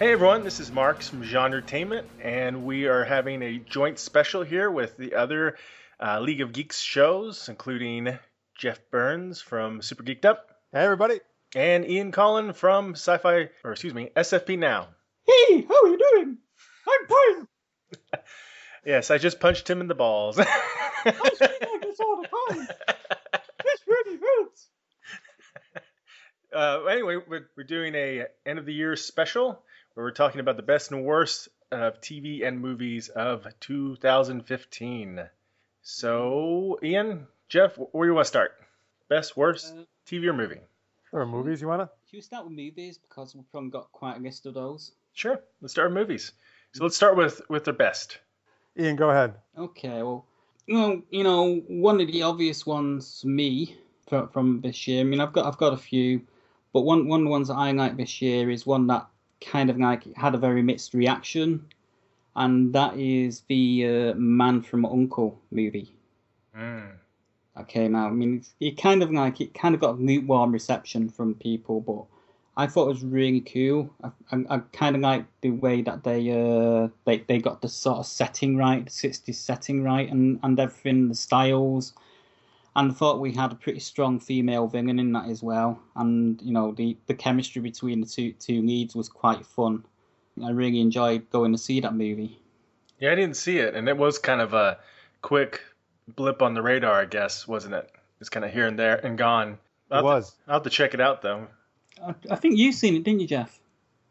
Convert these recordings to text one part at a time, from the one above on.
Hey everyone, this is Marks from Genre Entertainment, and we are having a joint special here with the other uh, League of Geeks shows, including Jeff Burns from Super Geeked Up Hey, everybody. and Ian Collin from Sci-Fi, or excuse me, SFP Now. Hey, how are you doing? I'm fine. Yes, I just punched him in the balls. I speak like this all the time. This really hurts. uh, anyway, we're, we're doing a end of the year special where we're talking about the best and worst of TV and movies of 2015. So, Ian, Jeff, where do you want to start? Best, worst, Uh, TV or movie? Or movies you wanna? Should we start with movies because we've probably got quite a list of those? Sure. Let's start with movies. So let's start with with their best. Ian, go ahead. Okay, well, well, you know, one of the obvious ones for me from, from this year. I mean, I've got I've got a few, but one one of the ones that I like this year is one that kind of like had a very mixed reaction, and that is the uh, Man from Uncle movie. Mm. that came out. I mean, it kind of like it kind of got lukewarm reception from people, but I thought it was really cool. I, I, I kind of like the way that they uh they, they got the sort of setting right, the '60s setting right, and and everything, the styles. And I thought we had a pretty strong female villain in that as well, and you know the, the chemistry between the two two leads was quite fun. I really enjoyed going to see that movie. Yeah, I didn't see it, and it was kind of a quick blip on the radar, I guess, wasn't it? It's kind of here and there and gone. I'll It have to- was. I'll have to check it out though. I, I think you've seen it, didn't you, Jeff?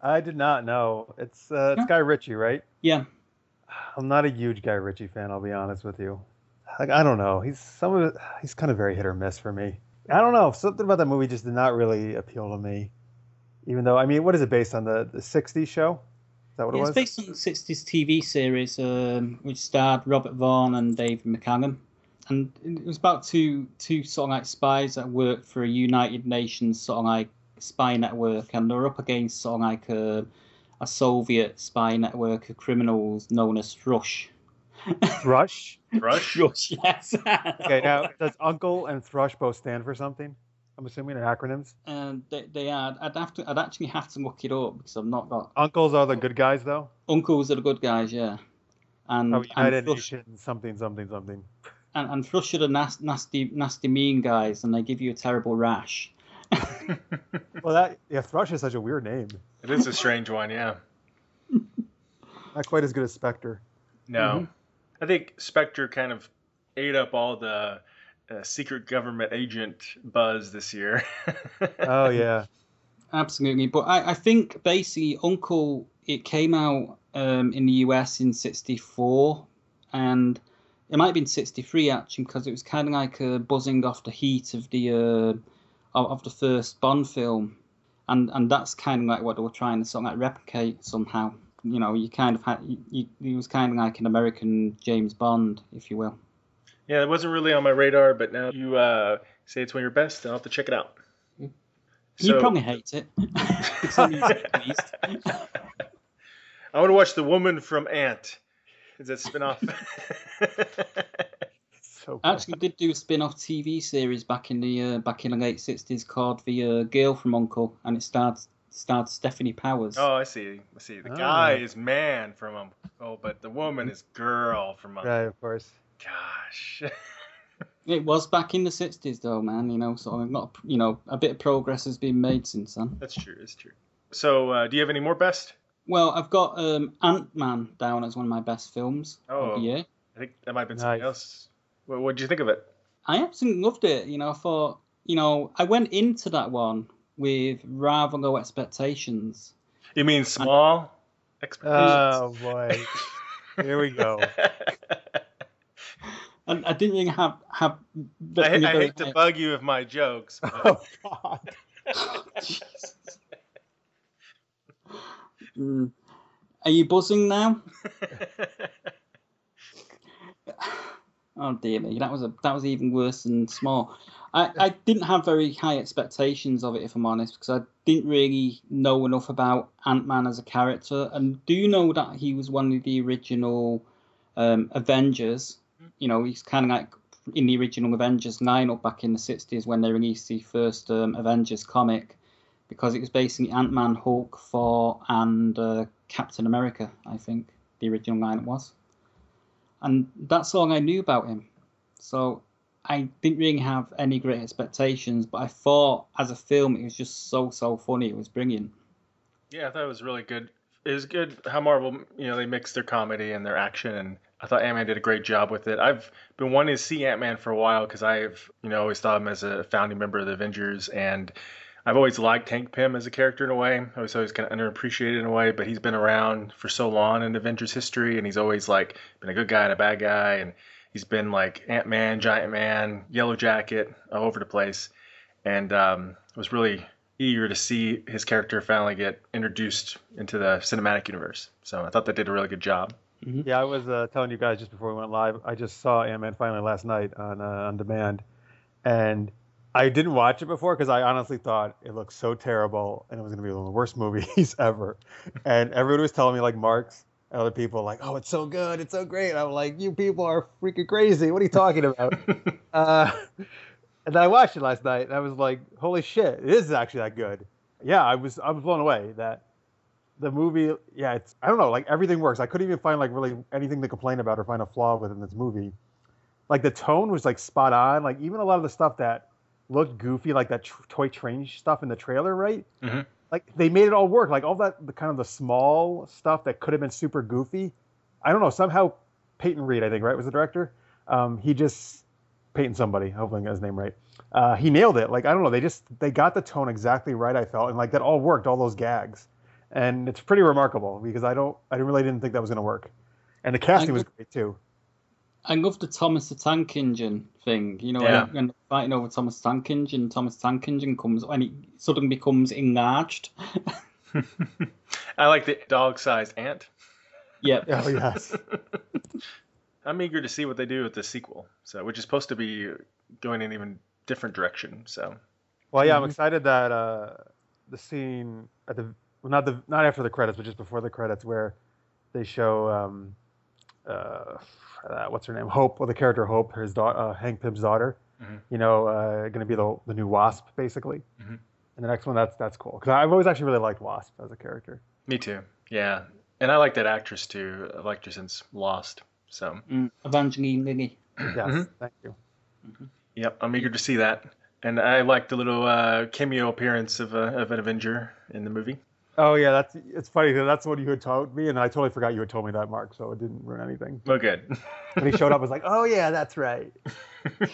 I did not know. It's uh, it's Huh? Guy Ritchie, right? Yeah. I'm not a huge Guy Ritchie fan. I'll be honest with you. Like I don't know. He's some of it. He's kind of very hit or miss for me. I don't know. Something about that movie just did not really appeal to me. Even though, I mean, what is it based on? The the '60s show? Is that what Yeah, it was? it's based on the 60s TV series, um, which starred Robert Vaughn and David McCallum. And it was about two two sort of like spies that worked for a United Nations sort of like spy network, and they're up against sort of like a, a Soviet spy network of criminals known as. Thrush. Rush. Thrush, yes. Okay, now does Uncle and Thrush both stand for something? I'm assuming they're acronyms. And they, they are. I'd have to. I'd actually have to look it up because I've not got. Uncles are the good guys, though. Uncles are the good guys, yeah. And, Oh, and Thrush- Nation something something something. and, and Thrush are the nas- nasty, nasty, mean guys, and they give you a terrible rash. Well, that yeah, Thrush is such a weird name. It is a strange one, yeah. Not quite as good as Spectre. No. Mm-hmm. I think Spectre kind of ate up all the uh, secret government agent buzz this year. Oh yeah, Absolutely, but I, I think basically Uncle it came out um, in the US in '64, and it might have been '63 actually because it was kind of like uh, buzzing off the heat of the uh, of, of the first Bond film, and and that's kind of like what they were trying to sort of like replicate somehow. You know, you kind of had you, you, it was kind of like an American James Bond, if you will. yeah, it wasn't really on my radar, but now you uh, say it's one of your best, I'll have to check it out. you probably hate it. It's only pleased. I want to watch The Woman from Ant. Is that spin-off? so bad. actually did do a spin-off TV series back in the uh, back in the late sixties called The uh, Girl from Uncle, and it starred starred Stefanie Powers. oh, I see. I see. The Ah. guy is man from um, oh, but the woman is girl from um, right, of course. Gosh. It was back in the sixties, though, man. You know, sort of not you know a bit of progress has been made since then. That's true. That's true. So, uh, do you have any more best? Well, I've got um, Ant Man down as one of my best films Oh. of the year. I think that might have been something Nice. else. What What did you think of it? I absolutely loved it. You know, I thought you know I went into that one with rather low expectations. You mean small expectations? Oh boy, here we go. And I didn't really have have. I, I very hate to bug you with my jokes. But Oh god. Jesus. Mm. Are you buzzing now? Oh dear me, that was a that was even worse than small. I, I didn't have very high expectations of it, if I'm honest, because I didn't really know enough about Ant Man as a character, and do you know that he was one of the original um, Avengers. You know, he's kind of like in the original Avengers lineup back in the 60s when they released the first um, Avengers comic, because it was basically Ant Man, Hulk, Thor, and uh, Captain America. I think the original lineup it was and that's all I knew about him. So I didn't really have any great expectations, but I thought as a film it was just so so funny. It was brilliant. Yeah, I thought it was really good. It was good how Marvel, you know, they mixed their comedy and their action, and I thought Ant Man did a great job with it. I've been wanting to see Ant Man for a while because I've, you know, always thought of him as a founding member of the Avengers, and I've always liked Hank Pym as a character in a way. I was always kind of underappreciated in a way, but he's been around for so long in Avengers history, and he's always like been a good guy and a bad guy, and he's been like Ant Man, Giant Man, Yellow Jacket, all over the place, and um, was really eager to see his character finally get introduced into the cinematic universe. So I thought they did a really good job. Mm-hmm. Yeah, I was uh, telling you guys just before we went live. I just saw Ant Man finally last night on uh, on demand, and I didn't watch it before because I honestly thought it looked so terrible and it was going to be one of the worst movies ever. and everyone was telling me, like Marks and other people, are like, "Oh, it's so good, it's so great." I'm like, "You people are freaking crazy. What are you talking about?" uh, and then I watched it last night and I was like, "Holy shit, it is actually that good." Yeah, I was I was blown away that the movie. Yeah, it's I don't know, like everything works. I couldn't even find like really anything to complain about or find a flaw within this movie. Like the tone was like spot on. Like even a lot of the stuff that looked goofy, like that tr- toy train stuff in the trailer, right? Mm-hmm. Like they made it all work. Like all that, the kind of the small stuff that could have been super goofy. I don't know. Somehow, Peyton Reed, I think, right, was the director. Um, he just Peyton somebody. Hopefully, I got his name right. Uh, he nailed it. Like I don't know. They just they got the tone exactly right. I felt, and like that all worked. All those gags, and it's pretty remarkable because I don't, I really didn't think that was going to work, and the casting was great too. I love the Thomas the Tank Engine thing. You know, yeah. when, when fighting over Thomas the Tank Engine, Thomas the Tank Engine comes and it suddenly becomes enlarged. I like the dog-sized ant. Yep. Oh yes. I'm eager to see what they do with the sequel. So, which is supposed to be going in even different direction. So. Well, yeah, I'm mm-hmm. excited that uh, the scene at the well, not the not after the credits, but just before the credits, where they show um, uh, uh, what's her name? Hope, well, the character Hope, his daughter, uh, Hank Pym's daughter. Mm-hmm. You know, uh, going to be the the new Wasp, basically. Mm-hmm. And the next one, that's that's cool because I've always actually really liked Wasp as a character. Me too. Yeah, and I like that actress too. I've liked her since Lost. So mm, Evangeline Lilly. yes, mm-hmm. thank you. Mm-hmm. Yep, I'm eager to see that. And I like the little uh, cameo appearance of, uh, of an Avenger in the movie. Oh yeah, that's it's funny. That's what you had told me, and I totally forgot you had told me that, Mark. So it didn't ruin anything. Oh, good. when he showed up, I was like, oh yeah, that's right.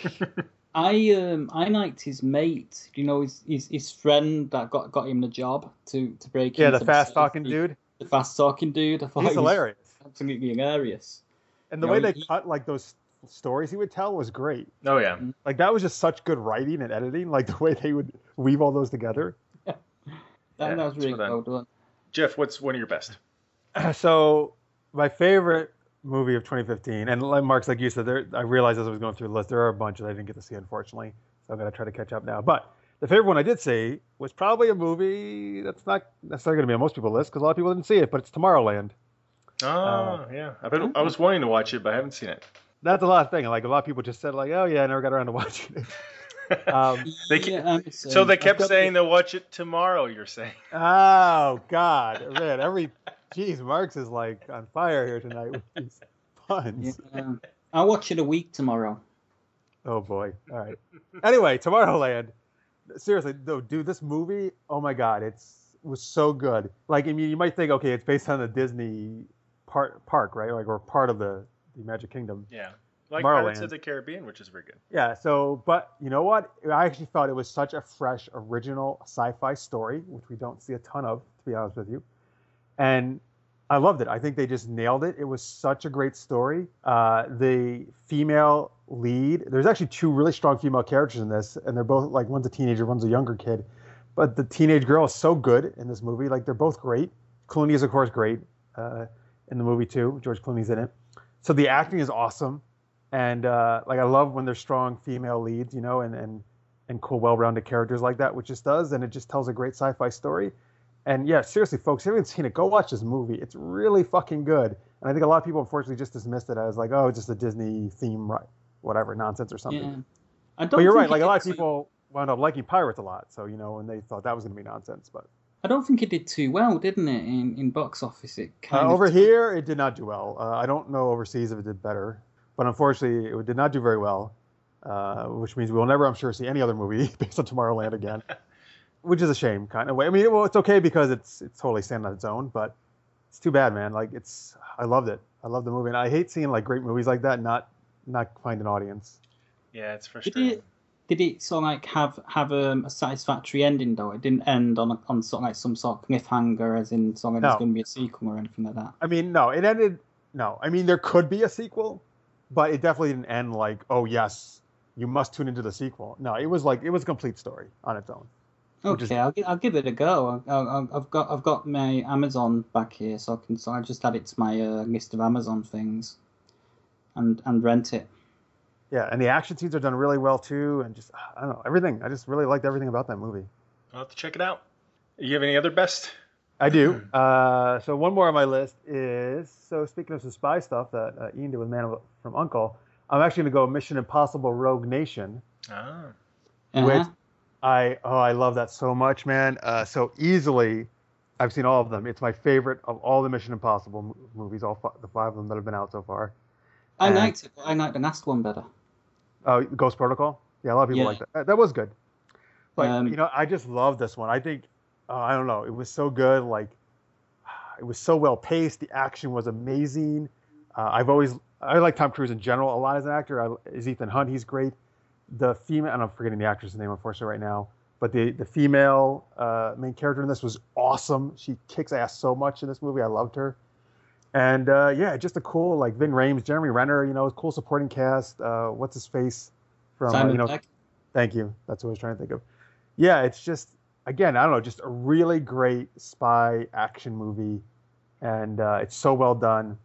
I um I liked his mate. You know, his his, his friend that got got him the job to to break. Yeah, the fast talking dude. The fast talking dude. I thought he's hilarious. Absolutely hilarious. And the you way know, they he, cut like those stories he would tell was great. Oh yeah. Like that was just such good writing and editing. Like the way they would weave all those together. That, yeah, that was really well done. Jeff, what's one of your best? So, my favorite movie of 2015, and like Mark's like you said, there, I realized as I was going through the list, there are a bunch that I didn't get to see, unfortunately. So I'm going to try to catch up now. But the favorite one I did see was probably a movie that's not necessarily going to be on most people's list because a lot of people didn't see it, but it's Tomorrowland. Oh, uh, yeah. I've been, I was wanting to watch it, but I haven't seen it. That's a lot of thing. Like a lot of people just said, like, oh yeah, I never got around to watching it. Um, they yeah, so they kept saying they'll watch it tomorrow. You're saying? Oh God, man! Every geez, Marks is like on fire here tonight with these puns. Yeah. I'll watch it a week tomorrow. Oh boy! All right. Anyway, Tomorrowland. Seriously, though, dude, this movie. Oh my God, it's it was so good. Like, I mean, you might think, okay, it's based on the Disney part park, right? Like, or part of the the Magic Kingdom. Yeah like Pirates of the Caribbean, which is very good. Yeah. So, but you know what? I actually thought it was such a fresh, original sci-fi story, which we don't see a ton of, to be honest with you. And I loved it. I think they just nailed it. It was such a great story. Uh, the female lead, there's actually two really strong female characters in this, and they're both like one's a teenager, one's a younger kid. But the teenage girl is so good in this movie. Like they're both great. Clooney is of course great uh, in the movie too. George Clooney's in it. So the acting is awesome and uh, like I love when there's strong female leads, you know, and and and cool, well-rounded characters like that, which just does, and it just tells a great sci-fi story. And yeah, seriously, folks, if you haven't seen it, go watch this movie. It's really fucking good. And I think a lot of people unfortunately just dismissed it as like, oh, it's just a Disney theme, right? Whatever nonsense or something. Yeah. I don't But you're right. Like a lot of people wound up liking Pirates a lot, so you know, and they thought that was going to be nonsense. But I don't think it did too well, didn't it? In in box office, it uh, over here, it did not do well. Uh, I don't know overseas if it did better, but unfortunately, it did not do very well. Uh, which means we will never, I'm sure, see any other movie based on Tomorrowland again, which is a shame, kind of way. I mean, well, it's okay because it's it's totally standing on its own, but it's too bad, man. Like it's, I loved it. I love the movie, and I hate seeing like great movies like that not not find an audience. Yeah, it's Did frustrating. it? Did it sort of like have have um, a satisfactory ending though? It didn't end on a, on sort of like some sort of cliffhanger, as in sort of there's No. going to be a sequel or anything like that. I mean, no, it ended. No, I mean there could be a sequel, but it definitely didn't end like, oh yes, you must tune into the sequel. No, it was like it was a complete story on its own. Which is- Okay, I'll, gi- I'll give it a go. I, I, I've got I've got my Amazon back here, so I can so I just add it to my uh, list of Amazon things, and and rent it. Yeah, and the action scenes are done really well too, and just I don't know everything. I just really liked everything about that movie. I'll have to check it out. You have any other best? I do. Uh, so one more on my list is so speaking of some spy stuff that uh, Ian did with Man from Uncle, I'm actually going to go Mission Impossible: Rogue Nation. Ah, Uh-huh. Which I oh I love that so much, man. Uh, so easily, I've seen all of them. It's my favorite of all the Mission Impossible mo- movies, all fi- the five of them that have been out so far. I and- liked it, but I liked the last one better. Oh, Ghost Protocol. Yeah, a lot of people Yeah. like that. That- That was good. But Um, you know, I just love this one. I think uh, I don't know. It was so good. Like it was so well paced. The action was amazing. Uh, I've always I like Tom Cruise in general a lot as an actor. I, is Ethan Hunt? He's great. The female, and I'm forgetting the actress' name unfortunately right now. But the the female uh, main character in this was awesome. She kicks ass so much in this movie. I loved her. And uh, yeah, just a cool like Ving Rhames, Jeremy Renner. You know, cool supporting cast. Uh, what's his face from? uh, Simon you know, Pegg. Thank you. That's what I was trying to think of. Yeah, it's just again, I don't know, just a really great spy action movie, and uh, it's so well done.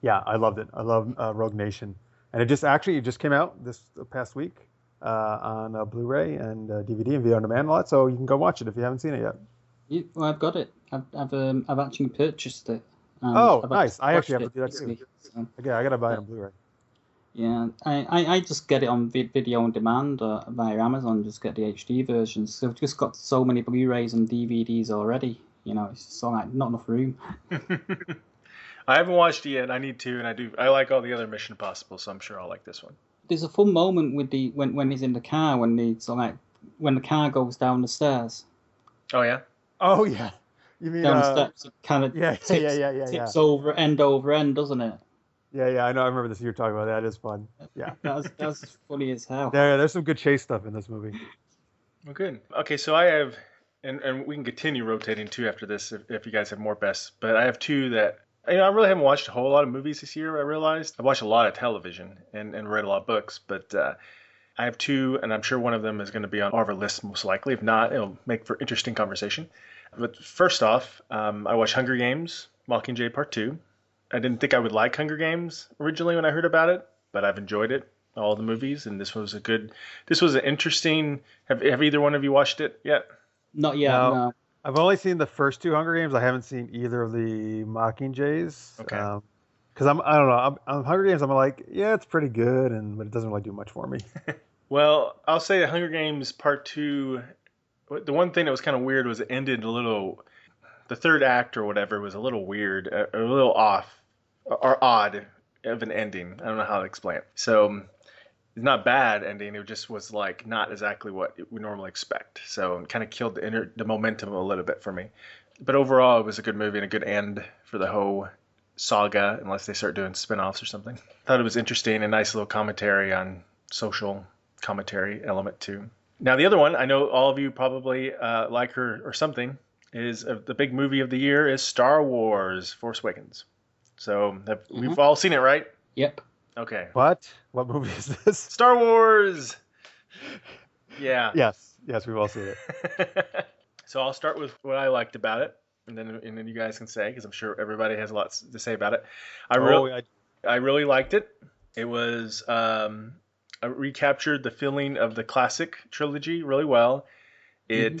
Yeah, I loved it. I love uh, Rogue Nation, and it just actually it just came out this past week uh, on uh, Blu-ray and uh, DVD and video on demand a lot. So you can go watch it if you haven't seen it yet. You, well, I've got it. I've I've, um, I've actually purchased it. and Oh, I've nice. I actually have to do that too. so, Okay, I gotta buy it on Blu-ray. Yeah, I, I, I just get it on video on demand uh, via Amazon. Just get the HD versions. So I've just got so many Blu-rays and DVDs already. You know, it's just like not enough room. I haven't watched it yet. I need to, and I do. I like all the other Mission Impossible, so I'm sure I'll like this one. There's a fun moment with the when when he's in the car when he's like when the car goes down the stairs. Oh yeah. Oh yeah, you mean down uh, the steps, it kind of yeah, yeah, tips, yeah, yeah, yeah, yeah. tips over end over end, doesn't it? Yeah, yeah, I know. I remember this. You're talking about that. It is fun. Yeah, That's that's funny as hell. there, there's some good chase stuff in this movie. Well, good. Okay, so I have, and, and we can continue rotating too after this if, if you guys have more bests. But I have two that you know I really haven't watched a whole lot of movies this year. I realized I've watched a lot of television and, and read a lot of books, but uh, I have two, and I'm sure one of them is going to be on our list most likely. If not, it'll make for interesting conversation. But first off, um, I watched Hunger Games: Mockingjay Part Two. I didn't think I would like Hunger Games originally when I heard about it, but I've enjoyed it, all the movies, and this was a good. This was an interesting. Have, have either one of you watched it yet? Not yet. No. No. I've only seen the first two Hunger Games. I haven't seen either of the Mockingjays. Okay. Um, because I'm, I don't know. I'm, I'm Hunger Games. I'm like, yeah, it's pretty good, and but it doesn't really do much for me. Well, I'll say Hunger Games Part Two. The one thing that was kind of weird was it ended a little. The third act or whatever was a little weird, a, a little off, or odd of an ending. I don't know how to explain it. So it's not bad ending. It just was like not exactly what we normally expect. So it kind of killed the inner, the momentum a little bit for me. But overall, it was a good movie and a good end for the whole saga, unless they start doing spin-offs or something. Thought it was interesting, a nice little commentary on social commentary element too. Now the other one, I know all of you probably uh, like her or something, is uh, the big movie of the year is Star Wars: Force Awakens. So have, we've all seen it, right? Yep. Okay. What? What movie is this? Star Wars. Yeah. Yes, yes, we've all seen it. so I'll start with what I liked about it, and then and then you guys can say because I'm sure everybody has a lot to say about it. I really oh, I, I really liked it. It was um, I recaptured the feeling of the classic trilogy really well. It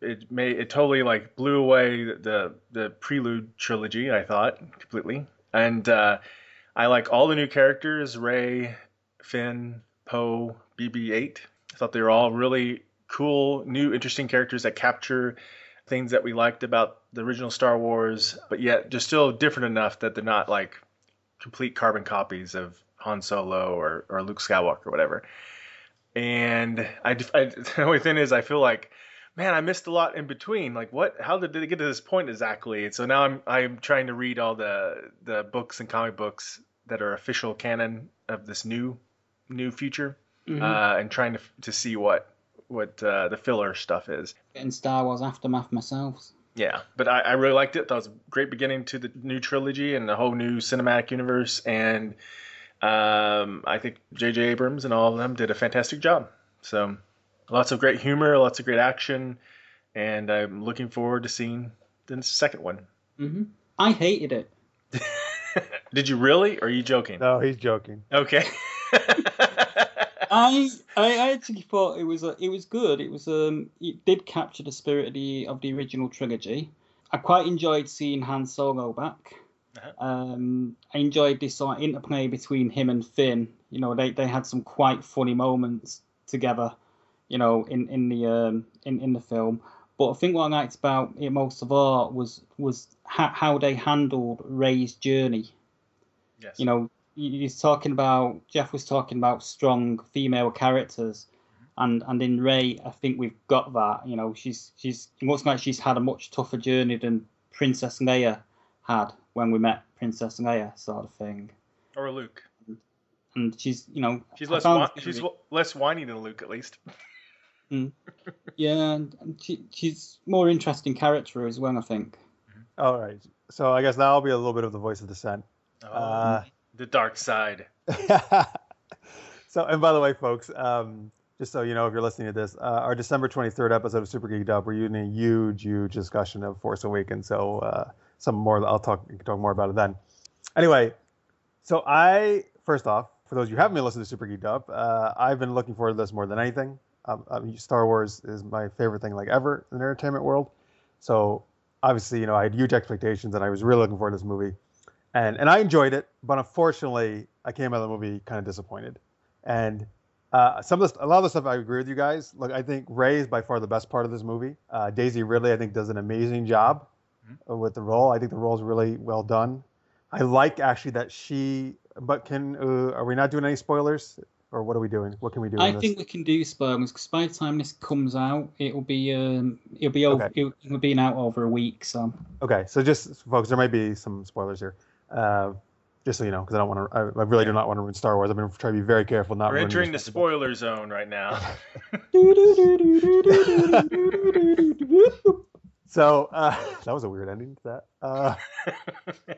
mm-hmm. it made it totally like blew away the the prelude trilogy. I thought completely, and uh, I like all the new characters: Rey, Finn, Poe, BB-8. I thought they were all really cool, new, interesting characters that capture things that we liked about the original Star Wars, but yet just still different enough that they're not like complete carbon copies of Han Solo or, or Luke Skywalker or whatever. And I, I the only thing is I feel like man I missed a lot in between. Like what? How did they get to this point exactly? And so now I'm I'm trying to read all the the books and comic books that are official canon of this new new future, mm-hmm. uh, and trying to to see what what uh, the filler stuff is. Getting Star Wars aftermath myself. Yeah, but I, I really liked it. That was a great beginning to the new trilogy and the whole new cinematic universe. And um, I think J.J. Abrams and all of them did a fantastic job. So lots of great humor, lots of great action, and I'm looking forward to seeing the second one. Mm-hmm. I hated it. did you really? Or are you joking? No, he's joking. Okay. I I actually thought it was a, it was good. It was um it did capture the spirit of the of the original trilogy. I quite enjoyed seeing Han Solo back. Uh-huh. Um, I enjoyed this sort of interplay between him and Finn. You know, they, they had some quite funny moments together. You know, in in the um, in in the film. But I think what I liked about it most of all was was ha- how they handled Rey's journey. Yes. You know, he's talking about Jeff was talking about strong female characters, and and in Rey, I think we've got that. You know, she's she's it looks like she's had a much tougher journey than Princess Leia had when we met Princess Leia, sort of thing. Or Luke. And she's you know she's less whi- she's less whiny than Luke at least. Mm. Yeah, and she, she's more interesting character as well, I think. All right, so I guess now I'll be a little bit of the voice of dissent. Oh. Uh, the dark side. so, and by the way, folks, um, just so you know, if you're listening to this, uh, our December 23rd episode of Super Geeked Up, we're using a huge, huge discussion of Force Awakens. So, uh, some more, I'll talk, talk more about it then. Anyway, so I, first off, for those of you who haven't been listening to Super Geeked Up, uh, I've been looking forward to this more than anything. Um, I mean, Star Wars is my favorite thing like ever in the entertainment world. So, obviously, you know, I had huge expectations and I was really looking forward to this movie and and I enjoyed it, but unfortunately, I came out of the movie kind of disappointed. And uh, some of the, a lot of the stuff I agree with you guys. Look, I think Rey is by far the best part of this movie. Uh, Daisy Ridley, I think, does an amazing job mm-hmm. with the role. I think the role is really well done. I like actually that she. But can uh, are we not doing any spoilers? Or what are we doing? What can we do? I think we can do spoilers because by the time this comes out, it'll be um, it'll be over, okay. it'll, be out over a week. So okay, so just folks, there might be some spoilers here. Uh, just so you know, because I don't want to. I, I, really do not want to ruin Star Wars. I've been trying to be very careful not. We're entering the spoiler but... zone right now. so uh, that was a weird ending to that. Uh,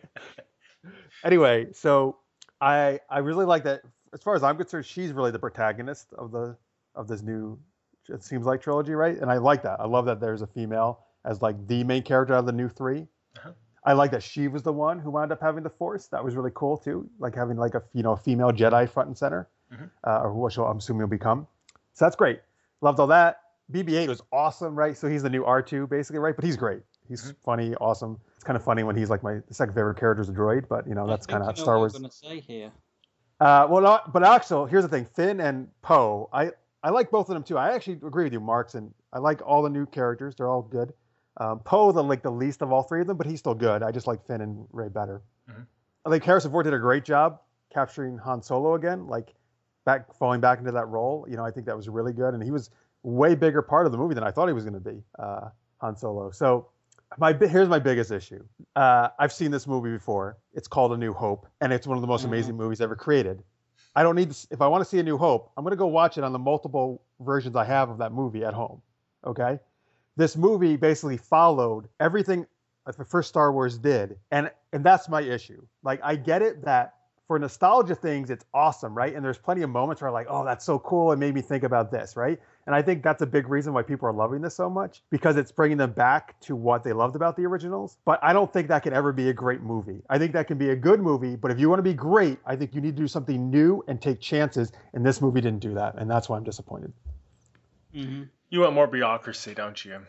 anyway, so I I really like that. As far as I'm concerned, she's really the protagonist of the of this new. It seems like trilogy, right? And I like that. I love that there's a female as like the main character of the new 3 uh-huh. I like that she was the one who wound up having the Force. That was really cool too, like having like a you know a female Jedi front and center, mm-hmm. uh, or what she'll I'm assuming will become. So that's great. Loved all that. BB-8 was awesome, right? So he's the new R2 basically, right? But he's great. He's mm-hmm. funny, awesome. It's kind of funny when he's like my second favorite character is a droid, but you know that's kind of Star Wars. I'm gonna say here. Uh, well, not, but Axel, here's the thing: Finn and Poe. I I like both of them too. I actually agree with you, Marks, and I like all the new characters. They're all good. Um, Poe, the like the least of all three of them, but he's still good. I just like Finn and Rey better. Mm-hmm. I think Harrison Ford did a great job capturing Han Solo again, like back falling back into that role. You know, I think that was really good, and he was way bigger part of the movie than I thought he was going to be. Uh, Han Solo. So my here's my biggest issue. Uh, I've seen this movie before. It's called A New Hope, and it's one of the most mm-hmm. amazing movies ever created. I don't need to, if I want to see A New Hope, I'm going to go watch it on the multiple versions I have of that movie at home. Okay this movie basically followed everything the first Star Wars did, and and that's my issue. Like I get it that for nostalgia things, it's awesome, right? And there's plenty of moments where I'm like, oh, that's so cool. It made me think about this, right? And I think that's a big reason why people are loving this so much because it's bringing them back to what they loved about the originals. But I don't think that can ever be a great movie. I think that can be a good movie, but if you want to be great, I think you need to do something new and take chances. And this movie didn't do that. And that's why I'm disappointed. Mm-hmm. You want more bureaucracy, don't you?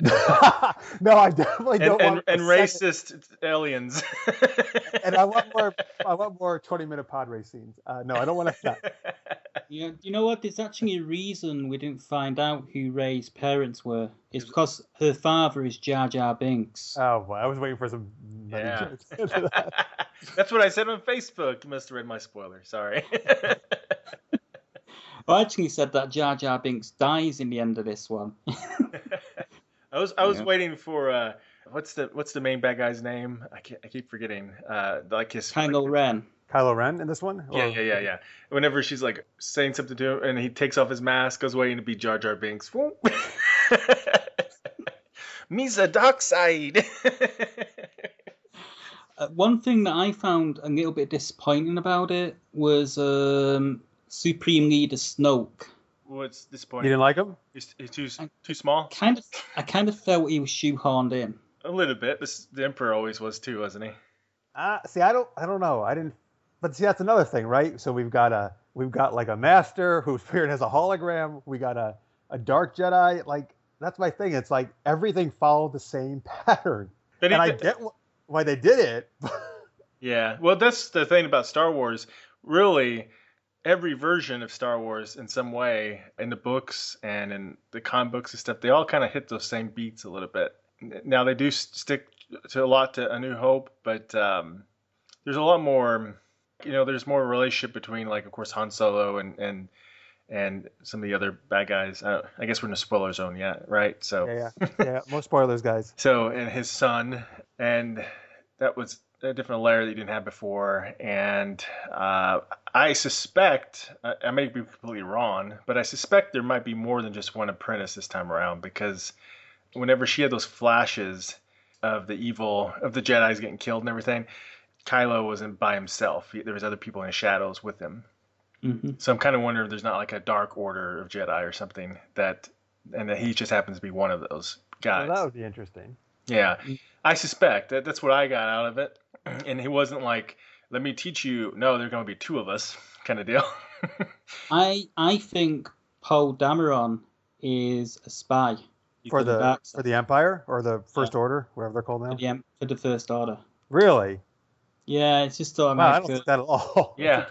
no, I definitely don't and, want and, and racist aliens. and I want more. I want more twenty-minute pod race scenes. Uh, no, I don't want to. Yeah, you know what? There's actually a reason we didn't find out who Rey's parents were. It's because her father is Jar Jar Binks. Oh, well, I was waiting for some. nutty Yeah. that. That's what I said on Facebook. You must have read my spoiler. Sorry. I actually said that Jar Jar Binks dies in the end of this one. I was I was Yeah. waiting for uh, what's the what's the main bad guy's name? I can't, I keep forgetting. Uh, like his Kylo Ren. Kylo Ren in this one? Yeah, Or- yeah, yeah, yeah. Whenever she's like saying something to him, and he takes off his mask, goes waiting to be Jar Jar Binks. Whoop. Misa dark side. Uh, one thing that I found a little bit disappointing about it was um, Supreme Leader Snoke. What's You disappointing? You didn't like him? He's, he's too too small. Kind of, I kind of felt he was shoehorned in. A little bit. This the Emperor always was too, wasn't he? Uh, see, I don't, I don't know. I didn't, but see, that's another thing, right? So we've got a, we've got like a master who's spirit as a hologram. We got a, a dark Jedi. Like that's my thing. It's like everything followed the same pattern, But and I did- get why they did it. Yeah. Well, that's the thing about Star Wars. Really, every version of Star Wars, in some way, in the books and in the comic books and stuff, they all kind of hit those same beats a little bit. Now they do stick to a lot to A New Hope, but um, there's a lot more. You know, there's more relationship between, like, of course, Han Solo and and and some of the other bad guys. Uh, I guess we're in the spoiler zone yet, right? So. yeah, yeah, yeah. Most spoilers, guys. So, and his son, and that was a different layer that you didn't have before. And uh, I suspect, I, I may be completely wrong, but I suspect there might be more than just one apprentice this time around because whenever she had those flashes of the evil, of the Jedi's getting killed and everything, Kylo wasn't by himself. There was other people in the shadows with him. hmm So I'm kind of wondering if there's not like a dark order of Jedi or something that, and that he just happens to be one of those guys. Well, that would be interesting. Yeah. I suspect that that's what I got out of it. And he wasn't like, "Let me teach you." No, there's going to be two of us, kind of deal. I I think Poe Dameron is a spy For the dark for the Empire or the First Order, whatever they're called now. for the, for the First Order. Really? Yeah, it's just sort of Wow, I don't think that at all. Yeah.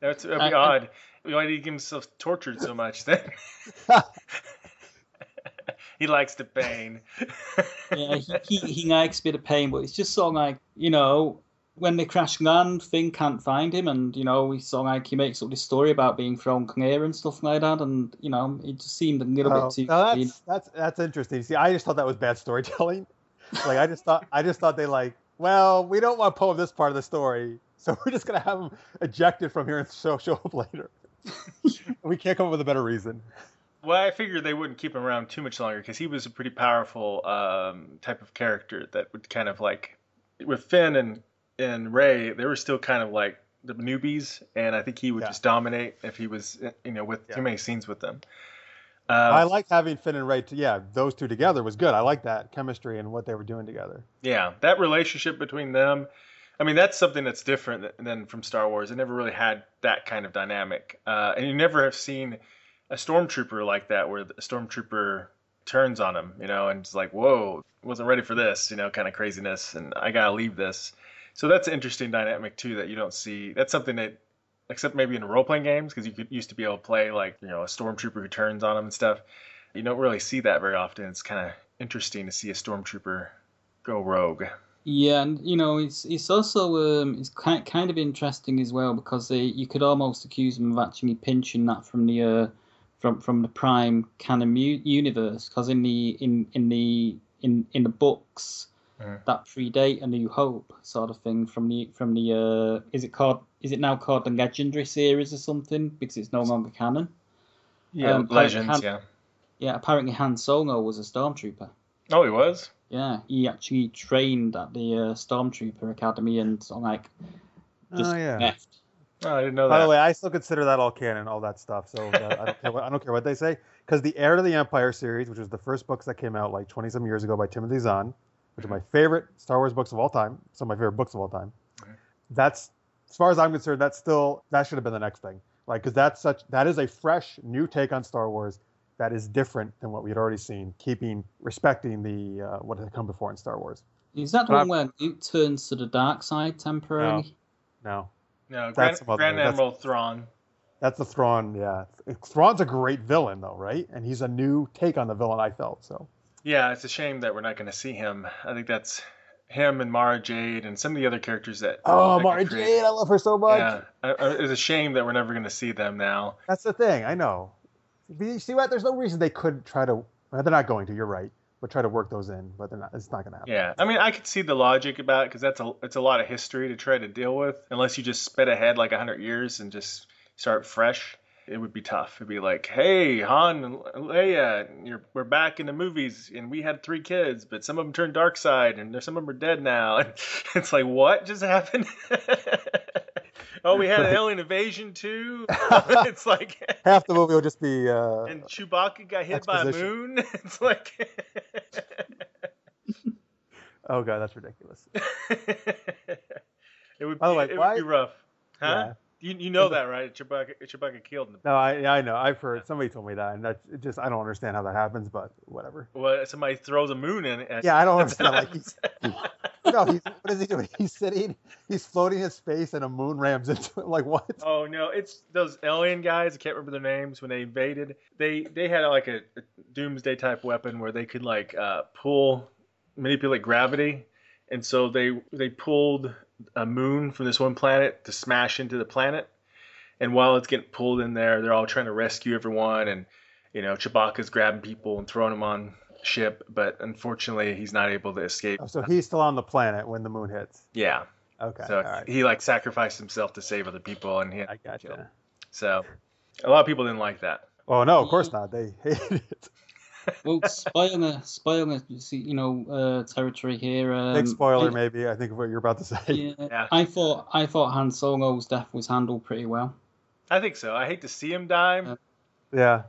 That's that'd be Uh, odd. Why did he get himself tortured so much then? he likes the pain. yeah, he, he, he likes a bit of pain, but it's just sort of like, you know, when they crash land, Finn can't find him, and, you know, he's sort of like, he makes up this story about being thrown clear and stuff like that, and, you know, it just seemed a little Oh, bit too. no, that's that's that's interesting. See, I just thought that was bad storytelling. Like I just thought I just thought they like, well, we don't want Poe in this part of the story, so we're just gonna have him ejected from here and show show up later. we can't come up with a better reason. Well, I figured they wouldn't keep him around too much longer because he was a pretty powerful um, type of character that would kind of like with Finn and and Rey, they were still kind of like the newbies, and I think he would Yeah. just dominate if he was you know with Yeah. too many scenes with them. I Uh, like having Finn and Rey. To, yeah, those two together was good. I like that chemistry and what they were doing together. yeah, that relationship between them. I mean, that's something that's different than from Star Wars. It never really had that kind of dynamic, uh, and you never have seen a stormtrooper like that, where the stormtrooper turns on him, you know, and it's like, "Whoa, wasn't ready for this," you know, kind of craziness, and I gotta leave this. So that's an interesting dynamic too that you don't see. That's something that, except maybe in role playing games, because you could used to be able to play like you know a stormtrooper who turns on him and stuff. You don't really see that very often. It's kind of interesting to see a stormtrooper go rogue. Yeah, and you know, it's it's also um, it's kind kind of interesting as well because they, you could almost accuse them of actually pinching that from the uh, from from the Prime canon mu- universe because in the in in the in in the books that predate A New Hope sort of thing from the from the uh, is it called is it now called the Legendary series or something because it's no longer canon. Yeah, Um, legends. Han- yeah. Yeah, apparently Han Solo was a stormtrooper. Oh, he was. Yeah, he actually trained at the uh, Stormtrooper Academy and sort of like just Oh, yeah. left. Oh, I didn't know that. By that. the way, I still consider that all canon, all that stuff. So uh, I, don't care what, I don't care what they say, because the Heir to the Empire series, which was the first books that came out like 20 some years ago by Timothy Zahn, which are my favorite Star Wars books of all time, some of my favorite books of all time. That's, as far as I'm concerned, that's still that should have been the next thing, like because that's such that is a fresh new take on Star Wars that is different than what we had already seen, keeping respecting the uh, what had come before in Star Wars. Is that the one where Luke turns to the dark side temporarily? No, no, that's Grand, Grand that's- Admiral Thrawn. That's the Thrawn, yeah. Thrawn's a great villain, though, right? And he's a new take on the villain. I felt so. Yeah, it's a shame that we're not going to see him. I think that's him and Mara Jade and some of the other characters that. Oh, that Mara Jade, I love her so much. Yeah, I- I- it's a shame that we're never going to see them now. That's the thing. I know. You see what? There's no reason they couldn't try to. well, They're not going to. You're right. But try to work those in. But they're not. It's not going to happen. Yeah, I mean, I could see the logic about it because that's a it's a lot of history to try to deal with. Unless you just spit ahead like hundred years and just start fresh, it would be tough. It'd be like, hey, Han and Leia, you're, we're back in the movies, and we had three kids, but some of them turned dark side, and some of them are dead now. And it's like, what just happened? oh, we had an alien invasion too. it's like. Half the movie will just be. Uh, And Chewbacca got hit by a moon. It's like oh god, that's ridiculous. it would By the be, way, it why- would be rough. Huh? Yeah. You, you know that, right? Chewbacca, Chewbacca killed him. No, I I know. I've heard somebody told me that, and that's it just I don't understand how that happens, but whatever. Well, somebody throws a moon in. At, Yeah, I don't understand. Like he's no, he's what is he doing? He's sitting, he's floating in space, and a moon rams into him. Like what? oh no, it's those alien guys. I can't remember their names. When they invaded, they they had like a, a doomsday type weapon where they could like uh, pull, manipulate gravity, and so they they pulled a moon from this one planet to smash into the planet. And while it's getting pulled in there, they're all trying to rescue everyone, and you know Chewbacca's grabbing people and throwing them on ship, but unfortunately he's not able to escape. Oh, so he's still on the planet when the moon hits. Yeah, Okay, so right. he like sacrificed himself to save other people, and he I gotcha. so a lot of people didn't like that. Oh no, of course not. They hated it. Well, spoiler, spoiler, you see, you know, uh, territory here. Um, Big spoiler, I, maybe. I think of what you're about to say. yeah, Yeah. I thought I thought Han Solo's death was handled pretty well. I think so. I hate to see him die, Uh, Yeah.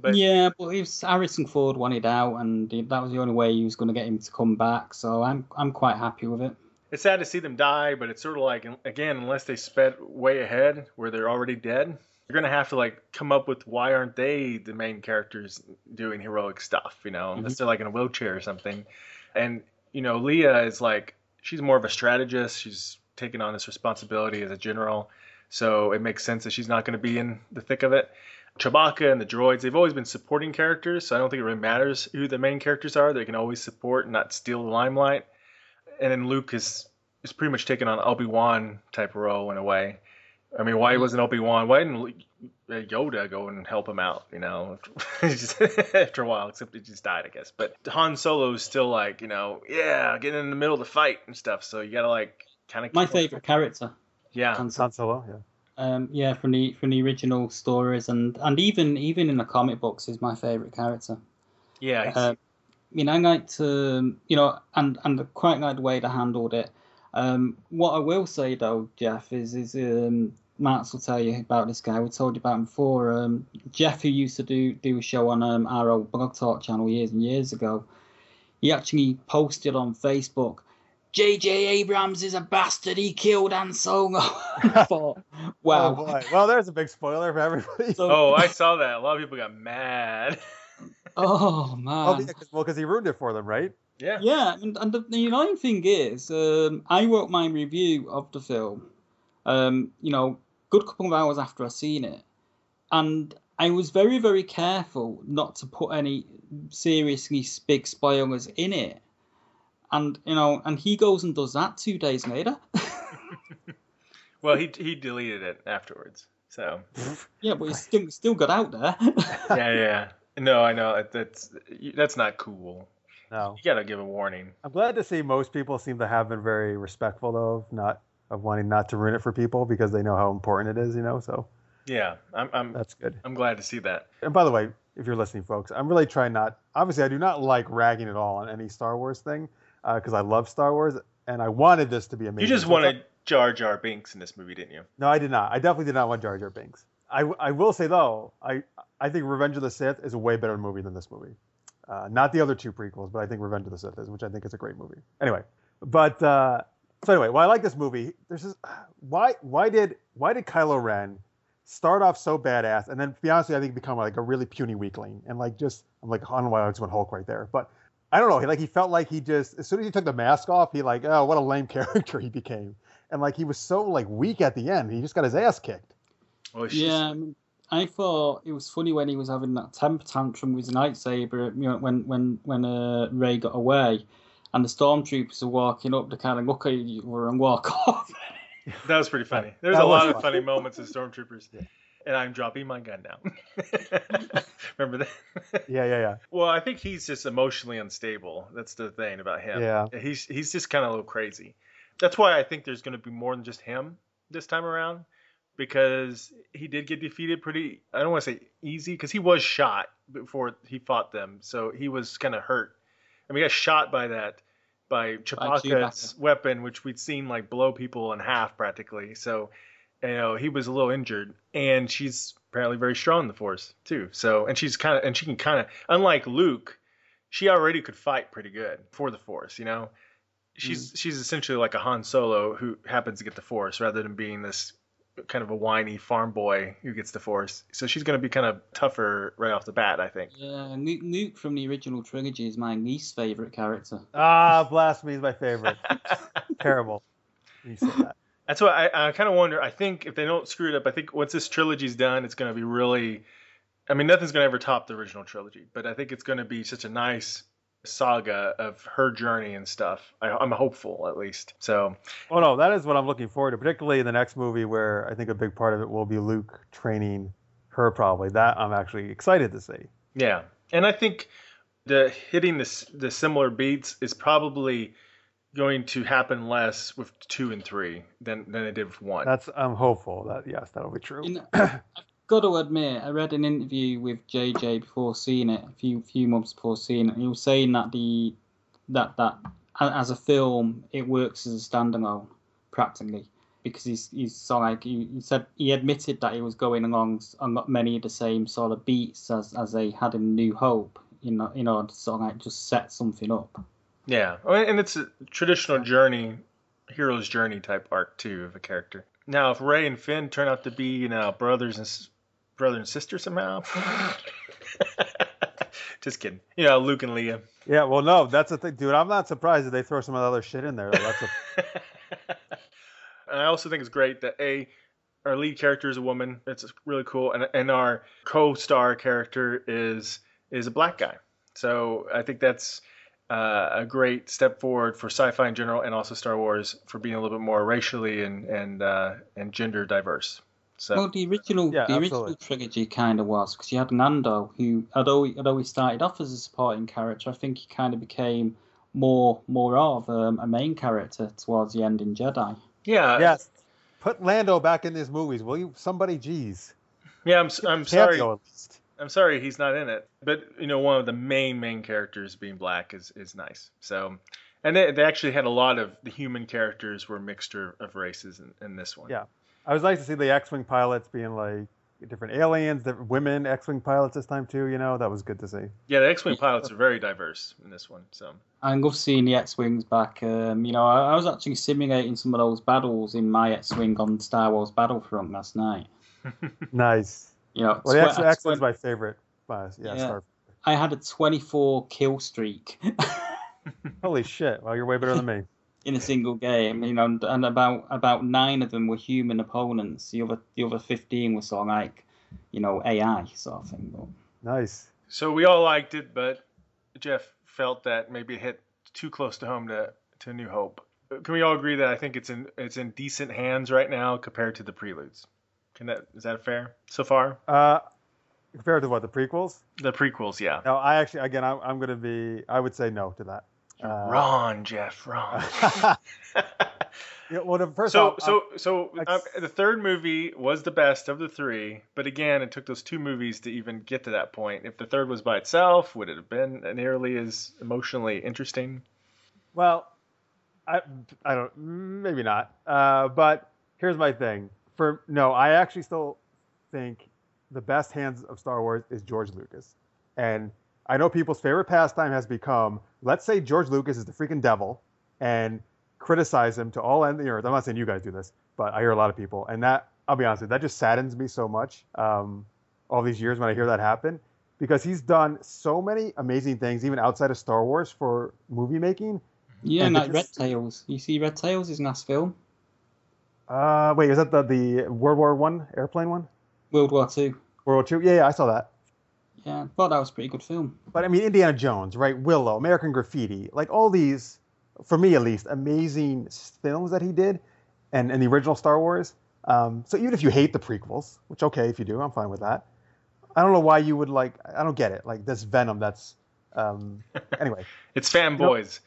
but yeah, but it was Harrison Ford wanted out, and that was the only way he was going to get him to come back. So I'm I'm quite happy with it. it's sad to see them die. But it's sort of like again, unless they sped way ahead where they're already dead, you're gonna have to like come up with why aren't they the main characters doing heroic stuff? You know, mm-hmm. unless they're like in a wheelchair or something. And you know, Leia is like she's more of a strategist. She's taking on this responsibility as a general, so it makes sense that she's not going to be in the thick of it. Chewbacca and the droids, they've always been supporting characters, so I don't think it really matters who the main characters are. They can always support and not steal the limelight. And then Luke is is pretty much taking on Obi Wan type role in a way. I mean, why wasn't Obi Wan? Why didn't uh, Yoda go and help him out? You know, after a while, except he just died, I guess. But Han Solo is still like, you know, yeah, getting in the middle of the fight and stuff. So you gotta like kind of My favorite character, Yeah, Han Solo. Han Solo. Yeah. Um, yeah, from the from the original stories, and and even even in the comic books, is my favorite character. yeah. he's- Um, I mean, I like to, you know, and and I quite like the way they handled it. Um, what I will say though, Jeff, is is um, Max will tell you about this guy. We told you about him before. Um, Jeff, who used to do do a show on um, our old blog talk channel years and years ago, he actually posted on Facebook. J.J. Abrams is a bastard. He killed Han Solo. Wow. Oh boy. Well, there's a big spoiler for everybody. So- oh, I saw that. A lot of people got mad. oh man. Oh, yeah, 'cause- well, because he ruined it for them, right? yeah. Yeah, and, and the, the annoying thing is, um, I wrote my review of the film, um, you know, good couple of hours after I seen it, and I was very, very careful not to put any seriously big spoilers in it. And you know, and he goes and does that two days later. Well, he he deleted it afterwards. So yeah, but it's still still got out there. yeah, yeah. No, I know that's that's not cool. No. You gotta give a warning. I'm glad to see most people seem to have been very respectful though of not of wanting not to ruin it for people because they know how important it is, you know. So Yeah, I'm I'm that's good. I'm glad to see that. And by the way, if you're listening, folks, I'm really trying not. Obviously, I do not like ragging at all on any Star Wars thing because I love Star Wars and I wanted this to be amazing. You just wanted Jar Jar Binks in this movie, didn't you? No, I did not. I definitely did not want Jar Jar Binks. I, I will say though, I I think Revenge of the Sith is a way better movie than this movie. Uh, not the other two prequels, but I think Revenge of the Sith is, which I think is a great movie. Anyway, but uh, so anyway, well, I like this movie. There's this, why why did why did Kylo Ren start off so badass and then to be honest, with you, I think become like a really puny weakling and like just I'm like I don't know why I just went Hulk right there, but I don't know. He like he felt like he just as soon as he took the mask off, he like oh what a lame character he became, and like he was so like weak at the end. He just got his ass kicked. Well, she's- Yeah, I, mean, I thought it was funny when he was having that temper tantrum with his lightsaber. You know, when when when uh, Rey got away, and the stormtroopers are walking up to kind of look at each other and walk off. That was pretty funny. There's That a was lot of funny moments in Stormtroopers. And I'm dropping my gun now. Remember that? Yeah, yeah, yeah. Well, I think he's just emotionally unstable. That's the thing about him. Yeah. He's he's just kind of a little crazy. That's why I think there's going to be more than just him this time around because he did get defeated pretty I don't want to say easy because he was shot before he fought them. So he was kind of hurt. I mean, he got shot by that by Chewbacca's Chewbacca. weapon, which we'd seen like blow people in half practically. So you know he was a little injured, and she's apparently very strong in the Force too. So and she's kind of and she can kind of unlike Luke, she already could fight pretty good for the Force. You know, she's hmm. she's essentially like a Han Solo who happens to get the Force rather than being this kind of a whiny farm boy who gets the Force. So she's going to be kind of tougher right off the bat, I think. Yeah, Luke, Luke from the original trilogy is my least favorite character. Ah, blasphemy is my favorite. Terrible. You said that. That's what I, I kind of wonder. I think if they don't screw it up, I think once this trilogy's done, it's going to be really. I mean, nothing's going to ever top the original trilogy, but I think it's going to be such a nice saga of her journey and stuff. I, I'm hopeful, at least. So, Oh no, that is what I'm looking forward to, particularly in the next movie where I think a big part of it will be Luke training her probably. That I'm actually excited to see. yeah, and I think the hitting the the similar beats is probably going to happen less with two and three than than it did with one. That's I'm hopeful that yes, that'll be true. In, I've got to admit, I read an interview with JJ before seeing it, a few few months before seeing it. And he was saying that the that that as a film, it works as a standalone practically because he's he's like he, said he admitted that he was going along on many of the same sort of beats as as they had in New Hope. You know, order to sort of like just set something up. Yeah, and it's a traditional journey, hero's journey type arc too of a character. Now, if Rey and Finn turn out to be, you know, brothers and brother and sister somehow, just kidding. You know, Luke and Leia. Yeah, well, no, that's the thing, dude. I'm not surprised that they throw some other shit in there. That's a, and I also think it's great that a our lead character is a woman. It's really cool, and and our co-star character is is a black guy. So I think that's uh, a great step forward for sci-fi in general, and also Star Wars for being a little bit more racially and and uh, and gender diverse. So Well, the original, Yeah, the original trilogy kind of was because you had Lando, who although he, although he started off as a supporting character, I think he kind of became more more of um, a main character towards the end in Jedi. yeah, yes. Put Lando back in these movies, will you? Somebody, jeez. yeah. I'm s- I'm sorry. Cameo at least. I'm sorry he's not in it. But you know, one of the main main characters being black is is nice. So, and they, they actually had a lot of the human characters were a mixture of races in, in this one. Yeah. I was nice to see the X-wing pilots being like different aliens, different women X-wing pilots this time too. You know, that was good to see. Yeah, the X-wing pilots are very diverse in this one. So I love seeing the X-wings back. Um, you know, I, I was actually simulating some of those battles in my X-wing on Star Wars Battlefront last night. Nice. You know, Well, the twe- X- a X-wing's twen- my favorite. Uh, yeah, Yeah. Star. I had a 24 kill streak. Holy shit! Well, you're way better than me. In a single game, you know, and, and about about nine of them were human opponents. The other the other fifteen were sort of like, you know, AI sort of thing. But Nice. so we all liked it, but Jeff felt that maybe it hit too close to home to to New Hope. Can we all agree that I think it's in it's in decent hands right now compared to the preludes? Can that is that fair so far? Uh, compared to what the prequels? The prequels, yeah. No, I actually, again, I'm, I'm going to be. I would say no to that. Uh, Wrong, Jeff. Ron. yeah, well, the first so off, so so I- uh, the third movie was the best of the three, but again, it took those two movies to even get to that point. If the third was by itself, would it have been nearly as emotionally interesting? Well, I, I don't, maybe not. Uh, but here's my thing. For no, I actually still think the best hands of Star Wars is George Lucas, and I know people's favorite pastime has become let's say George Lucas is the freaking devil, and criticize him to all end the earth. I'm not saying you guys do this, but I hear a lot of people, and that I'll be honest with you, that just saddens me so much. Um, all these years when I hear that happen, because he's done so many amazing things, even outside of Star Wars, for movie making. Yeah, And like Red Tails. You see, Red Tails is a nice film. Uh, wait, is that the the World War One airplane one? World War Two. World War Two? Yeah, yeah, I saw that. Yeah, I thought that was a pretty good film. But I mean, Indiana Jones, right? Willow, American Graffiti, like all these, for me at least, amazing films that he did, and and the original Star Wars. Um, so even if you hate the prequels, which okay, if you do, I'm fine with that. I don't know why you would like. I don't get it. Like this Venom. That's um, anyway. It's fanboys.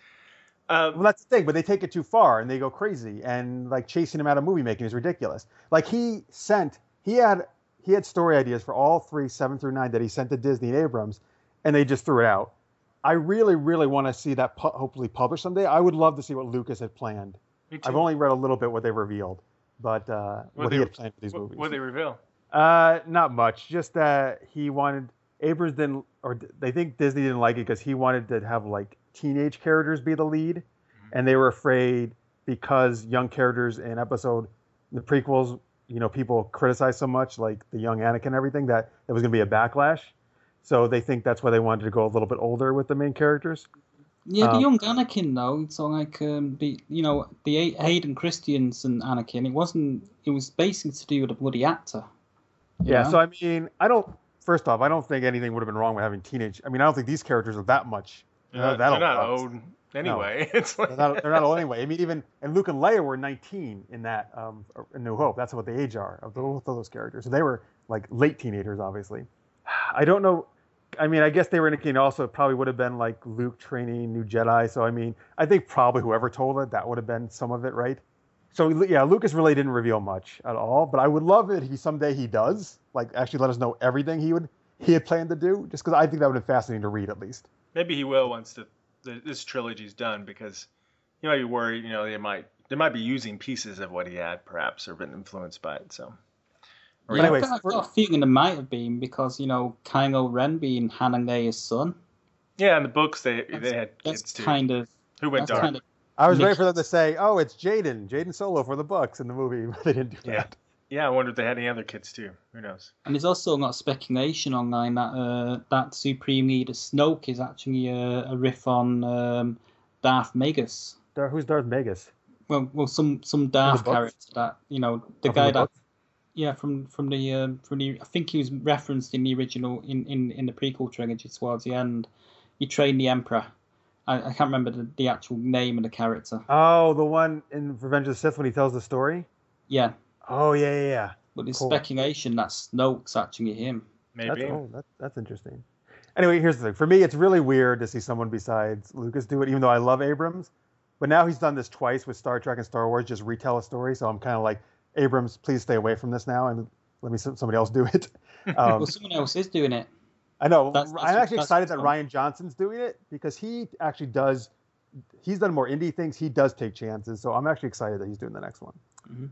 Uh, Well, that's the thing, but they take it too far and they go crazy, and like chasing him out of movie making is ridiculous. Like he sent, he had, he had story ideas for all three, seven through nine, that he sent to Disney and Abrams, and they just threw it out. I really, really want to see that pu- hopefully published someday. I would love to see what Lucas had planned. me too. I've only read a little bit what they revealed, but uh, what, What he they- had planned for these what, movies. what did they reveal? Uh, not much. Just that he wanted Abrams didn't, or they think Disney didn't like it because he wanted to have like teenage characters be the lead, and they were afraid because young characters in episode the prequels, you know, people criticize so much, like the young Anakin and everything, that there was going to be a backlash. So they think that's why they wanted to go a little bit older with the main characters. Yeah, the Um, young Anakin though. So like um, the you know the A- Hayden Christensen Anakin. It wasn't. It was basically to do with a bloody actor. Yeah. know? So I mean, I don't. First off, I don't think anything would have been wrong with having teenage. I mean, I don't think these characters are that much. They're uh, not, that'll they're not old anyway. It's like They're not, they're not old anyway. I mean, even and Luke and Leia were 19 in that um, in New Hope. That's what the age are of both of those characters. So they were like late teenagers, obviously. I don't know. I mean, I guess they were indicating also it probably would have been like Luke training new Jedi. So I mean, I think probably whoever told it that would have been some of it, right? So yeah, Lucas really didn't reveal much at all. But I would love it if he someday he does like actually let us know everything he would he had planned to do, just because I think that would have been fascinating to read at least. maybe he will once the, the this trilogy's done because he might be worried. You know, they might they might be using pieces of what he had, perhaps, or been influenced by it. So. Or Yeah, not. anyways, I've, got, I've got a feeling there might have been because you know Kylo Ren being Han and Leia's son. Yeah, in the books they That's, they had that's kids too. kind of Who went that's dark? kind of I was Makes ready for them to say, "Oh, it's Jacen, Jacen Solo for the books in the movie, but they didn't do Yeah. that. Yeah, I wonder if they had any other kids too. Who knows? And there's also a lot of speculation online that uh, that Supreme Leader Snoke is actually a, a riff on um, Darth Plagueis. Dar- Who's Darth Plagueis? Well, well, some some Darth books? character that you know the Oh, guy the that books? yeah from from the um, from the I think he was referenced in the original in in, in the prequel trilogy towards the end. He trained the Emperor. I, I can't remember the, the actual name of the character. Oh, the one in Revenge of the Sith when he tells the story. Yeah, Oh yeah, yeah, yeah. but there's Cool. speculation that Snoke's actually him. Maybe. That's, oh, that, that's interesting. Anyway, here's the thing. For me, it's really weird to see someone besides Lucas do it, even though I love Abrams. But now he's done this twice with Star Trek and Star Wars, just retell a story. So I'm kind of like, Abrams, please stay away from this now and let me somebody else do it. Um, well, someone else is doing it. I know. That's- that's I'm actually excited that. Rian Johnson's doing it because he actually does. He's done more indie things. He does take chances, so I'm actually excited that he's doing the next one. Mhm.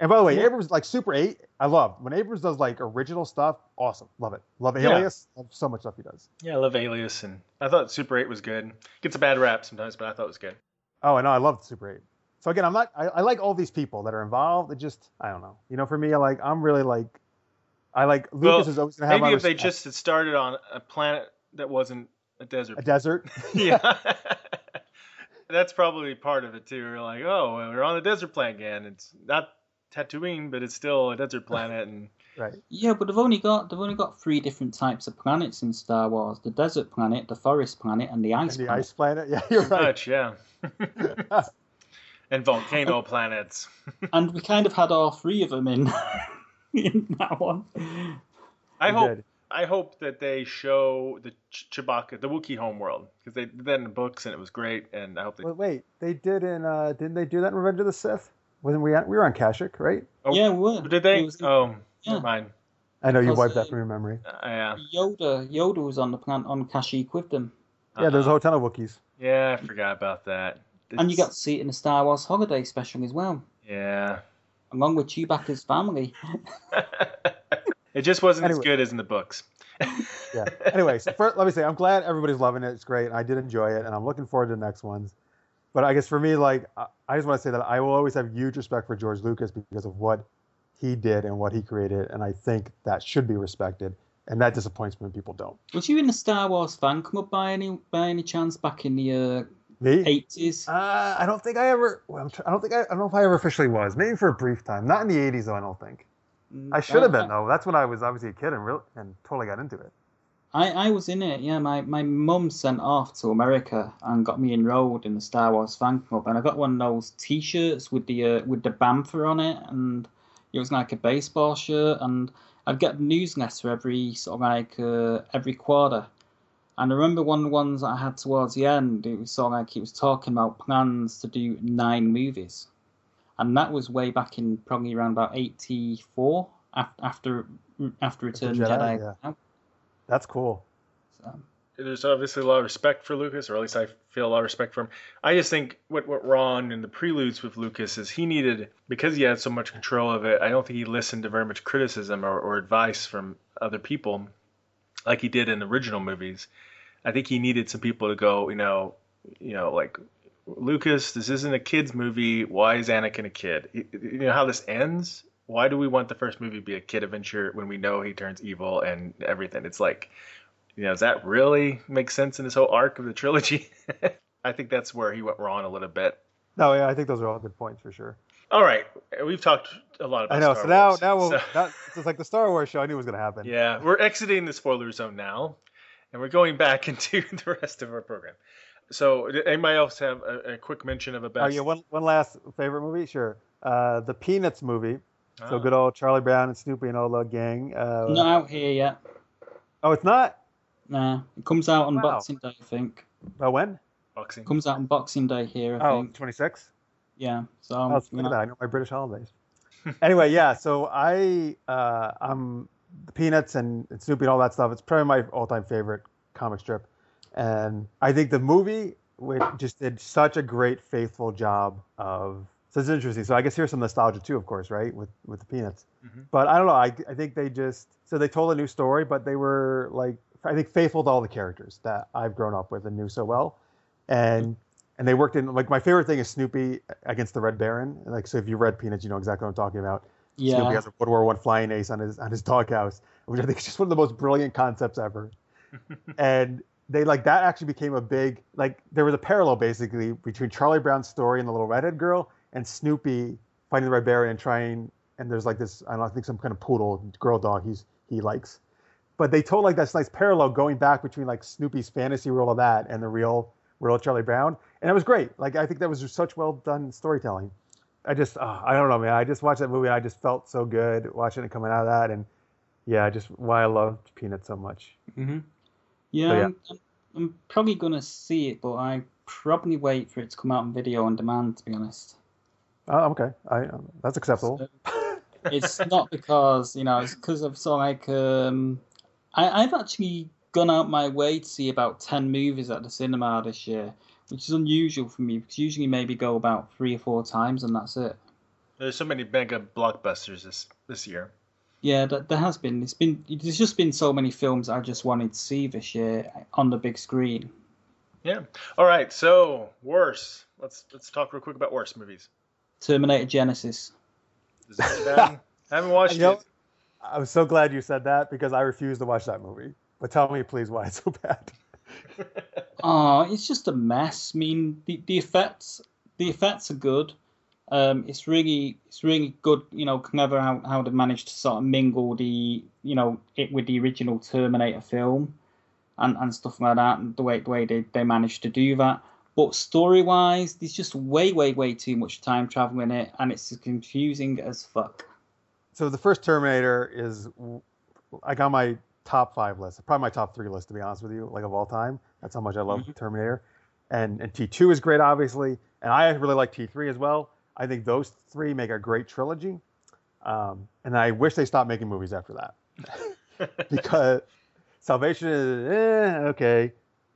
And by the way, Yeah. Abrams like Super Eight. I love when Abrams does like original stuff. Awesome, love it. Love Yeah. Alias. Love so much stuff he does. Yeah, I love Alias, and I thought Super 8 was good. Gets a bad rap sometimes, but I thought it was good. Oh, I know. I love Super Eight. So again, I'm not. I, I like all these people that are involved. It just, I don't know. You know, for me, I like. I'm really like. I like Lucas Well, is always gonna have Maybe my if they just had started on a planet that wasn't a desert. a desert. yeah. That's probably part of it too. We're like, oh, well, we're on a desert planet again. It's not Tatooine, but it's still a desert planet, and right. Yeah, but they've only got they've only got three different types of planets in Star Wars: the desert planet, the forest planet, and the And ice the planet. ice planet. Yeah, you're right. much, yeah. and volcano planets. And we kind of had all three of them in in that one. I We hope did. I hope that they show the Ch- Chewbacca, the Wookiee homeworld, because they did that in the books and it was great. And I hope they. Wait, wait, they did in uh didn't they do that in Revenge of the Sith? Wasn't we on, we were on Kashyyyk, right? Oh, yeah, we were. Did they? Was- oh, yeah. never mind. I know you wiped that from your memory. Uh, yeah. Yoda Yoda was on the planet on Kashyyyk with them. Yeah, there's a whole ton of Wookiees. Yeah, I forgot about that. And you got to see it in the Star Wars Holiday Special as well, yeah. along with Chewbacca's family. it just wasn't as good as in the books. Yeah. Anyway, so first, let me say I'm glad everybody's loving it. It's great. And I did enjoy it, and I'm looking forward to the next ones. But I guess for me, like I- I just want to say that I will always have huge respect for George Lucas because of what he did and what he created, and I think that should be respected. And that disappoints me when people don't. Was you in the Star Wars fan club by any by any chance back in the uh, Me? 80s? Uh, I don't think I ever. Well, I'm I don't think I, I don't know if I ever officially was. Maybe for a brief time. Not in the '80s though. I don't think. I should have been though. That's when I was obviously a kid and real and totally got into it. I, I was in it, yeah. My, my mum sent off to America and got me enrolled in the Star Wars fan club, and I got one of those T-shirts with the uh, with the bantha on it, and it was like a baseball shirt, and I'd get a newsletter every sort of like uh, every quarter. And I remember one of the ones that I had towards the end. It was sort of like it was talking about plans to do nine movies, and that was way back in probably around about eighty four after after Return of the Jedi, Jedi. yeah. That's cool. So. there's obviously a lot of respect for Lucas, or at least I feel a lot of respect for him. I just think what went wrong in the preludes with Lucas is he needed because he had so much control of it. I don't think he listened to very much criticism or, or advice from other people like he did in the original movies. I think he needed some people to go, you know, you know, like Lucas, this isn't a kids movie. Why is Anakin a kid? You know how this ends. Why do we want the first movie to be a kid adventure when we know he turns evil and everything? It's like you know, does that really make sense in this whole arc of the trilogy? I think that's where he went wrong a little bit. No, yeah, I think those are all good points for sure. All right, we've talked a lot about. I know. Star so now, Wars, now we'll. so- That, it's like the Star Wars show. I knew it was going to happen. yeah, we're exiting the spoiler zone now, and we're going back into the rest of our program. So, anybody else have a, a quick mention of a best? Oh yeah, one one last favorite movie, sure. Uh, the Peanuts movie. So Ah. good old Charlie Brown and Snoopy and all the gang. Uh, Not out here yet. Oh, it's not. Nah, it comes out on Wow. Boxing Day, I think. Oh, when? Boxing. comes out on Boxing Day here, I Oh, think. 26. Yeah. So Oh, I'm, look at that. I know my British holidays. anyway, yeah. So I, uh, I'm the Peanuts and, and Snoopy and all that stuff. It's probably my all-time favorite comic strip, and I think the movie which just did such a great, faithful job of. So it's interesting. So I guess here's some nostalgia too, of course, right? With with the Peanuts. Mhm. But I don't know. I, I think they just so they told a new story, but they were like I think faithful to all the characters that I've grown up with and knew so well, and and they worked in like my favorite thing is Snoopy against the Red Baron. Like so, if you read Peanuts, you know exactly what I'm talking about. Yeah. Snoopy has a World War One flying ace on his on his doghouse, which I think is just one of the most brilliant concepts ever. and they like that actually became a big like there was a parallel basically between Charlie Brown's story and the little redhead girl and Snoopy fighting the Red Baron and trying and there's like this I don't know I think some kind of poodle girl dog he's he likes. But they told like this nice parallel going back between like Snoopy's fantasy world of that and the real world of Charlie Brown, and it was great. Like I think that was just such well done storytelling. I just uh, I don't know man. I just watched that movie and I just felt so good watching it coming out of that, and yeah, just why I loved Peanuts so much. hmm Yeah, So, yeah. I'm, I'm- I'm probably gonna see it, but I probably wait for it to come out on video on demand. To be honest, Oh, okay, I that's acceptable. So, it's not because you know it's because of sort of like um, I, I've actually gone out my way to see about ten movies at the cinema this year, which is unusual for me because usually maybe go about three or four times and that's it. There's so many mega blockbusters this this year. Yeah, there, there has been. It's been. There's just been so many films I just wanted to see this year on the big screen. Yeah. All right. So worse. Let's let's talk real quick about worse movies. Terminator Genisys. Is it bad? I haven't watched You know, it. I was so glad you said that because I refuse to watch that movie. But tell me, please, why it's so bad. Oh, it's just a mess. I mean, the, the effects the effects are good. Um, it's really it's really good. You know, clever how how they managed to sort of mingle the you know it with the original Terminator film, and and stuff like that. And the way the way they they managed to do that. But story wise, there's just way way way too much time travel in it, and it's confusing as fuck. So the first Terminator is like on my top five list, probably my top three list to be honest with you, like of all time. That's how much I love Mhm. Terminator. And and T two is great, obviously, and I really like T three as well. I think those three make a great trilogy. Um, and I wish they stopped making movies after that because Salvation is eh, okay,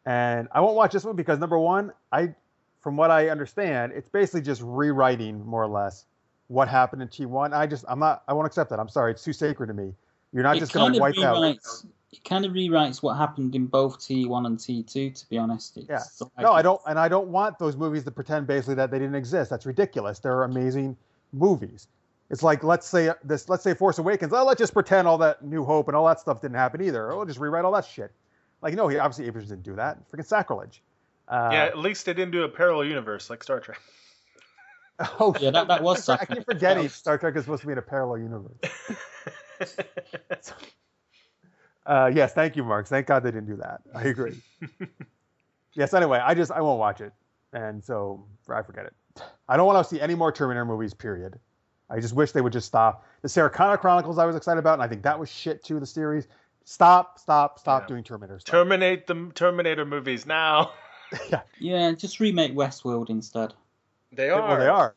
and I won't watch this one because number one, I from what I understand, it's basically just rewriting more or less what happened in T1. I just, I'm not, I won't accept that. I'm sorry, it's too sacred to me. You're not it just going to wipe out. rewrites. It kind of rewrites what happened in both T1 and T2. To be honest, it's Yeah. like- No, I don't, and I don't want those movies to pretend basically that they didn't exist. That's ridiculous. They're amazing movies. It's like let's say this, let's say Force Awakens. Oh, let's just pretend all that New Hope and all that stuff didn't happen either. Oh, just rewrite all that shit. Like no, he obviously Abrams didn't do that. Freaking sacrilege. Uh, yeah, at least they didn't do a parallel universe like Star Trek. Oh, Yeah, that- that was I keep sacrilege. forgetting Star Trek is supposed to be in a parallel universe. Uh, yes, thank you, Mark. Thank God they didn't do that. I agree. yes. Anyway, I just I won't watch it, and so I forget it. I don't want to see any more Terminator movies. Period. I just wish they would just stop. The Sarah Connor Chronicles I was excited about, and I think that was shit too. The series. Stop, stop, stop Yeah. doing Terminator stuff. Terminate the Terminator movies now. Yeah, just remake Westworld instead. They are. well, they are.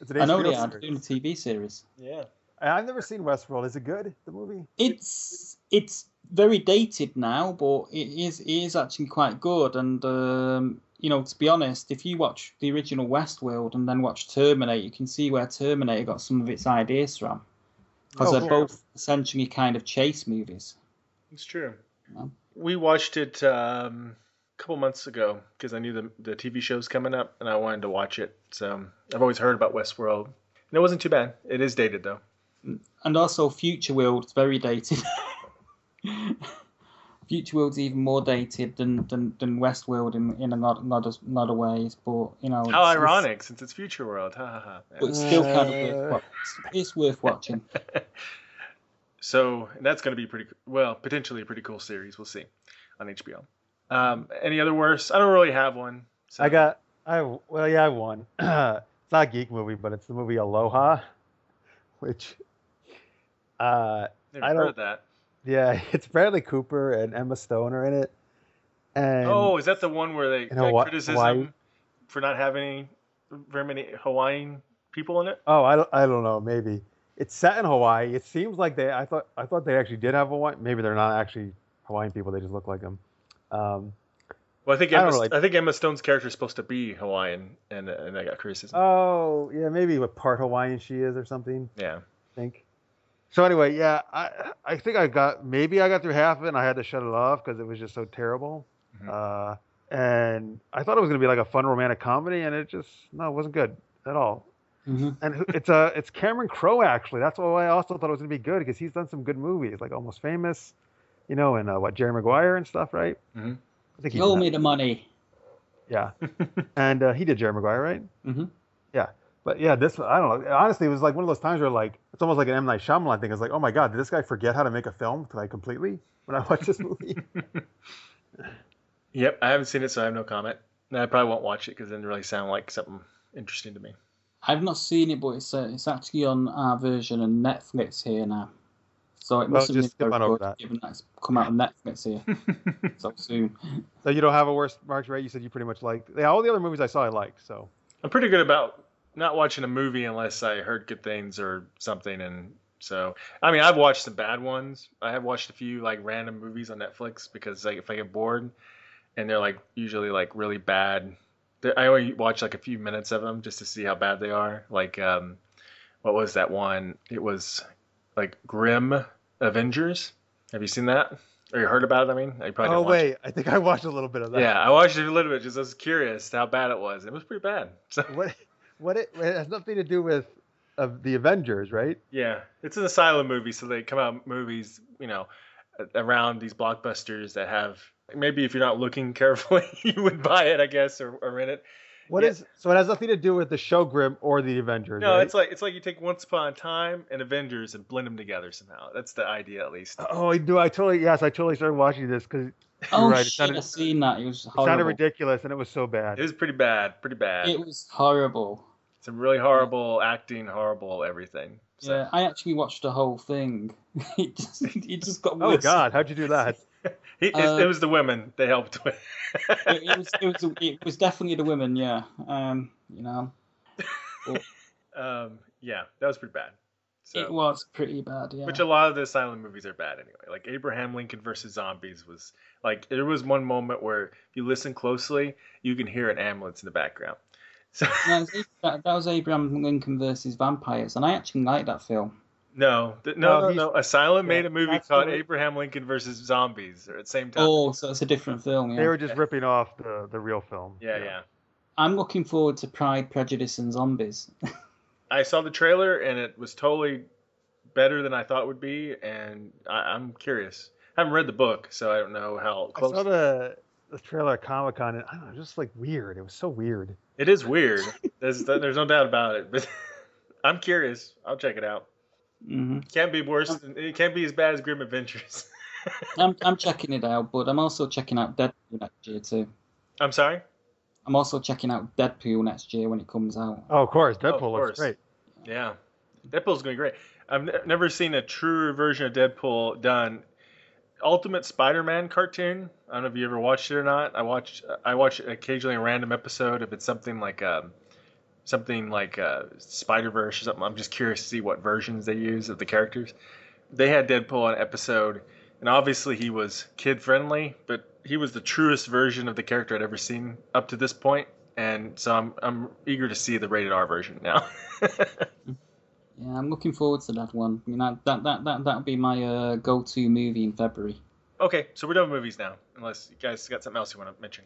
It's an I know HBO they are series. doing a TV series. Yeah. I've never seen Westworld. Is it good? The movie? It's it's very dated now, but it is it is actually quite good. And um, you know, to be honest, if you watch the original Westworld and then watch Terminator, you can see where Terminator got some of its ideas from, because Oh, they're cool. both essentially kind of chase movies. It's true. Yeah. We watched it um, a couple months ago because I knew the the TV show's coming up and I wanted to watch it. So I've always heard about Westworld. And it wasn't too bad. It is dated though. And also, Future World is very dated. Future World's even more dated than than, than Westworld in in a lot lot of, lot of ways, but you know. How it's- it's- ironic, since it's Future World. Ha ha ha. But it's still kind of worth, wa- it's worth watching. So that's going to be pretty well, potentially a pretty cool series. We'll see on HBO. Um, any other worse? I don't really have one. So. I got. I well, yeah, I won. it's not a geek movie, but it's the movie Aloha, which. Uh, Never I heard don't- that. yeah, it's Bradley Cooper and Emma Stone are in it. And oh, is that the one where they got Hawa- criticism Hawaii? for not having any, very many Hawaiian people in it? oh, I don't, I don't know, maybe it's set in Hawaii. It seems like they. I thought I thought they actually did have Hawaii. Maybe they're not actually Hawaiian people. They just look like them. Um, Well, I think Emma, know, like- I think Emma Stone's character is supposed to be Hawaiian, and and I got criticism. oh, yeah, maybe what part Hawaiian she is or something. yeah. I think. So anyway, yeah, I I think I got maybe I got through half of it and I had to shut it off because it was just so terrible. Mhm. Uh, and I thought it was gonna be like a fun romantic comedy, and it just no, it wasn't good at all. Hmm And who- it's uh, it's Cameron Crowe actually. That's why I also thought it was gonna be good because he's done some good movies like Almost Famous, you know, and uh, what Jerry Maguire and stuff, right? Mhm. I think he's Show me that. the money. yeah, and uh, he did Jerry Maguire, right? hmm Yeah, But yeah, this I don't know. Honestly, it was like one of those times where like it's almost like an M Night Shyamalan thing. It's like, oh my god, did this guy forget how to make a film like completely when I watched this movie? Yep, I haven't seen it, so I have no comment. And I probably won't watch it because it didn't really sound like something interesting to me. I've not seen it, but it's uh, it's actually on our version of Netflix here now. So it Well, must have just been skip on over good, that. given that it's come out on Netflix here so soon. so you don't have a worst marks, right? You said you pretty much liked. Yeah, all the other movies I saw I liked. So I'm pretty good about not watching a movie unless I heard good things or something. And so, I mean, I've watched some bad ones. I have watched a few like random movies on Netflix because like if I get bored, and they're like usually like really bad. I only watch like a few minutes of them just to see how bad they are. Like, um, what was that one? It was like Grim Avengers. Have you seen that? Or you heard about it? I mean, I probably oh wait, I think I watched a little bit of that. Yeah, I watched it a little bit just I was curious how bad it was. It was pretty bad. So What what it, it has nothing to do with of the Avengers, right? Yeah, it's an asylum movie, so they come out movies, you know, around these blockbusters that have maybe if you're not looking carefully, you would buy it, I guess, or, or rent it. What Yeah. is so it has nothing to do with the show Grimm or the Avengers. No, right? it's like it's like you take Once Upon a Time and Avengers and blend them together somehow. That's the idea, at least. Oh, I do. I totally yes, I totally started watching this because Oh right, it shit! sounded- I've seen that. It was it sounded ridiculous and it was so bad. It was pretty bad, pretty bad. It was horrible. Some really horrible acting, horrible everything. So. Yeah, I actually watched the whole thing. it just it just got oh. God, how'd you do that? He, it, Uh, it was the women they helped with. it, it was it was it was definitely the women. Yeah, um, you know, um, yeah, that was pretty bad. So. it was pretty bad. Yeah. Which a lot of the silent movies are bad anyway. Like Abraham Lincoln versus Zombies was like there was one moment where if you listen closely, you can hear an ambulance in the background. So that, that was Abraham Lincoln versus vampires, and I actually like that film. No, th- No, no, no, no. Asylum yeah, made a movie called the- Abraham Lincoln versus Zombies at the same time. Oh, so it's a different film. Yeah. They were just ripping off the, the real film. Yeah, yeah. I'm looking forward to Pride, Prejudice, and Zombies. I saw the trailer and it was totally better than I thought it would be, and I, I'm curious. I haven't read the book, so I don't know how I close. saw the the trailer at Comic Con, and I don't know, just like weird. It was so weird. It is weird. There's there's no doubt about it, but I'm curious. I'll check it out. Hmm Can't be worse. Than, it can't be as bad as Grim Adventures. I'm I'm checking it out, but I'm also checking out Deadpool next year too. I'm sorry. I'm also checking out Deadpool next year when it comes out. Oh, of course, Deadpool of looks course. great. Yeah, Deadpool's gonna be great. I've ne- never seen a truer version of Deadpool done. Ultimate Spider-Man cartoon. I don't know if you ever watched it or not. I watch I watch occasionally a random episode if it's something like um, something like uh, Spider Verse or something. I'm just curious to see what versions they use of the characters. They had Deadpool on episode, and obviously he was kid friendly, but he was the truest version of the character I'd ever seen up to this point, and so I'm I'm eager to see the rated R version now. Yeah, I'm looking forward to that one. I mean, that that that that that'll be my uh, go-to movie in February. okay, so we're done with movies now, unless you guys got something else you want to mention.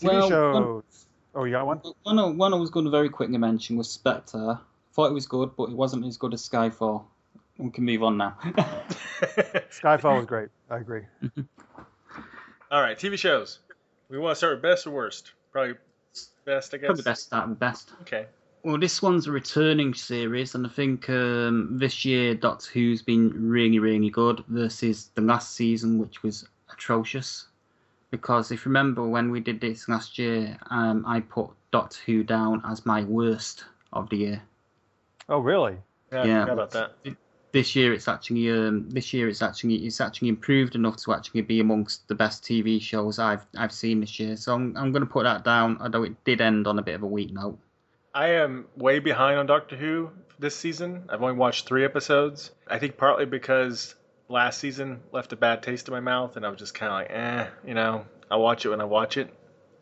TV Well, shows. Oh, you got one? One, I- one I was going to very quickly mention was Spectre. Thought it was good, but it wasn't as good as Skyfall. We can move on now. Skyfall was great. I agree. All right, TV shows. We want to start with best or worst? Probably best, I guess. Probably best start with best. Okay. Well, this one's a returning series, and I think um, this year Doctor Who's been really, really good versus the last season, which was atrocious. Because if you remember when we did this last year, um, I put Doctor Who down as my worst of the year. Oh, really? Yeah, Yeah. about that. This year it's actually um, this year it's actually it's actually improved enough to actually be amongst the best TV shows I've I've seen this year. So I'm I'm going to put that down, although it did end on a bit of a weak note. I am way behind on Doctor Who this season. I've only watched three episodes. I think partly because last season left a bad taste in my mouth, and I was just kind of like, eh, you know, I'll watch it when I watch it.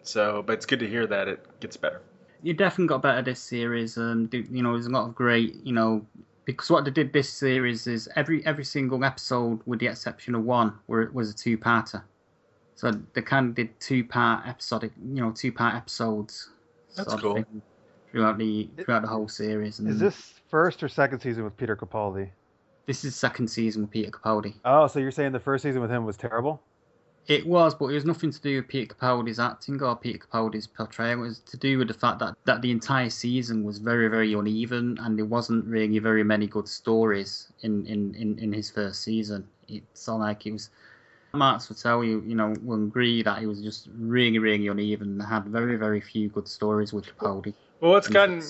So, but it's good to hear that it gets better. you definitely got better this series. Um, you know, there's a lot of great, you know, because what they did this series is every every single episode, with the exception of one, where it was a two-parter. So they kind of did two-part episodic, you know, two-part episodes. That's cool. Throughout the throughout the whole series. And Is this first or second season with Peter Capaldi? This is second season with Peter Capaldi. Oh, so you're saying the first season with him was terrible? It was, but it was nothing to do with Peter Capaldi's acting or Peter Capaldi's portrayal. It was to do with the fact that, that the entire season was very, very uneven and there wasn't really very many good stories in, in, in, in his first season. It's not like it was. Marks would tell you, you know, will agree that it was just really, really uneven. They had very, very few good stories with Capaldi. Well, what's gotten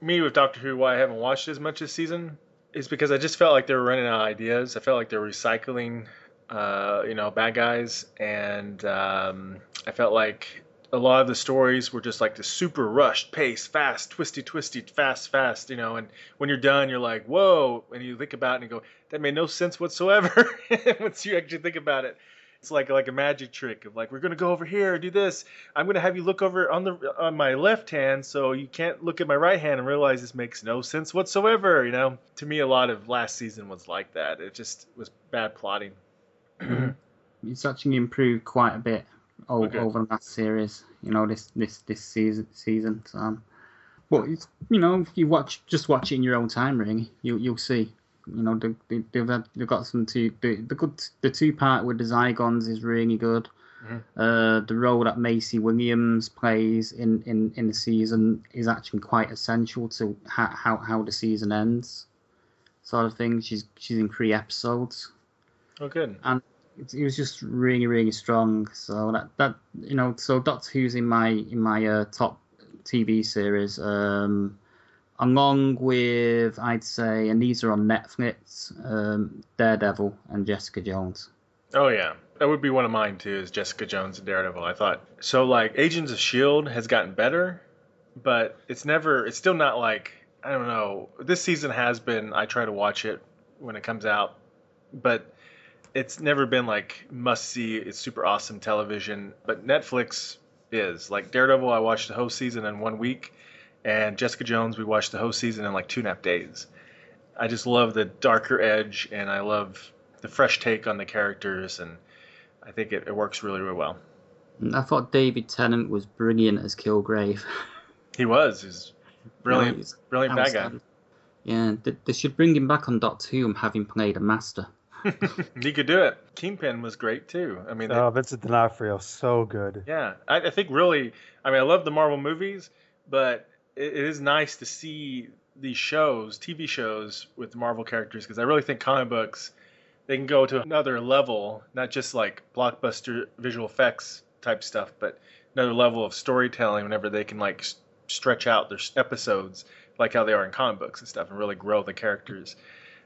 me with Doctor Who why I haven't watched as much this season is because I just felt like they were running out of ideas. I felt like they were recycling, uh, you know, bad guys, and um, I felt like a lot of the stories were just like the super rushed pace, fast, twisty, twisty, fast, fast, you know. And when you're done, you're like, whoa, and you think about it and you go, that made no sense whatsoever. Once you actually think about it. It's like like a magic trick of like we're gonna go over here do this. I'm gonna have you look over on the on my left hand so you can't look at my right hand and realize this makes no sense whatsoever. You know, to me, a lot of last season was like that. It just was bad plotting. It's actually improved quite a bit o- Okay. over the last series. You know, this this this season season. So, um, but you know, if you watch just watch it in your own time, really, you you'll see. You know, they, they, they've had, they've got some two the the good the two part with the Zygons is really good. Mhm. Uh, the role that Maisie Williams plays in, in, in the season is actually quite essential to how, how, how the season ends, sort of thing. She's she's in three episodes Oh, good. it, it was just really really strong so that that you know so doctor who's in my in my uh, top tv series um along with i'd say and these are on netflix um daredevil and jessica jones Oh yeah, that would be one of mine too. Is Jessica Jones and Daredevil? I thought so. Like Agents of Shield has gotten better, but it's never. It's still not like I don't know. This season has been. I try to watch it when it comes out, but it's never been like must see. It's super awesome television. But Netflix is. Like Daredevil, I watched the whole season in one week, and Jessica Jones, we watched the whole season in like two and a half days. I just love the darker edge, and I love the fresh take on the characters, and I think it, it works really, really well. I thought David Tennant was brilliant as Kilgrave. He was. He's brilliant, No, he's brilliant bad guy. Yeah, they, they should bring him back on Doctor Who and um, have him played a master. he could do it. Kingpin was great too. I mean, they- Oh, Vincent D'Onofrio, so good. Yeah, I, I think really. I mean, I love the Marvel movies, but it, is nice to see these shows, TV shows with Marvel characters, because I really think comic books they can go to another level, not just like blockbuster visual effects type stuff, but another level of storytelling. Whenever they can like stretch out their episodes, like how they are in comic books and stuff, and really grow the characters.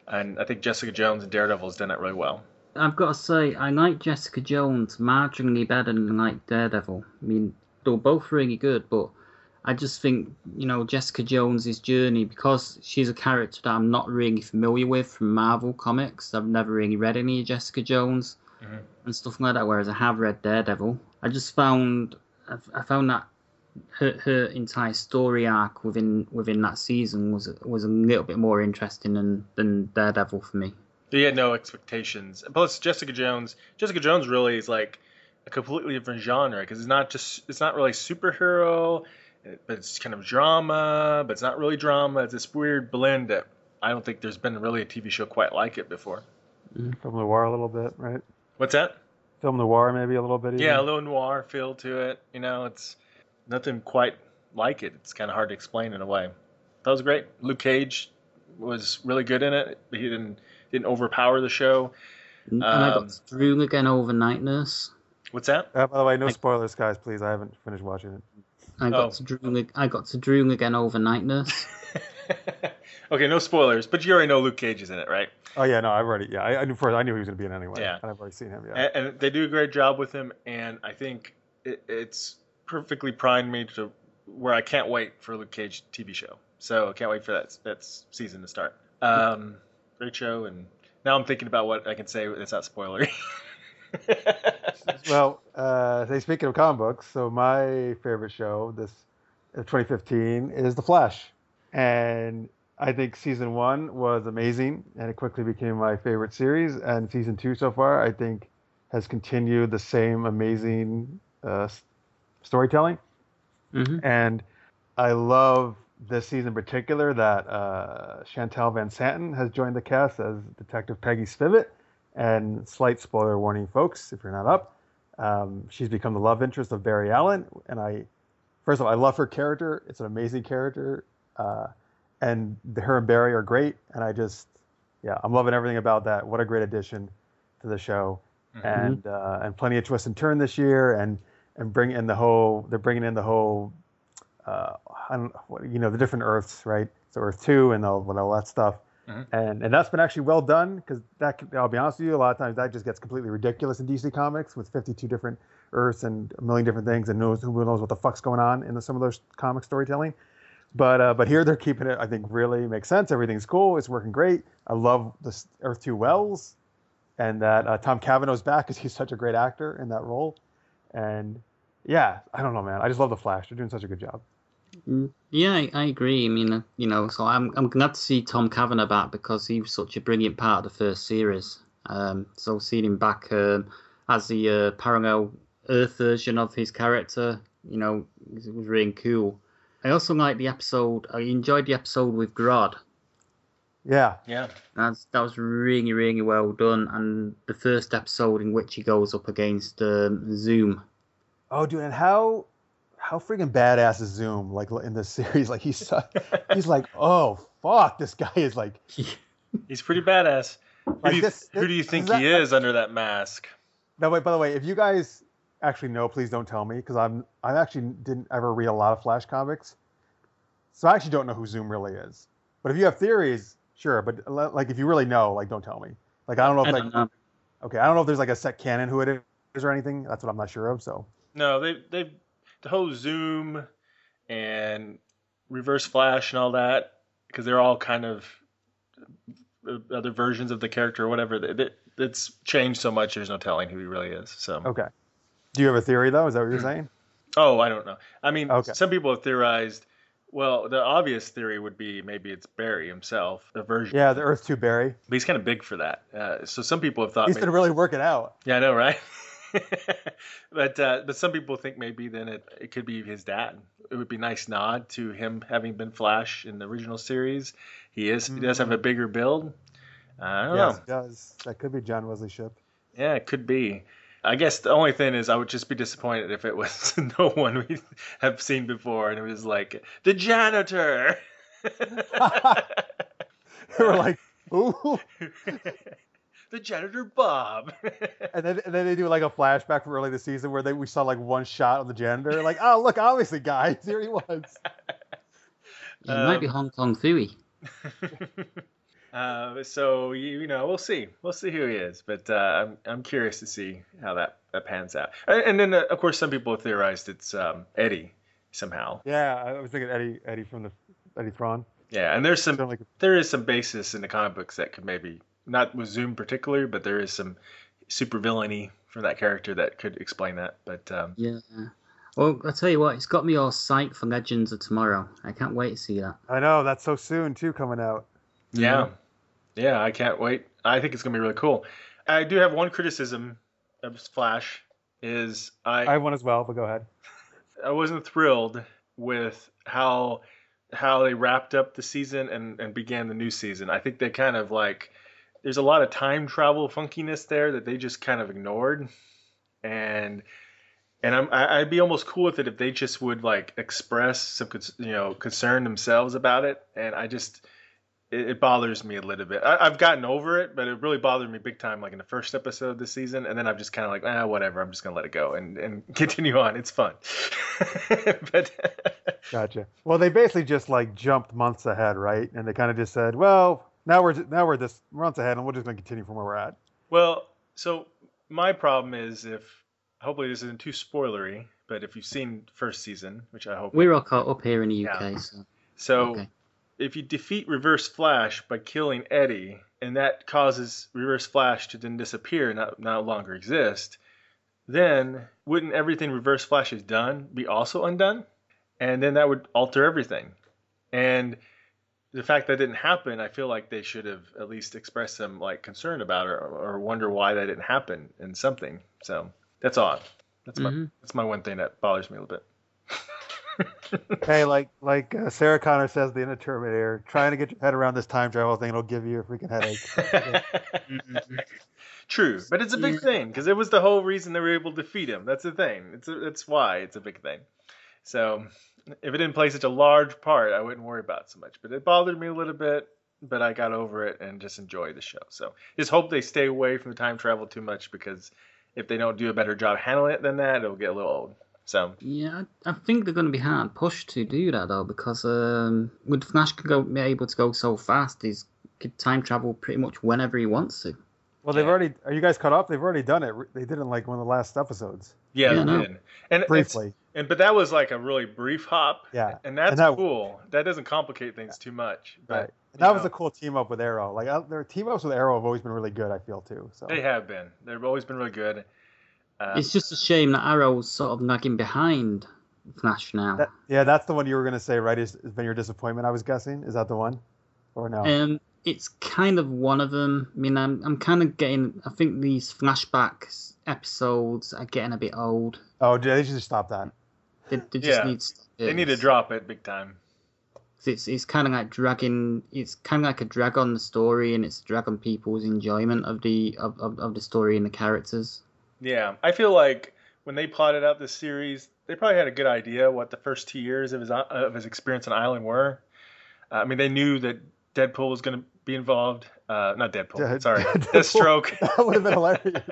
And I think Jessica Jones and Daredevil has done that really well. I've got to say, I like Jessica Jones marginally better than I like Daredevil. I mean, they're both really good, but I just think, you know, Jessica Jones's journey, because she's a character that I'm not really familiar with from Marvel comics, I've never really read any of Jessica Jones Mhm. and stuff like that, whereas I have read Daredevil. I just found, I I found that her, her entire story arc within within that season was was a little bit more interesting than, than Daredevil for me. He had no expectations. Plus, Jessica Jones. Jessica Jones really is like a completely different genre because it's not just it's not really superhero, but it's kind of drama, but it's not really drama. It's this weird blend that I don't think there's been really a TV show quite like it before. Film noir a little bit, right? What's that? Film noir maybe a little bit. Even. Yeah, a little noir feel to it. You know, it's nothing quite like it. It's kind of hard to explain in a way. That was great. Luke Cage was really good in it. He didn't didn't overpower the show. And I Um, got Drew again over Night Nurse. What's that? Uh, by the way, no spoilers, guys, please. I haven't finished watching it. I got Oh. to Drew. I got to Drew again over Night Nurse. okay, no spoilers, but you already know Luke Cage is in it, right? Oh yeah, no, I've already. Yeah, I, I knew first. I knew he was going to be in anyway. Yeah. and I've already seen him. Yeah. And, and they do a great job with him, and I think it, it's perfectly primed me to where I can't wait for Luke Cage TV show. So I can't wait for that that season to start. Um, great show, and now I'm thinking about what I can say that's not spoilery. Well, uh, say speaking of comic books, so my favorite show this of 2015 is The Flash, and I think season one was amazing, and it quickly became my favorite series. And season two so far, I think, has continued the same amazing uh, storytelling. hmm And I love this season in particular that uh, Shantel VanSanten has joined the cast as Detective Peggy Spivot. And slight spoiler warning, folks, if you're not up, um, she's become the love interest of Barry Allen. And I, first of all, I love her character. It's an amazing character. Uh, and the, her and Barry are great. And I just, yeah, I'm loving everything about that. What a great addition to the show. And uh, and plenty of twists and turn this year. And and bring in the whole, they're bringing in the whole uh, I don't, you know, the different Earths, right? So Earth Two and all, and all that stuff, Mhm. and and that's been actually well done because that, I'll be honest with you, a lot of times that just gets completely ridiculous in DC Comics with 52 different Earths and a million different things, and knows who knows what the fuck's going on in the, some of those comic storytelling. But uh, but here they're keeping it. I think really makes sense. Everything's cool. It's working great. I love this Earth Two Wells, and that uh, Tom Cavanagh's back because he's such a great actor in that role, and yeah, I don't know, man. I just love the Flash. They're doing such a good job. Mm, Yeah, I, I agree. I mean, uh, you know, so I'm I'm glad to see Tom Cavanagh back because he was such a brilliant part of the first series. Um, so seeing him back um, as the uh, parallel Earth version of his character, you know, it was really cool. I also liked the episode. I enjoyed the episode with Grodd. Yeah, yeah. That's that was really really well done. And the first episode in which he goes up against um, Zoom. Oh, dude, and how how freaking badass is Zoom like in this series? Like he's uh, he's like, oh fuck, this guy is like He's pretty badass. Who, Like do, you, this- who do you think is that- he is under that mask? No, wait. By the way, if you guys actually know, please don't tell me because I'm I actually didn't ever read a lot of Flash comics, so I actually don't know who Zoom really is. But if you have theories, sure. But like if you really know, like don't tell me. Like I don't know if I like know. okay, I don't know if there's like a set canon who it is or anything. That's what I'm not sure of. So No, they they the whole zoom and reverse flash and all that because they're all kind of uh, other versions of the character or whatever. It, it, it's changed so much. There's no telling who he really is. So okay. Do you have a theory though? Is that what you're saying? Oh, I don't know. I mean, Okay. some people have theorized. Well, the obvious theory would be maybe it's Barry himself, a version. Yeah, the Earth Two Barry. But he's kind of big for that. Uh, so some people have thought. He's maybe- been really working out. Yeah, I know, right? but uh, but some people think maybe then it, it could be his dad. It would be a nice nod to him having been Flash in the original series. He is he does have a bigger build. I don't yes, know. he does. That could be John Wesley Shipp. Yeah, it could be. I guess the only thing is I would just be disappointed if it was no one we have seen before and it was like the janitor. We're like, ooh. The janitor Bob. And then, and then they do like a flashback from early this season where they we saw like one shot of the janitor. Like, oh look, obviously, guys, here he was. It might be Um, Hong Kong Phooey. uh, so you, you know, we'll see. We'll see who he is, but uh, I'm I'm curious to see how that, that pans out. And, and then uh, of course some people have theorized it's um, Eddie somehow. Yeah, I was thinking Eddie Eddie from the Eddie Thawne. Yeah, and there's some Sound like- there is some basis in the comic books that could maybe not with Zoom particularly, but there is some super villainy from that character that could explain that. But um, Yeah. Well, I'll tell you what, it's got me all psyched for Legends of Tomorrow. I can't wait to see that. I know that's so soon too coming out. yeah, yeah, I can't wait. I think it's gonna be really cool. I do have one criticism of Flash is I have one as well, but go ahead. I wasn't thrilled with how how they wrapped up the season and, and began the new season. I think they kind of like there's a lot of time travel funkiness there that they just kind of ignored, and and I'm I'd be almost cool with it if they just would like express some you know concern themselves about it, and I just it, bothers me a little bit. I, I've gotten over it, but it really bothered me big time, like in the first episode of the season, and then I'm just kind of like, ah, whatever. I'm just gonna let it go and and continue on. It's fun, but Gotcha. Well, they basically just like jumped months ahead, right? And they kind of just said, well, now we're now we're this months ahead, and we're just going to continue from where we're at. well, so my problem is if hopefully this isn't too spoilery, but if you've seen first season, which I hope, We're all caught up here in the UK, Yeah. so so okay. if you defeat Reverse Flash by killing Eddie, and that causes Reverse Flash to then disappear, not no longer exist, then wouldn't everything Reverse Flash has done be also undone? And then that would alter everything. And the fact that didn't happen, I feel like they should have at least expressed some like concern about it or, or wonder why that didn't happen in something. So that's odd. That's my Mhm. that's my one thing that bothers me a little bit. Hey, like like uh, Sarah Connor says, the end of Terminator, trying to get your head around this time travel thing, it'll give you a freaking headache. True, but it's a big Yeah. thing because it was the whole reason they were able to defeat him. That's the thing. It's a, that's why it's a big thing. So if it didn't play such a large part, I wouldn't worry about it so much. But it bothered me a little bit. But I got over it and just enjoy the show. So just hope they stay away from the time travel too much because if they don't do a better job handling it than that, it'll get a little old. So Yeah, I think they're going to be hard pushed to do that though, because um, with Flash go be able to go so fast, he's could time travel pretty much whenever he wants to. Well, they've Yeah. already. Are you guys caught up? They've already done it. They did it in like one of the last episodes, yeah, Yeah, they did. And briefly. and but that was like a really brief hop. Yeah, And that's And that- cool. That doesn't complicate things too much. But right. And that you was a cool team up with Arrow. Like uh, their team ups with Arrow have always been really good. I feel too. So They have been. They've always been really good. Uh, It's just a shame that Arrow's sort of nagging behind Flash now. That- yeah, that's the one you were gonna say, right? Is has been your disappointment? I was guessing. Is that the one, or no? Um, it's kind of one of them. I mean, I'm I'm kind of getting. I think these flashback episodes are getting a bit old. oh, they should just stop that. They, they just Yeah, need. to- they need to drop it big time. It's it's kind of like dragging. It's kind of like a drag on the story, and it's a drag on people's enjoyment of the of, of, of the story and the characters. Yeah, I feel like when they plotted out this series, they probably had a good idea what the first two years of his of his experience on Island were. Uh, I mean, they knew that Deadpool was going to be involved. Uh, not Deadpool. Dead- sorry, Deadpool. Deathstroke. That would have been hilarious.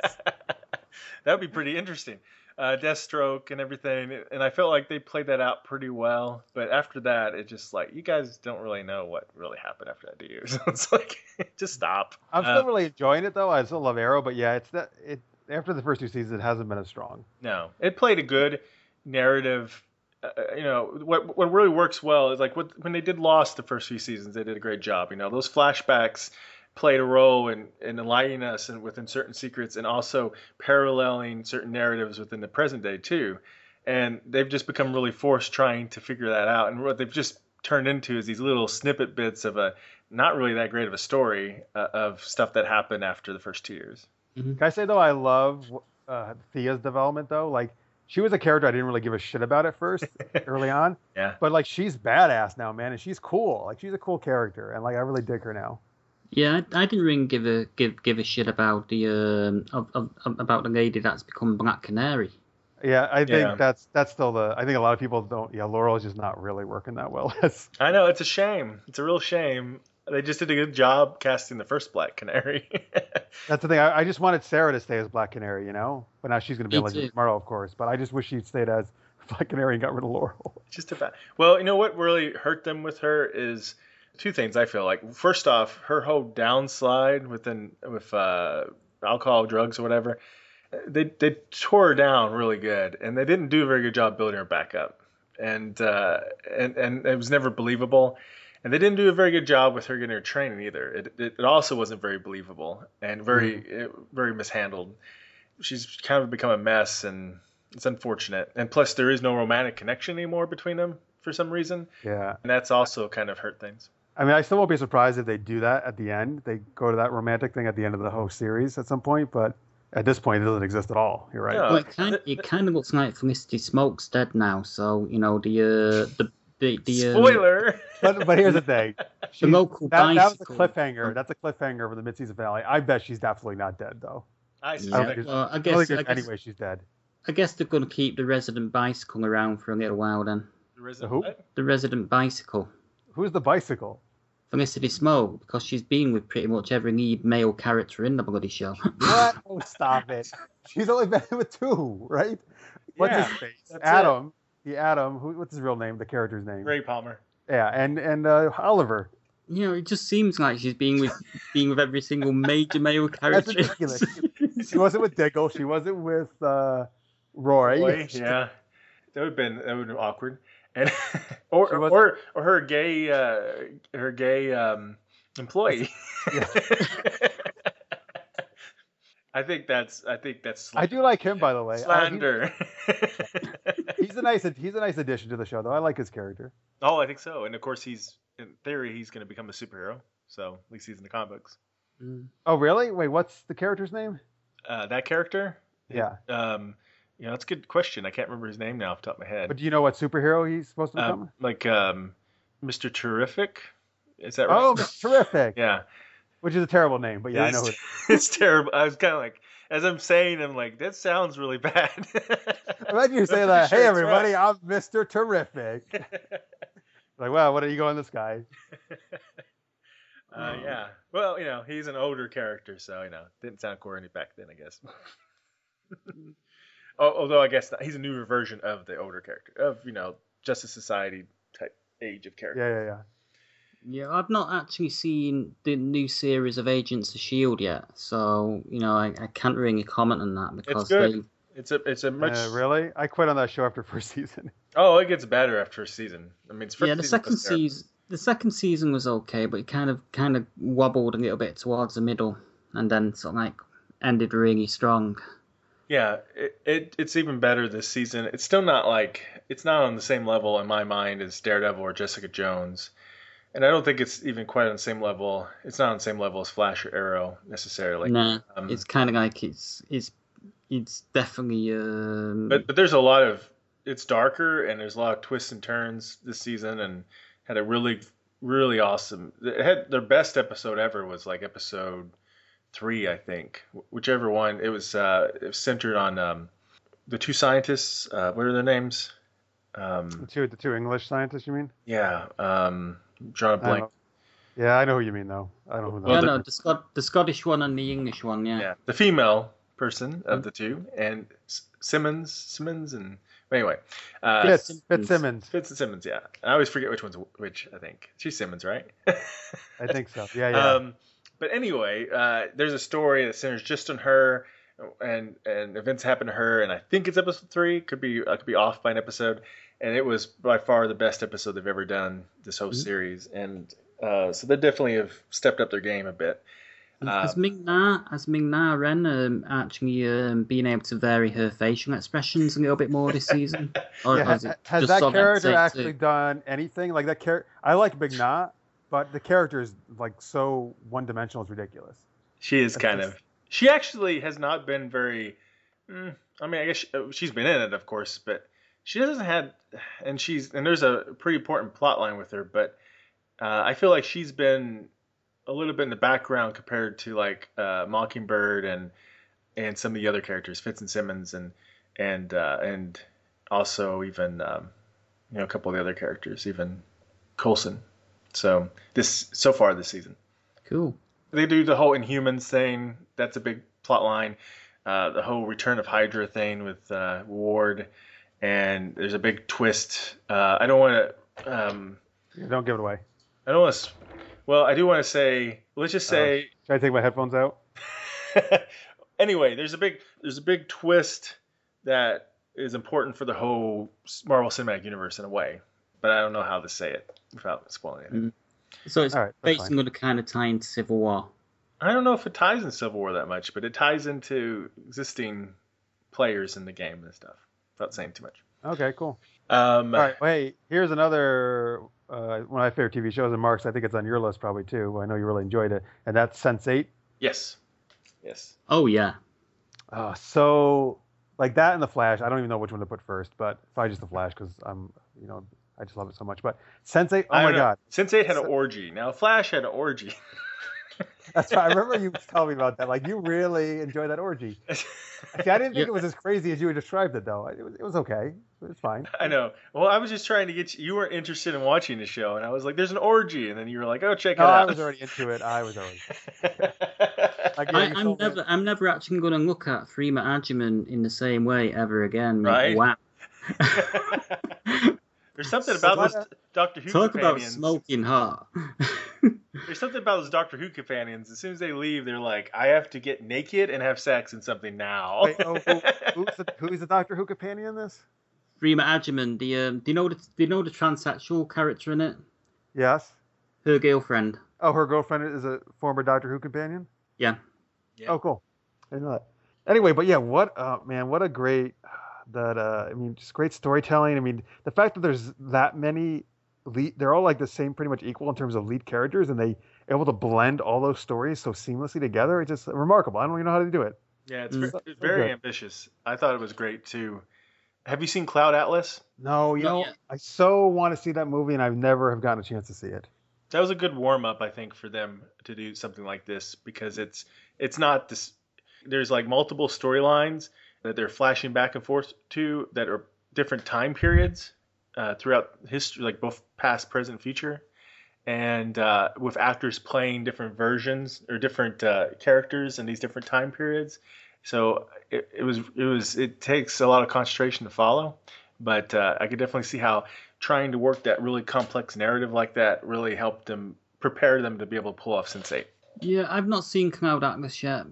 that would be pretty interesting. Uh, Deathstroke and everything, and I felt like they played that out pretty well. But after that, it just like you guys don't really know what really happened after that, do you? So it's like, just stop. I'm Uh, still really enjoying it though. I still love Arrow, but yeah, it's that it after the first two seasons, it hasn't been as strong. No, it played a good narrative. Uh, you know what? What really works well is like what, when they did Lost the first few seasons, they did a great job. You know, those flashbacks played a role in, in enlightening us and within certain secrets, and also paralleling certain narratives within the present day too. and they've just become really forced trying to figure that out. And what they've just turned into is these little snippet bits of a not really that great of a story uh, of stuff that happened after the first two years. Can I say though, I love uh, Thea's development though. Like she was a character I didn't really give a shit about at first, early on. Yeah. But like she's badass now, man, and she's cool. Like she's a cool character, and like I really dig her now. Yeah, I, I didn't really give a give give a shit about the um of, of, of- about the lady that's become Black Canary. Yeah, I think Yeah. that's that's still the. I think a lot of people don't. Yeah, Laurel is just not really working that well. as I know it's a shame. It's a real shame. They just did a good job casting the first Black Canary. That's the thing. I, I just wanted Sarah to stay as Black Canary, you know. But now she's going to be Me a too. of Tomorrow, of course. But I just wish she'd stayed as Black Canary and got rid of Laurel. just about. Well, you know what really hurt them with her is two things. I feel like first off, her whole downslide within with uh, alcohol, drugs, or whatever. They they tore her down really good, and they didn't do a very good job building her back up. And uh, and and it was never believable. And they didn't do a very good job with her getting her training either. It, it, it also wasn't very believable and very it, very mishandled. She's kind of become a mess, and it's unfortunate. And plus, there is no romantic connection anymore between them for some reason, Yeah. and that's also kind of hurt things. I mean, I still won't be surprised if they do that at the end. They go to that romantic thing at the end of the whole series at some point, but at this point, it doesn't exist at all. You're right. Yeah. Well, it kind it kind of looks like Felicity Smoak's dead now. So you know the uh, the the the, um, Spoiler. But, but here's the thing. the She's- local that, that was a cliffhanger. That's a cliffhanger for the mid-season finale. I bet she's definitely not dead, though. I I Yeah, think suspect. well, I I guess think I guess, any way she's dead. I guess they're going to keep the resident bicycle around for a little while then. The Resident Who? The resident bicycle. Who's the bicycle? Felicity Smoak, because she's been with pretty much every lead male character in the bloody show. What? oh, stop it. She's only been with two, right? What's Yeah, his face? that's Atom. The Atom. Who, what's his real name? The character's name? Ray Palmer. Yeah, and and uh, Oliver. you know, it just seems like she's been with being with every single major male character. That's character. ridiculous. She wasn't with Diggle. She wasn't with uh, Roy. Boy, yeah, that would have been that would have been awkward. And or or or her gay uh, her gay um, employee. Yeah. I think that's I think that's I do like him, by the way. Uh, he- slander. He's a nice he's a nice addition to the show, though. I like his character. oh, I think so. And of course, he's in theory he's going to become a superhero. So at least he's in the comic books. Mm. Oh, really? Wait, what's the character's name? Uh, that character, Yeah. um, you know, that's a good question. I can't remember his name now off the top of my head. But do you know what superhero he's supposed to become? Um, like um, Mr. Terrific. Is that right? oh, Mr. terrific. yeah. Which is a terrible name, but yeah, I know. Who it it's terrible. I was kind of like, as I'm saying, I'm like, that sounds really bad. Imagine you say that. pretty Hey, everybody, right. I'm Mr. Terrific. like, wow, what are you going this guy? uh, yeah. Well, you know, he's an older character, so you know, didn't sound corny back then, I guess. Although I guess he's a newer version of the older character of you know Justice Society type age of character. Yeah, yeah, yeah. Yeah, I've not actually seen the new series of Agents of Shield yet, so you know I, I can't really comment on that because it's good. they It's a it's a much Uh, really? I quit on that show after first season. oh it gets better after a season. I mean, it's first yeah the season second season the second season was okay, but it kind of kind of wobbled a little bit towards the middle, and then sort of like ended really strong. Yeah, it, it it's even better this season. It's still not like it's not on the same level in my mind as Daredevil or Jessica Jones, and I don't think it's even quite on the same level. It's not on the same level as Flash or Arrow necessarily. nah, um, it's kind of like it's it's it's definitely um, But but there's a lot of it's darker and there's a lot of twists and turns this season and had a really really awesome. It had their best episode ever was like episode three I think whichever one it was uh, it was centered on um, the two scientists. Uh, what are their names? The Um, two, the two English scientists, you mean? yeah, um, drawing a I don't blank. know. Yeah, I know who you mean, though. I don't know who Well, yeah, the- no, the Scot the Scottish one and the English one, yeah. Yeah, the female person of the two and S- Simmons Simmons and anyway. Uh, Fitz, Simmons. Fitzsimmons. Fitz and Simmons, yeah. I always forget which one's which. I think she's Simmons, right? I think so. Yeah, yeah. Um, but anyway, uh, there's a story that centers just on her, and and events happen to her, and I think it's episode three. Could be I could be off by an episode, and it was by far the best episode they've ever done this whole Mhm. series, and uh, so they definitely have stepped up their game a bit. Uh, has Ming Na, has Ming Na Wen um, actually um, been able to vary her facial expressions a little bit more this season? Or, Yeah, or is it has just that character actually two? done anything like that? Character, I like Ming Na, but the character is like so one-dimensional. It's ridiculous. She is That's kind just- of. She actually has not been very. Mm, I mean, I guess she, uh, she's been in it, of course, but she doesn't had. And she's and there's a pretty important plot line with her, but uh, I feel like she's been a little bit in the background compared to like uh, Mockingbird and and some of the other characters, Fitz and Simmons, and and uh, and also even um, you know a couple of the other characters, even Coulson. So this so far this season Cool. they do the whole Inhumans thing. That's a big plot line. Uh, the whole Return of Hydra thing with uh, Ward, and there's a big twist. Uh, I don't want to. Um, don't give it away. I don't want to. Well, I do want to say. Let's just say. Should I take my headphones out? anyway, there's a big there's a big twist that is important for the whole Marvel Cinematic Universe in a way, but I don't know how to say it without spoiling it. Mm. So it's All right, that's basically going to kind of tie into Civil War. I don't know if it ties in Civil War that much, but it ties into existing players in the game and stuff. Without saying too much. Okay, cool. Um, All right, wait. Here's another uh, one of my favorite TV shows, and Mark's. I think it's on your list probably too. I know you really enjoyed it, and that's Sense8. Yes. Yes. Oh yeah, Uh, so like that and the Flash. I don't even know which one to put first, but probably just the Flash because I'm, you know, I just love it so much. But Sense8. Oh I my know. god, Sense8 had an orgy. Now Flash had an orgy. that's right. I remember you telling me about that. Like you really enjoyed that orgy. See, I didn't think Yeah. it was as crazy as you described it, though. It was, it was okay. It was fine. I know. Well, I was just trying to get you. You weren't interested in watching the show, and I was like, "There's an orgy," and then you were like, "Oh, check it No, I was already into it. I was already. Like, yeah, I, I'm sold me- never, I'm never actually going to look at Freema Agyeman in the same way ever again. mate. Right. Wow. There's something about what- those Doctor Who Talk about smoking hot. There's something about those Doctor Who companions. As soon as they leave, they're like, "I have to get naked and have sex and something now." Wait, oh, who, who's, the, who's the Doctor Who companion in this? Freema Agyeman, the um, do you know the do you know the transsexual character in it? Yes. Her girlfriend. Oh, her girlfriend is a former Doctor Who companion. Yeah. Yeah. Oh, cool. I know that. Anyway, but yeah, what uh, man, what a great that. Uh, I mean, just great storytelling. I mean, the fact that there's that many lead, they're all like the same, pretty much equal in terms of lead characters, and they able to blend all those stories so seamlessly together. It's just remarkable. I don't even know how to do it. Yeah, it's, Mm. ve- So- it's so very good. ambitious. I thought it was great too. Have you seen Cloud Atlas? No, you Not know, yet. I so want to see that movie, and I've never have gotten a chance to see it. That was a good warm up, I think, for them to do something like this because it's it's not this. There's like multiple storylines that they're flashing back and forth to that are different time periods uh, throughout history, like both past, present, future, and uh, with actors playing different versions or different uh, characters in these different time periods. So it, it was it was it takes a lot of concentration to follow, but uh, I could definitely see how trying to work that really complex narrative like that really helped them prepare them to be able to pull off Sense8. Yeah, I've not seen Cloud Atlas yet,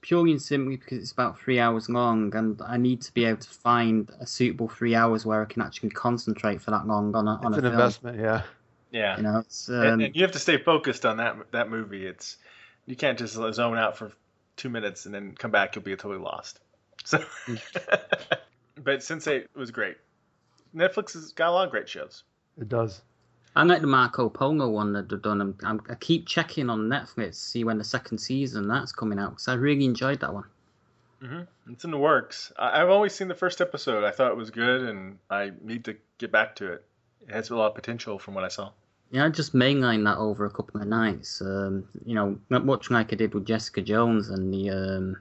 purely and simply because it's about three hours long, and I need to be able to find a suitable three hours where I can actually concentrate for that long on a on It's a an film. investment, yeah. Yeah, You know, it's um, and, and you have to stay focused on that that movie. It's you can't just zone out for two minutes and then come back. You'll be totally lost. So, but Sense8 was great. Netflix has got a lot of great shows. It does. I like the Marco Polo one that they've done. I'm, I'm, I keep checking on Netflix to see when the second season that's coming out because I really enjoyed that one. hmm It's in the works. I, I've only seen the first episode. I thought it was good, and I need to get back to it. It has a lot of potential from what I saw. Yeah, I just mainlined that over a couple of nights. Um, you know, not much like I did with Jessica Jones and the um,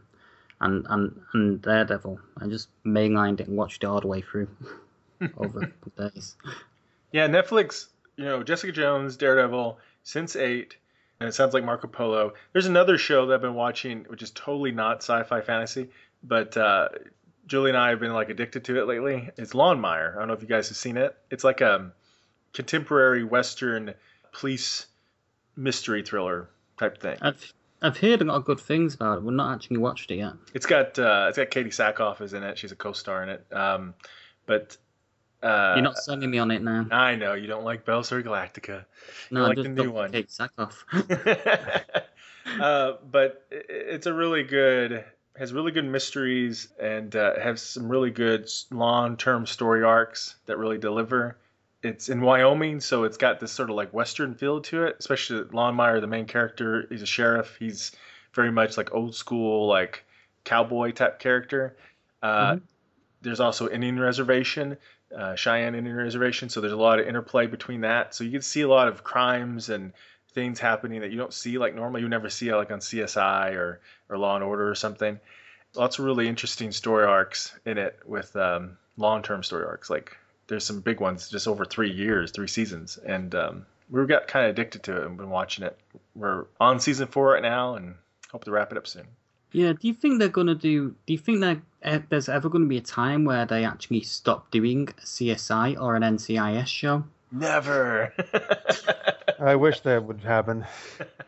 and and and Daredevil. I just mainlined it and watched it all the way through over a couple of days. Yeah, Netflix, you know, Jessica Jones, Daredevil, Sense8, and it sounds like Marco Polo. There's another show that I've been watching, which is totally not sci fi fantasy, but uh, Julie and I have been like addicted to it lately. It's Longmire. I don't know if you guys have seen it. It's like a contemporary Western police mystery thriller type thing. I've I've heard a lot of good things about it. We've not actually watched it yet. It's got uh, it's got Katee Sackhoff is in it. She's a co-star in it. Um, but uh, You're not selling me on it now. I know you don't like Battlestar Galactica. No, like I the just new one. Kate Sackhoff. uh, but it's a really good has really good mysteries and uh, has some really good long term story arcs that really deliver. It's in Wyoming, so it's got this sort of like western feel to it. Especially Longmire, the main character, he's a sheriff. He's very much like old school, like cowboy type character. Uh, There's also Indian reservation, uh, Cheyenne Indian reservation. So there's a lot of interplay between that. So you can see a lot of crimes and things happening that you don't see like normally you never see like on CSI or or Law and Order or something. Lots of really interesting story arcs in it with um, long-term story arcs. Like there's some big ones just over three years, three seasons, and um, we got kind of addicted to it and been watching it. We're on season four right now and hope to wrap it up soon. Yeah, do you think they're gonna do? Do you think that uh, there's ever going to be a time where they actually stop doing a CSI or an NCIS show? Never. I wish that would happen.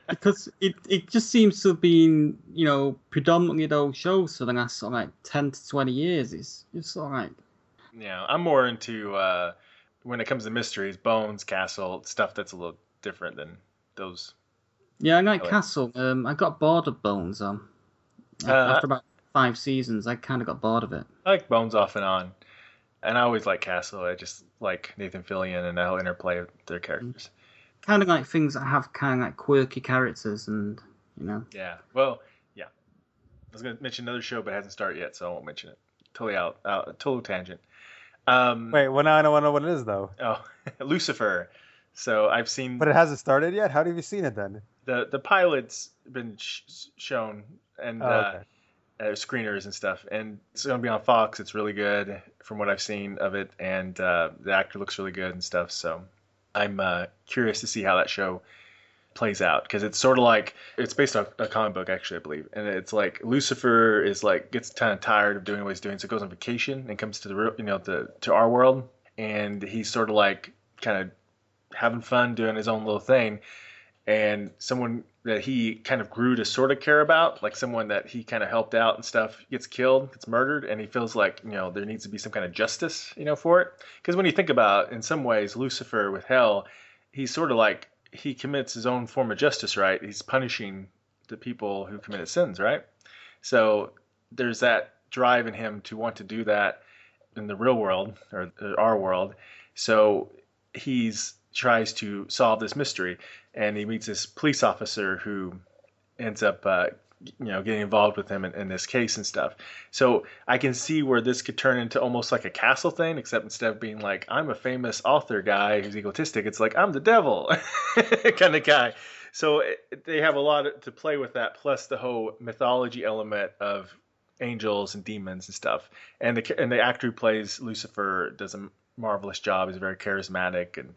Because it, it just seems to have been, you know, predominantly those shows for the last sort of like ten to twenty years. It's it's sort of like yeah, I'm more into uh, when it comes to mysteries, Bones, Castle, stuff that's a little different than those. yeah, I like Really? Castle. Um, I got bored of Bones. Um, after about five seasons, I kind of got bored of it. I like Bones off and on, and I always like Castle. I just like Nathan Fillion and how interplay of their characters. Kind of like things that have kind of like quirky characters, and you know, Yeah. Well, yeah. I was gonna mention another show, but it hasn't started yet, so I won't mention it. Totally out. out total tangent. Um, Wait, well now I don't know what it is though. Oh, Lucifer. So I've seen But it hasn't started yet. How have you seen it then? the the pilot's been sh- shown and Oh, uh, okay. uh, screeners and stuff, and it's gonna be on Fox. It's really good from what I've seen of it, and uh, the actor looks really good and stuff. So I'm uh, curious to see how that show plays out. Because it's sort of like it's based on a comic book actually, I believe, and it's like Lucifer is like gets kind of tired of doing what he's doing, so goes on vacation and comes to the real, you know, the to our world, and he's sort of like kind of having fun doing his own little thing. And someone that he kind of grew to sort of care about, like someone that he kind of helped out and stuff, gets killed, gets murdered, and he feels like you know there needs to be some kind of justice, you know, for it. Because when you think about, in some ways, Lucifer with hell, he's sort of like he commits his own form of justice, right? He's punishing the people who committed sins, right? So there's that drive in him to want to do that in the real world or our world. So he's tries to solve this mystery and he meets this police officer who ends up uh, you know getting involved with him in, in this case and stuff. So i can see where this could turn into almost like a castle thing except instead of being like i'm a famous author guy who's egotistic it's like i'm the devil kind of guy. So it, they have a lot to play with that plus the whole mythology element of angels and demons and stuff. And the and the actor who plays lucifer does a marvelous job. He's very charismatic and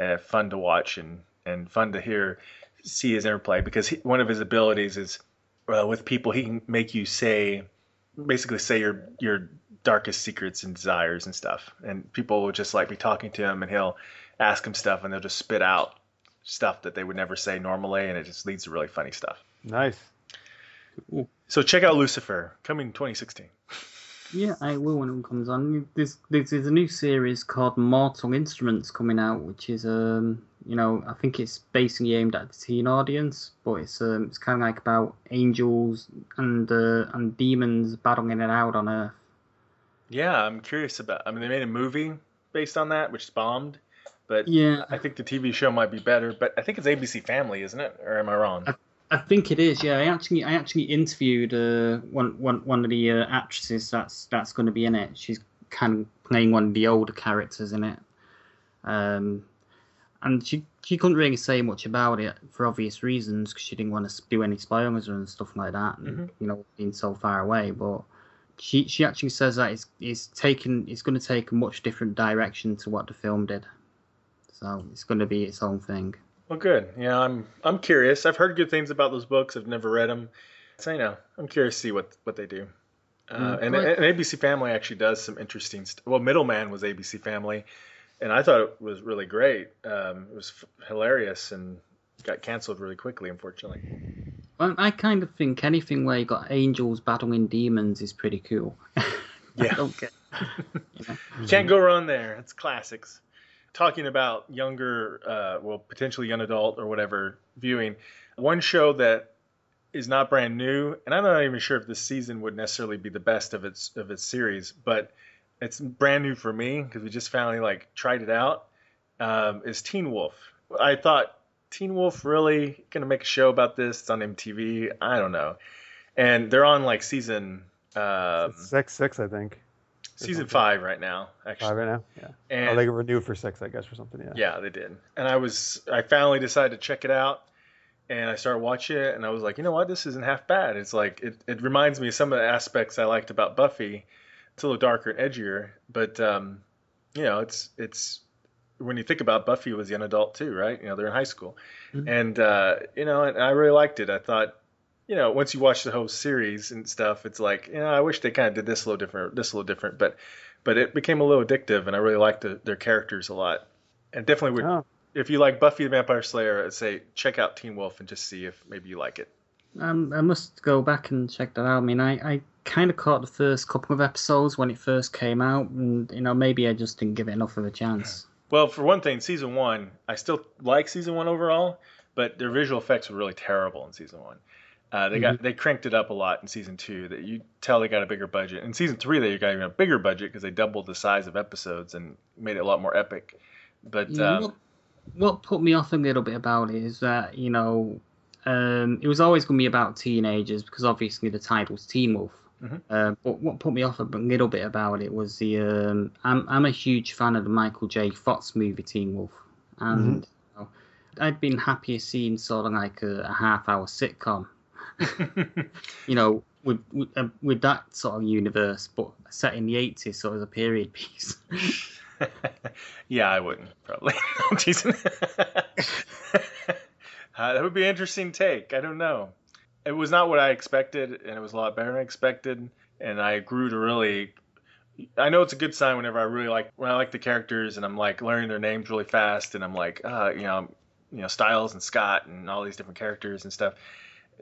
uh, fun to watch and and fun to hear see his interplay because he, one of his abilities is uh, with people he can make you say basically say your your darkest secrets and desires and stuff. And people will just like be talking to him and he'll ask him stuff and they'll just spit out stuff that they would never say normally and it just leads to really funny stuff. Nice. so check out lucifer coming 2016 Yeah, I will when it comes on. There's, there's there's a new series called Mortal Instruments coming out, which is um you know I think it's basically aimed at the teen audience, but it's um it's kind of like about angels and uh, and demons battling it out on Earth. yeah i'm curious about i mean they made a movie based on that which bombed but Yeah, I think the TV show might be better, but I think it's ABC Family, isn't it? Or am I wrong? I think it is. Yeah, I actually I actually interviewed uh, one one one of the uh, actresses that's that's going to be in it. She's kind of playing one of the older characters in it. Um, and she she couldn't really say much about it for obvious reasons because she didn't want to do any spoilers and stuff like that. And, Mhm. You know, being so far away, but. She, she actually says that it's, it's taken it's going to take a much different direction to what the film did, so it's going to be its own thing. Well, good. Yeah, I'm I'm curious. I've heard good things about those books. I've never read them, so you know, I'm curious to see what what they do. Uh, Mm, and, and ABC Family actually does some interesting. St- well, Middleman was ABC Family, and I thought it was really great. Um, it was f- hilarious and got canceled really quickly, unfortunately. Well, I kind of think anything where you got angels battling demons is pretty cool. Yeah. Get. Can't go wrong there. It's classics. Talking about younger, uh, well, potentially young adult or whatever viewing, one show that is not brand new, and I'm not even sure if this season would necessarily be the best of its of its series, but it's brand new for me because we just finally like tried it out. Um, is Teen Wolf? I thought Teen Wolf really gonna make a show about this? It's on MTV. I don't know, and they're on like season um, six, six, I think. Season five right now. Actually, Five right now. Yeah. and oh, they renewed for six, I guess, or something. Yeah. Yeah, they did. And I was I finally decided to check it out and I started watching it and I was like, you know what, this isn't half bad. It's like it, it reminds me of some of the aspects I liked about Buffy. It's a little darker and edgier, but um, you know, it's it's when you think about Buffy was a young adult too, right? You know, they're in high school. Mhm. And uh, you know, and I really liked it. I thought you know, once you watch the whole series and stuff, it's like, you know, I wish they kind of did this a little different, this a little different, but but it became a little addictive, and I really liked the, their characters a lot, and definitely would Oh, if you like Buffy the Vampire Slayer, I'd say check out Teen Wolf and just see if maybe you like it. Um, I must go back and check that out. I mean, I, I kind of caught the first couple of episodes when it first came out, and you know maybe I just didn't give it enough of a chance. Well, for one thing, season one, I still like season one overall, but their visual effects were really terrible in season one. Uh, they got they cranked it up a lot in season two. That you tell they got a bigger budget. In season three, they got even a bigger budget because they doubled the size of episodes and made it a lot more epic. But Yeah, um, what, what put me off a little bit about it is that you know um, it was always going to be about teenagers because obviously the title's Teen Wolf. Mhm. Uh, but what put me off a little bit about it was the um, I'm I'm a huge fan of the Michael J. Fox movie Teen Wolf, and you know, I'd been happier seeing sort of like a, a half hour sitcom, you know, with with, uh, with that sort of universe, but set in the 80s, so as a period piece. yeah, I wouldn't probably. Uh, that would be an interesting take. I don't know. It was not what I expected, and it was a lot better than I expected. And I grew to really. I know it's a good sign whenever I really like when I like the characters and I'm like learning their names really fast, and I'm like, uh, you know, you know, Stiles and Scott and all these different characters and stuff.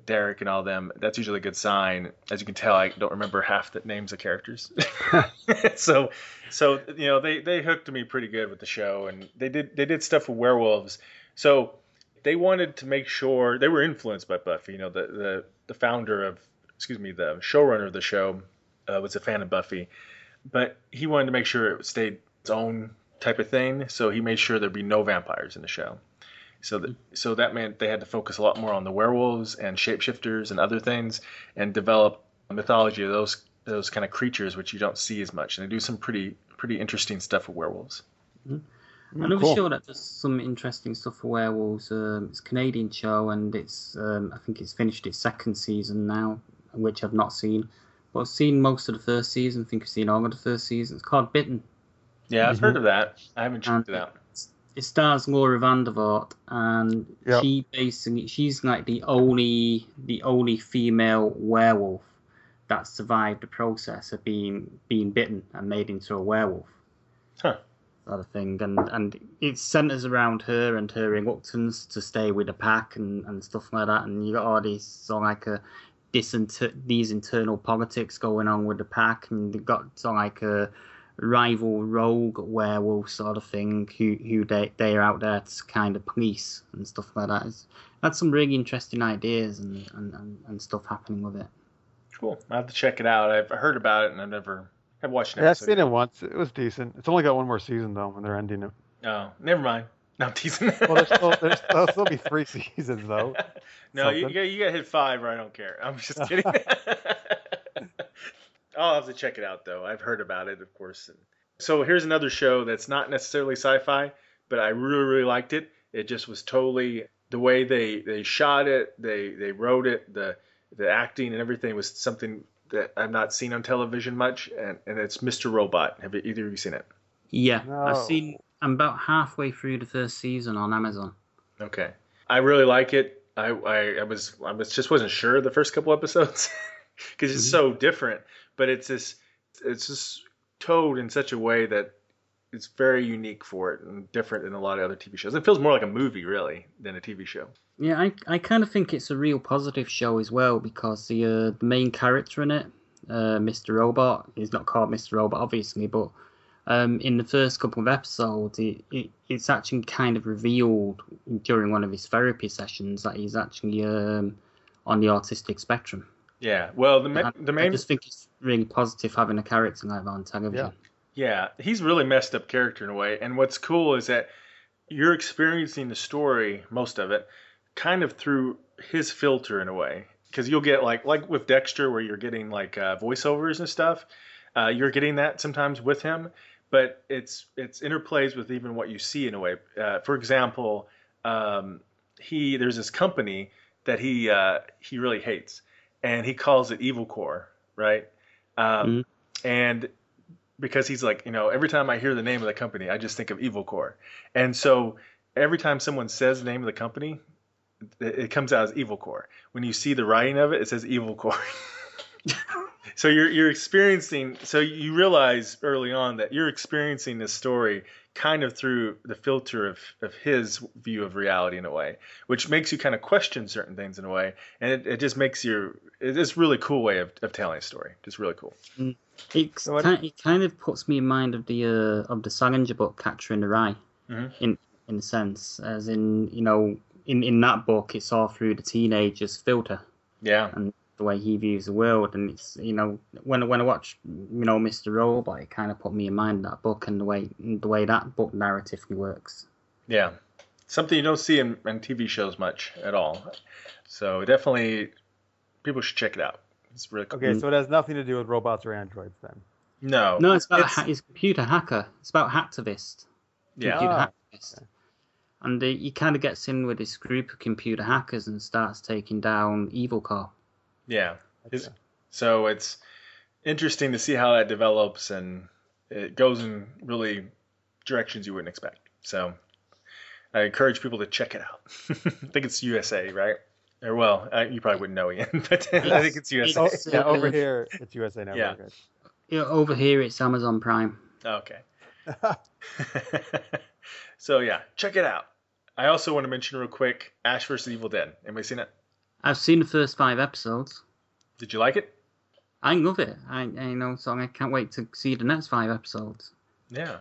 Derek and all them. That's usually a good sign. As you can tell, I don't remember half the names of characters. so, so you know, they they hooked me pretty good with the show, and they did they did stuff with werewolves. So they wanted to make sure they were influenced by Buffy. You know, the the the founder of excuse me, the showrunner of the show uh, was a fan of Buffy, but he wanted to make sure it stayed its own type of thing. So he made sure there'd be no vampires in the show. So that so that meant they had to focus a lot more on the werewolves and shapeshifters and other things, and develop a mythology of those those kind of creatures which you don't see as much. And they do some pretty pretty interesting stuff with werewolves. Another cool. show that does some interesting stuff for werewolves. Um, it's a Canadian show, and it's um, I think it's finished its second season now, which I've not seen. But I've seen most of the first season. I think I've seen all of the first season. It's called Bitten. Yeah, I've Mhm. heard of that. I haven't checked it And out. It stars Laura Vandervoort, and Yep. she basically she's like the only the only female werewolf that survived the process of being being bitten and made into a werewolf. Huh. Sort of thing, and and it centers around her and her reluctance to stay with the pack and, and stuff like that. And you got all these of like uh, a this inter- these internal politics going on with the pack, and you've got of like a rival rogue werewolf sort of thing who who they they are out there to kind of police and stuff like that. It's had some really interesting ideas and, and, and, and stuff happening with it. Cool. I have to check it out. I've heard about it and I've never I've watched an Yeah, I've episode. seen it once. It was decent. It's only got one more season though, when they're ending it. Oh, never mind. No, I'm teasing. Well, there's still, there's, there'll still be three seasons though. no, you, you, got, you got hit five or I don't care. I'm just kidding. I'll have to check it out though. I've heard about it, of course. So here's another show that's not necessarily sci-fi, but I really really liked it. It just was totally the way they they shot it, they they wrote it, the the acting and everything was something that I've not seen on television much, and, and it's Mr. Robot. Have either of you seen it? Yeah, I've seen. I'm about halfway through the first season on Amazon. Okay. I really like it. I, I, I was I was just wasn't sure the first couple episodes because it's mm-hmm. so different, but it's this it's just told in such a way that it's very unique for it and different than a lot of other TV shows. It feels more like a movie really than a TV show. Yeah, I, I kind of think it's a real positive show as well because the uh, the main character in it, uh, Mr. Robot, is not called Mr. Robot obviously, but um, in the first couple of episodes, it, it it's actually kind of revealed during one of his therapy sessions that he's actually um, on the autistic spectrum. Yeah. Well, the ma- And the I just think it's really positive having a character like that on television. Yeah, he's a really messed up character in a way. And what's cool is that you're experiencing the story, most of it, kind of through his filter in a way. Because you'll get like like with Dexter, where you're getting like uh, voiceovers and stuff. Uh, you're getting that sometimes with him, but it's it's interplays with even what you see in a way. Uh, for example, um, he there's this company that he uh, he really hates, and he calls it Evil Corp, right? Um, And because he's like, you know, every time I hear the name of the company, I just think of Evil Corp. And so every time someone says the name of the company, it, it comes out as Evil Corp. When you see the writing of it, it says Evil Corp. so you're you're experiencing so you realize early on that you're experiencing this story kind of through the filter of, of his view of reality in a way, which makes you kind of question certain things in a way. And it, it just makes you it's really cool way of, of telling a story. Just really cool. It, So kind, it kind of puts me in mind of the uh, of the Salinger book, Catcher in the Rye, Mhm. in in a sense, as in you know, in in that book, it's all through the teenager's filter Yeah. and the way he views the world, and it's you know, when when I watch you know Mr. Robot, it kind of put me in mind that book and the way the way that book narratively works. Yeah, something you don't see in, in TV shows much at all. So definitely, people should check it out. It's really cool. Okay, so it has nothing to do with robots or androids then. No, No, it's about It's- a ha- it's computer hacker. It's about hacktivist. yeah, computer Ah, hacktivist. And uh, he kind of gets in with this group of computer hackers and starts taking down Evil Core. Yeah. His- Okay. so it's interesting to see how that develops, and it goes in really directions you wouldn't expect. So I encourage people to check it out. I think it's USA, right? Or well, I, you probably wouldn't know, Ian, but I think it's USA. Oh, It's, yeah, over here it's USA Network. Yeah. right? You know, over here, it's Amazon Prime. Okay. so yeah, check it out. I also want to mention real quick Ash vs. Evil Dead. Anybody seen it? I've seen the first five episodes. Did you like it? I love it. I, I know, so I can't wait to see the next five episodes. Yeah.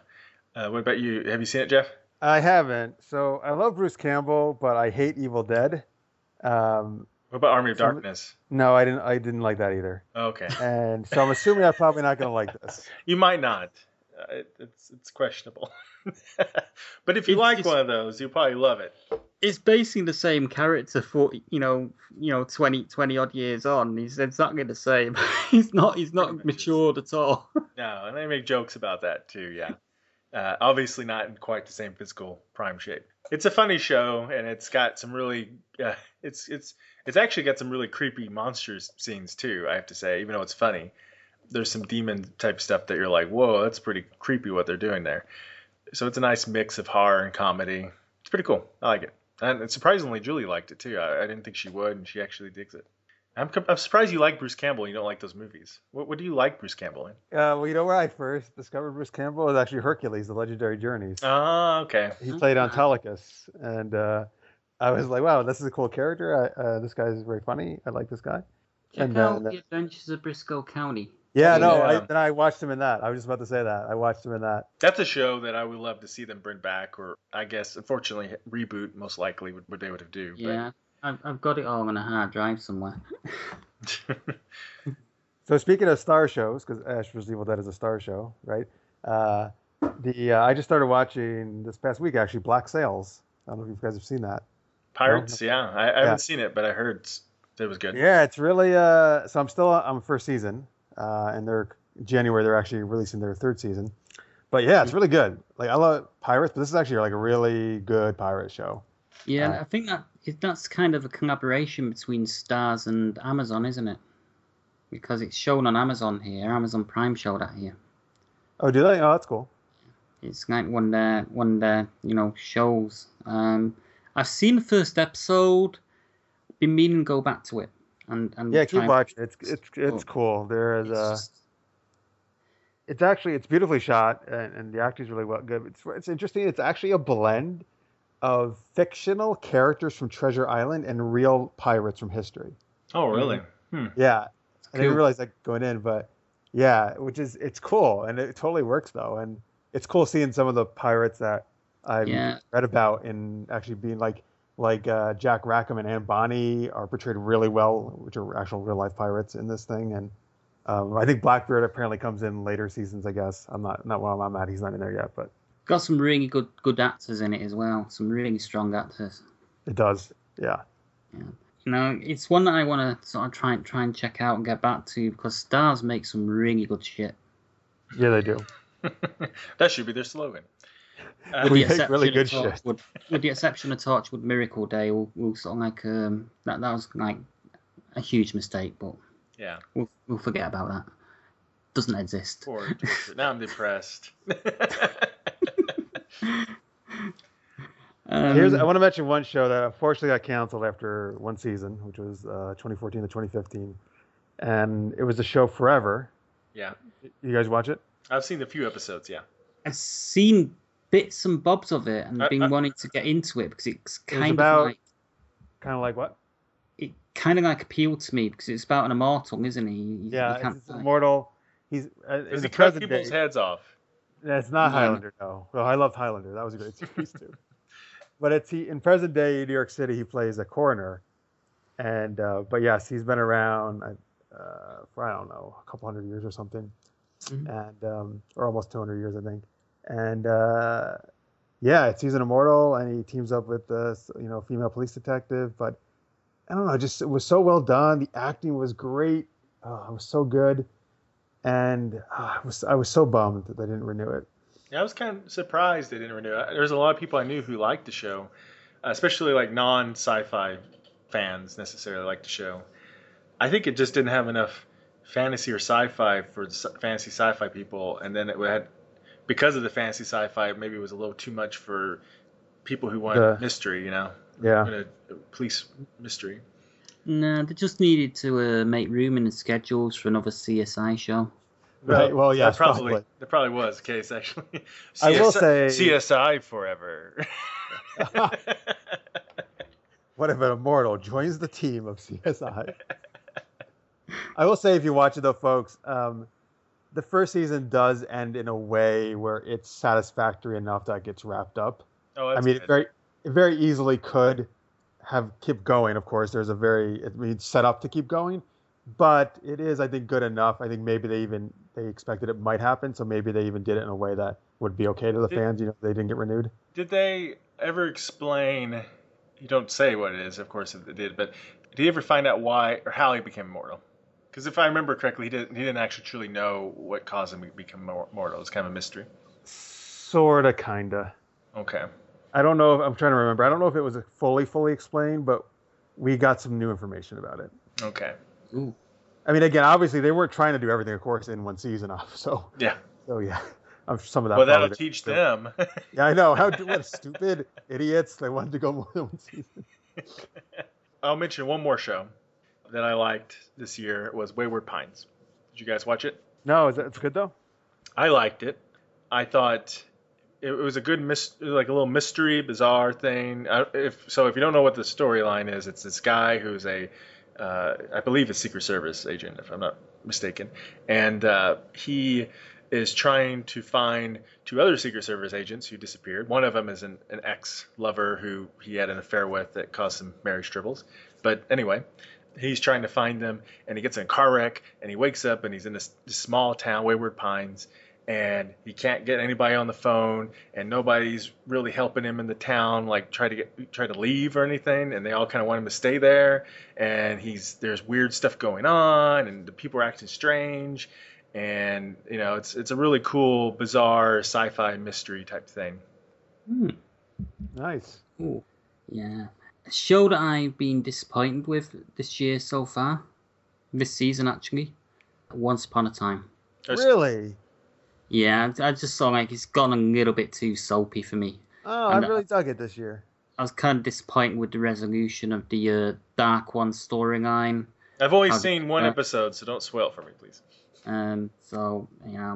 Uh, what about you? Have you seen it, Jeff? I haven't. So I love Bruce Campbell, but I hate Evil Dead. Um, What about Army of Some- Darkness? no, I didn't. I didn't like that either. Okay. And so I'm assuming I'm probably not going to like this. You might not. Uh, it, it's it's questionable. but if you It's like just- one of those, you'll probably love it. It's basing the same character for you know, you know, 20, 20 odd years on. He's exactly the same. he's not. He's not matured at all. No, and they make jokes about that too. Yeah. Uh, obviously not in quite the same physical prime shape. It's a funny show, and it's got some really, uh, it's it's it's actually got some really creepy monsters scenes too. I have to say, even though it's funny, there's some demon type stuff that you're like, whoa, that's pretty creepy what they're doing there. So it's a nice mix of horror and comedy. It's pretty cool. I like it, and surprisingly, Julie liked it too. I, I didn't think she would, and she actually digs it. I'm, I'm surprised you like Bruce Campbell. and You don't like those movies. What, what do you like Bruce Campbell in? Uh, well, you know where I first discovered Bruce Campbell was actually Hercules: The Legendary Journeys. Ah, okay. he played Ah. And uh, I was like, "Wow, this is a cool character. I, uh, this guy is very funny. I like this guy." Check And out then- the Adventures of Brisco County. Yeah, no, Yeah. I, then I watched him in that. I was just about to say that. I watched him in that. That's a show that I would love to see them bring back, or I guess, unfortunately, reboot. Most likely, would what they would have do. Yeah, I've, I've got it all on a hard drive somewhere. So speaking of star shows, because Ash vs. Evil Dead is a star show, right? Uh, the uh, I just started watching this past week actually Black Sails. I don't know if you guys have seen that. Pirates, yeah, I, I Yeah. haven't seen it, but I heard it was good. Yeah, it's really. Uh, so I'm still on first season, uh, and they're January. They're actually releasing their third season. But yeah, it's really good. Like I love pirates, but this is actually like a really good pirate show. Yeah, Uh, I think that that's kind of a collaboration between Starz and Amazon, isn't it? Because it's shown on Amazon here. Amazon Prime showed that here. Oh, do they? Oh, that's cool. It's like one of their one of their you know shows. Um, I've seen the first episode. Been meaning to go back to it and and Yeah, keep watching. It's it's it's cool. There is It's uh, just- it's actually it's beautifully shot and, and the acting's really well good. It's it's interesting. It's actually a blend of fictional characters from Treasure Island and real pirates from history. Oh, really? Hmm. Yeah, I didn't realize that going in, but yeah, which is it's cool and it totally works though, and it's cool seeing some of the pirates that I've Yeah. read about and actually being like like uh, Jack Rackham and Anne Bonny are portrayed really well, which are actual real life pirates in this thing. And um, I think Blackbeard apparently comes in later seasons. I guess I'm not not while I'm at. He's not in there yet, but Got some really good good actors in it as well. Some really strong actors. it does. Yeah. You know, it's one that I want to sort of try and try and check out and get back to because Starz make some really good shit. Yeah, they do. that should be their slogan. Uh, With We the make really exception good of shit. Torchwood, with the exception of Torchwood Miracle Day, we'll, we'll sort of like um that that was like a huge mistake, but yeah. we'll we'll forget about that. Doesn't exist. Poor now I'm depressed. Um, Here's I want to mention one show that unfortunately got canceled after one season, which was uh, 2014 to 2015, and it was the show Forever. yeah. You guys watch it? I've seen a few episodes, yeah. I've seen bits and bobs of it and I- been I- wanting to get into it because it's was kind about- of like Kind of like what? it kind of like appealed to me because it's about an immortal, isn't he? You- you Yeah, can't it's die. immortal. He's uh, in Does the he cut present people's day. heads off? Yeah, it's not Yeah. Highlander, no. Well, I loved Highlander. That was a great series too. But it's he in present day New York City. He plays a coroner, and uh, but yes, he's been around uh, for I don't know a couple hundred years or something, Mhm. and um, or almost 200 years I think. And uh, yeah, it's he's an immortal, and he teams up with the you know female police detective. But I don't know, just it was so well done. The acting was great. Oh, it was so good, and uh, I was I was so bummed that they didn't renew it. Yeah, I was kind of surprised they didn't renew it. There's a lot of people I knew who liked the show, especially like non-sci-fi fans necessarily liked the show. I think it just didn't have enough fantasy or sci-fi for fantasy sci-fi people, and then it had because of the fantasy sci-fi, maybe it was a little too much for people who want The- mystery. You know, Yeah. wanted a police mystery. No, they just needed to uh, make room in the schedules for another CSI show. Right, well, yeah, that probably, probably. that probably was the case actually. I will say- CSI forever. What if an immortal joins the team of CSI? I will say, if you watch it though, folks, um, the first season does end in a way where it's satisfactory enough that it gets wrapped up. oh, I mean, it good. very, it very easily could have kept going. Of course, there's a very, I mean, set up to keep going, but it is, I think, good enough. I think maybe they even they expected it might happen, so maybe they even did it in a way that would be okay to the Did- fans. You know, they didn't get renewed. Did they ever explain? You don't say what it is, of course, if they did, but did he ever find out why or how he became immortal? Because if I remember correctly, he didn't. He didn't actually truly know what caused him to become mortal. It's kind of a mystery. Sorta, kinda. Okay. I don't know. If, I'm trying to remember. I don't know if it was fully, fully explained, but we got some new information about it. Okay. Ooh. I mean, again, obviously they weren't trying to do everything, of course, in one season off. So, Yeah. so yeah, I'm sure some of that. well, that'll probably- teach them. Yeah, I know. How what stupid idiots! They wanted to go more than one season. I'll mention one more show that I liked this year was Wayward Pines. Did you guys watch it? No, is that it's good though? I liked it. I thought it, was a good mis- like a little mystery, bizarre thing. I, if so, if you don't know what the storyline is, it's this guy who's a, uh, I believe, a Secret Service agent, if I'm not mistaken, and uh, he is trying to find two other Secret Service agents who disappeared. One of them is an, an ex-lover who he had an affair with that caused some marriage troubles. But anyway, he's trying to find them, and he gets in a car wreck, and he wakes up, and he's in this, this small town, Wayward Pines, and he can't get anybody on the phone, and nobody's really helping him in the town, like try to get try to leave or anything, and they all kind of want him to stay there, and he's there's weird stuff going on, and the people are acting strange, and you know it's it's a really cool, bizarre sci-fi mystery type thing. Hmm. Nice. Ooh. Yeah. A show that I've been disappointed with this year so far, this season actually, Once Upon a Time. Really? Yeah, I I just saw like it's gone a little bit too soapy for me. Oh, I And, uh, really dug it this year. I was kind of disappointed with the resolution of the uh, Dark One storyline. I've only I'll- seen one uh, episode, so don't spoil it for me, please. Um, so yeah,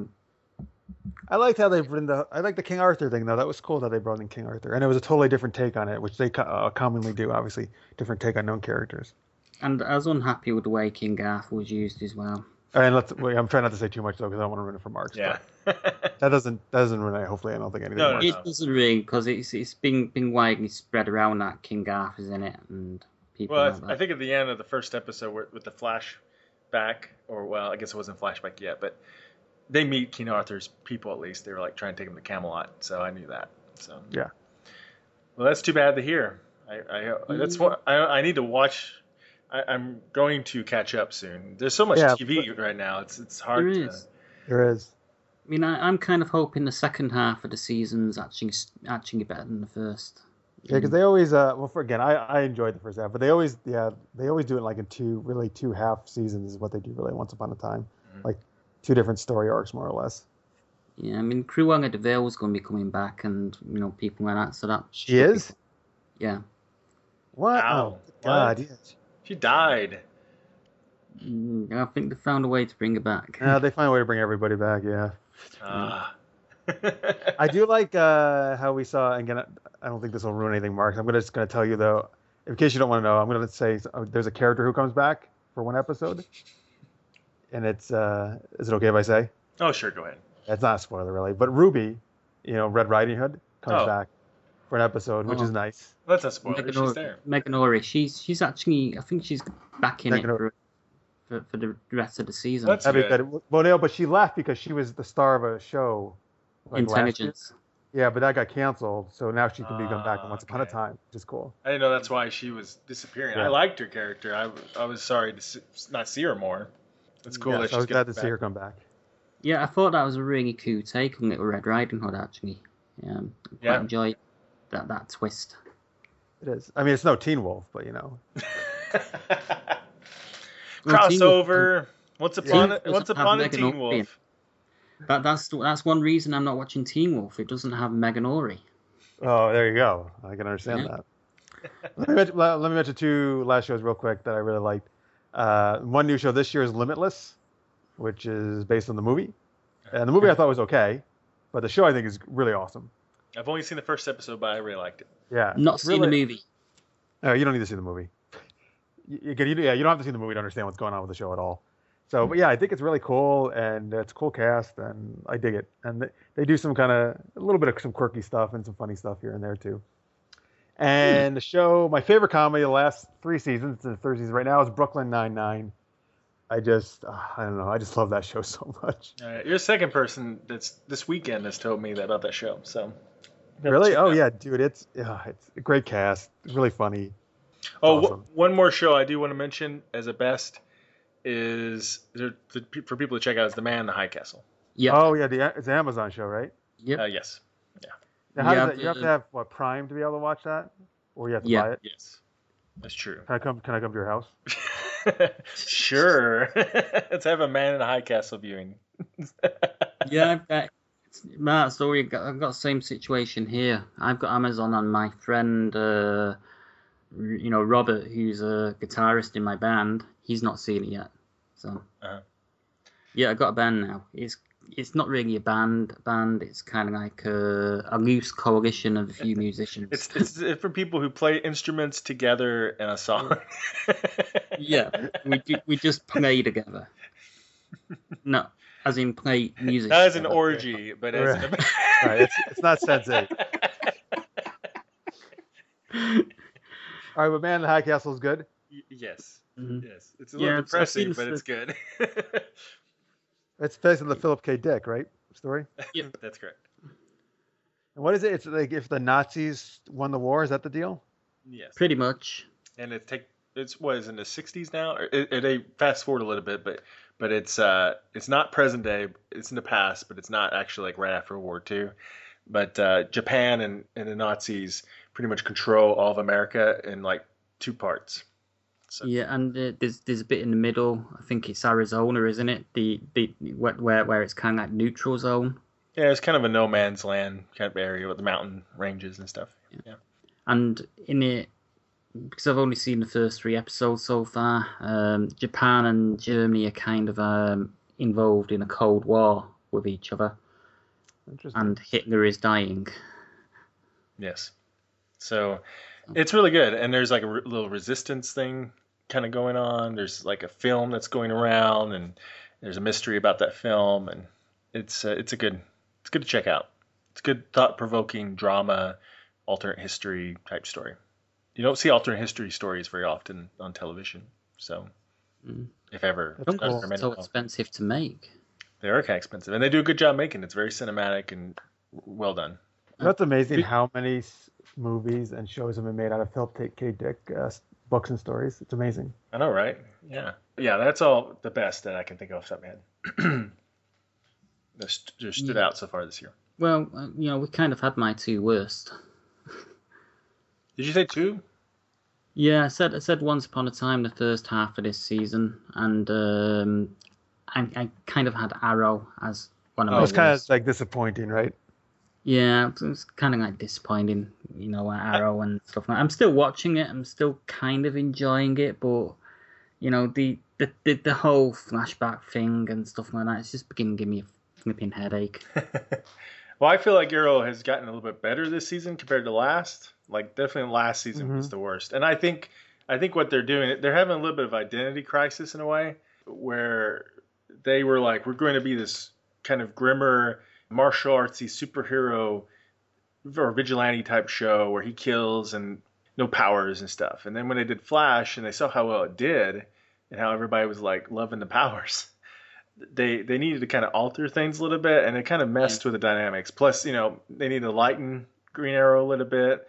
I liked how they bring the. I like the King Arthur thing though. That was cool that they brought in King Arthur, and it was a totally different take on it, which they uh, commonly do. Obviously, different take on known characters. and I was unhappy with the way King Arthur was used as well. And let's. Wait, I'm trying not to say too much though, because I don't want to ruin it for Mark. Yeah. That doesn't that doesn't ruin it. Hopefully, I don't think anything. No, no, It doesn't ring because it's it's been been widely spread around that King Arthur's in it and people. well, I, that. I think at the end of the first episode with the flashback, or well, I guess it wasn't flashback yet, but they meet King Arthur's people at least. They were like trying to take him to Camelot, so I knew that. So Yeah. Well, that's too bad to hear. I, I that's what I, I need to watch. I, I'm going to catch up soon. There's so much Yeah, TV right now. It's it's hard There to. is. There is. I mean, I, I'm kind of hoping the second half of the season's actually actually better than the first. Yeah, because they always. Uh, well, for again, I I enjoyed the first half, but they always yeah they always do it like in two really two half seasons is what they do really once upon a time, Mhm. like two different story arcs more or less. Yeah, I mean, Cruella de Vil was going to be coming back, and you know, people like that. So that She should be- is. yeah. What? Wow. Oh God! What? She died. Mm, I think they found a way to bring her back. Yeah, they find a way to bring everybody back. Yeah. Ah. I do like uh, how we saw. Again, I don't think this will ruin anything, Mark. I'm gonna just gonna tell you though, in case you don't want to know, I'm gonna say uh, there's a character who comes back for one episode, and it's. Uh, is it okay if I say? Oh, sure. Go ahead. It's not a spoiler really, but Ruby, you know, Red Riding Hood comes Oh. back for an episode, which Oh. is nice. That's a spoiler. Meghan She's there. Meghan Ory, she's she's actually I think she's back in Meghan it for, for for the rest of the season. That's That'd good. good. Well, no, but she left because she was the star of a show. like. Intelligence. Yeah, but that got canceled, so now she can be come back Ah, in Once Upon a. Time, which is cool. I didn't know that's why she was disappearing. I liked her character. I, I was sorry to see, not see her more. It's cool Yeah, that so I was glad to getting see her come back. Yeah, I thought that was a really cool take on Little Red Riding Hood. Actually, yeah, I quite Yeah. enjoyed that that twist. It is. I mean, it's no Teen Wolf, but you know, Well, Teen Wolf- Crossover. Once Yeah. upon Teen a, once upon a Meghan Teen Ory. Wolf. That that's that's one reason I'm not watching Teen Wolf. It doesn't have Meghan Ory. oh, there you go. I can understand Yeah. that. let, me mention, let let me mention two last shows real quick that I really liked. Uh, one new show this year is Limitless, which is based on the movie, and the movie I thought was okay, but the show I think is really awesome. I've only seen the first episode, but I really liked it. Yeah, Not seen the movie. Oh, you don't need to see the movie. You, you, you- yeah, you don't have to see the movie to understand what's going on with the show at all. So, but yeah, I think it's really cool, and it's a cool cast, and I dig it. And they, they do some kind of a little bit of some quirky stuff and some funny stuff here and there too. And the show, my favorite comedy, the last three seasons, the third season right now is Brooklyn Nine Nine. I just, uh, I don't know, I just love that show so much. All right, you're the second person that's this weekend has told me that about that show. So Really? Oh out. yeah, dude, it's yeah, it's a great cast, it's really funny. Oh, Awesome. wh- one more show I do want to mention as a best is there, the, for people to check out is The Man in the High Castle. Yep. Oh yeah, the it's an Amazon show, right? Yeah. Uh, yes, Now, how Yeah, does that, you have to have what Prime to be able to watch that, or you have to Yeah. buy it? yes, that's true. Can I come? Can I come to your house? sure. Let's have a Man in the High Castle viewing. yeah, I've got, Matt, so I've got the same situation here. I've got Amazon on my friend, uh, you know, Robert, who's a guitarist in my band. He's not seen it yet, so Uh-huh. yeah, I've got a band now. It's it's not really a band band. It's kind of like a, a loose coalition of a few musicians. It's it's for people who play instruments together in a song. yeah, we ju- we just play together. No, as in play music. Not as an together. orgy, but as an. Right, it's it's not Sense8. All right, but man, the High Castle is good. Y- yes, Mhm. yes. It's a little Yeah, it's- I've depressing, but the- it's good. It's based on the Philip K. Dick, right? Story. Yeah, that's correct. And what is it? It's like if the Nazis won the war. Is that the deal? Yes. Pretty much. and it take it's what is in the 60s now or it, it, they fast forward a little bit but but it's uh it's not present day it's in the past but it's not actually like right after world war ii but uh japan and, and the nazis pretty much control all of america in like two parts so Yeah, and uh, there's there's a bit in the middle. I think it's Arizona, isn't it? The the where where, where it's kind of like neutral zone. yeah it's kind of a no man's land kind of area with the mountain ranges and stuff yeah And in it, because I've only seen the first three episodes so far, um, Japan and Germany are kind of um, involved in a cold war with each other, Interesting. and Hitler is dying. Yes. So it's really good. And there's like a re- little resistance thing kind of going on. There's like a film that's going around and there's a mystery about that film, and it's uh, it's a good it's good to check out. It's a good thought provoking drama, alternate history type story. You don't see alternate history stories very often on television, so Mm. if ever, That's I cool. so expensive to make. they are kind of expensive, and they do a good job making. it. It's very cinematic and well done. That's amazing how many s- movies and shows have been made out of Philip K. Dick uh, books and stories. It's amazing. I know, right? Yeah, yeah. That's all the best that I can think of off the top of my head. that st- just stood Yeah. out so far this year. Well, uh, you know, we kind of had my two worst. Did you say two? Yeah, I said I said once upon a time the first half of this season, and um, I, I kind of had Arrow as one of Oh, my it's kind of like disappointing, right? Yeah, it's kind of like disappointing, you know, Arrow and stuff. like. I'm still watching it. I'm still kind of enjoying it, but you know, the the the, the whole flashback thing and stuff like that, it's just beginning to give me a flipping headache. well, I feel like Arrow has gotten a little bit better this season compared to last. Like definitely last season was Mhm. the worst, and I think I think what they're doing, they're having a little bit of identity crisis in a way, where they were like, we're going to be this kind of grimmer martial artsy superhero or vigilante type show where he kills and no powers and stuff. And then when they did Flash and they saw how well it did and how everybody was like loving the powers, they they needed to kind of alter things a little bit and it kind of messed with the dynamics. Plus, you know, they needed to lighten Green Arrow a little bit.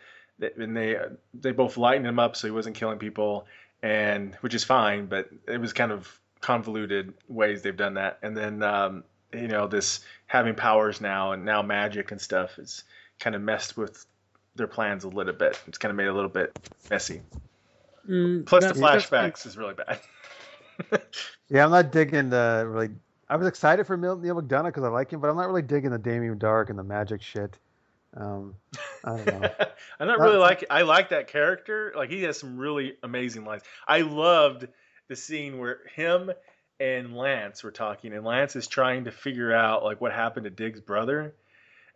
And they they both lightened him up so he wasn't killing people and which is fine, but it was kind of convoluted ways they've done that. And then um, you know, this having powers now and now magic and stuff is kind of messed with their plans a little bit. It's kind of made it a little bit messy. Mm, Plus, the flashbacks is really bad. Yeah, I'm not digging the really. I was excited for Neal Neal McDonough because I like him, but I'm not really digging the Damien Darhk and the magic shit. Um, I don't know. I'm not really like I like that character. Like he has some really amazing lines. I loved the scene where him and Lance were talking, and Lance is trying to figure out like what happened to Dig's brother,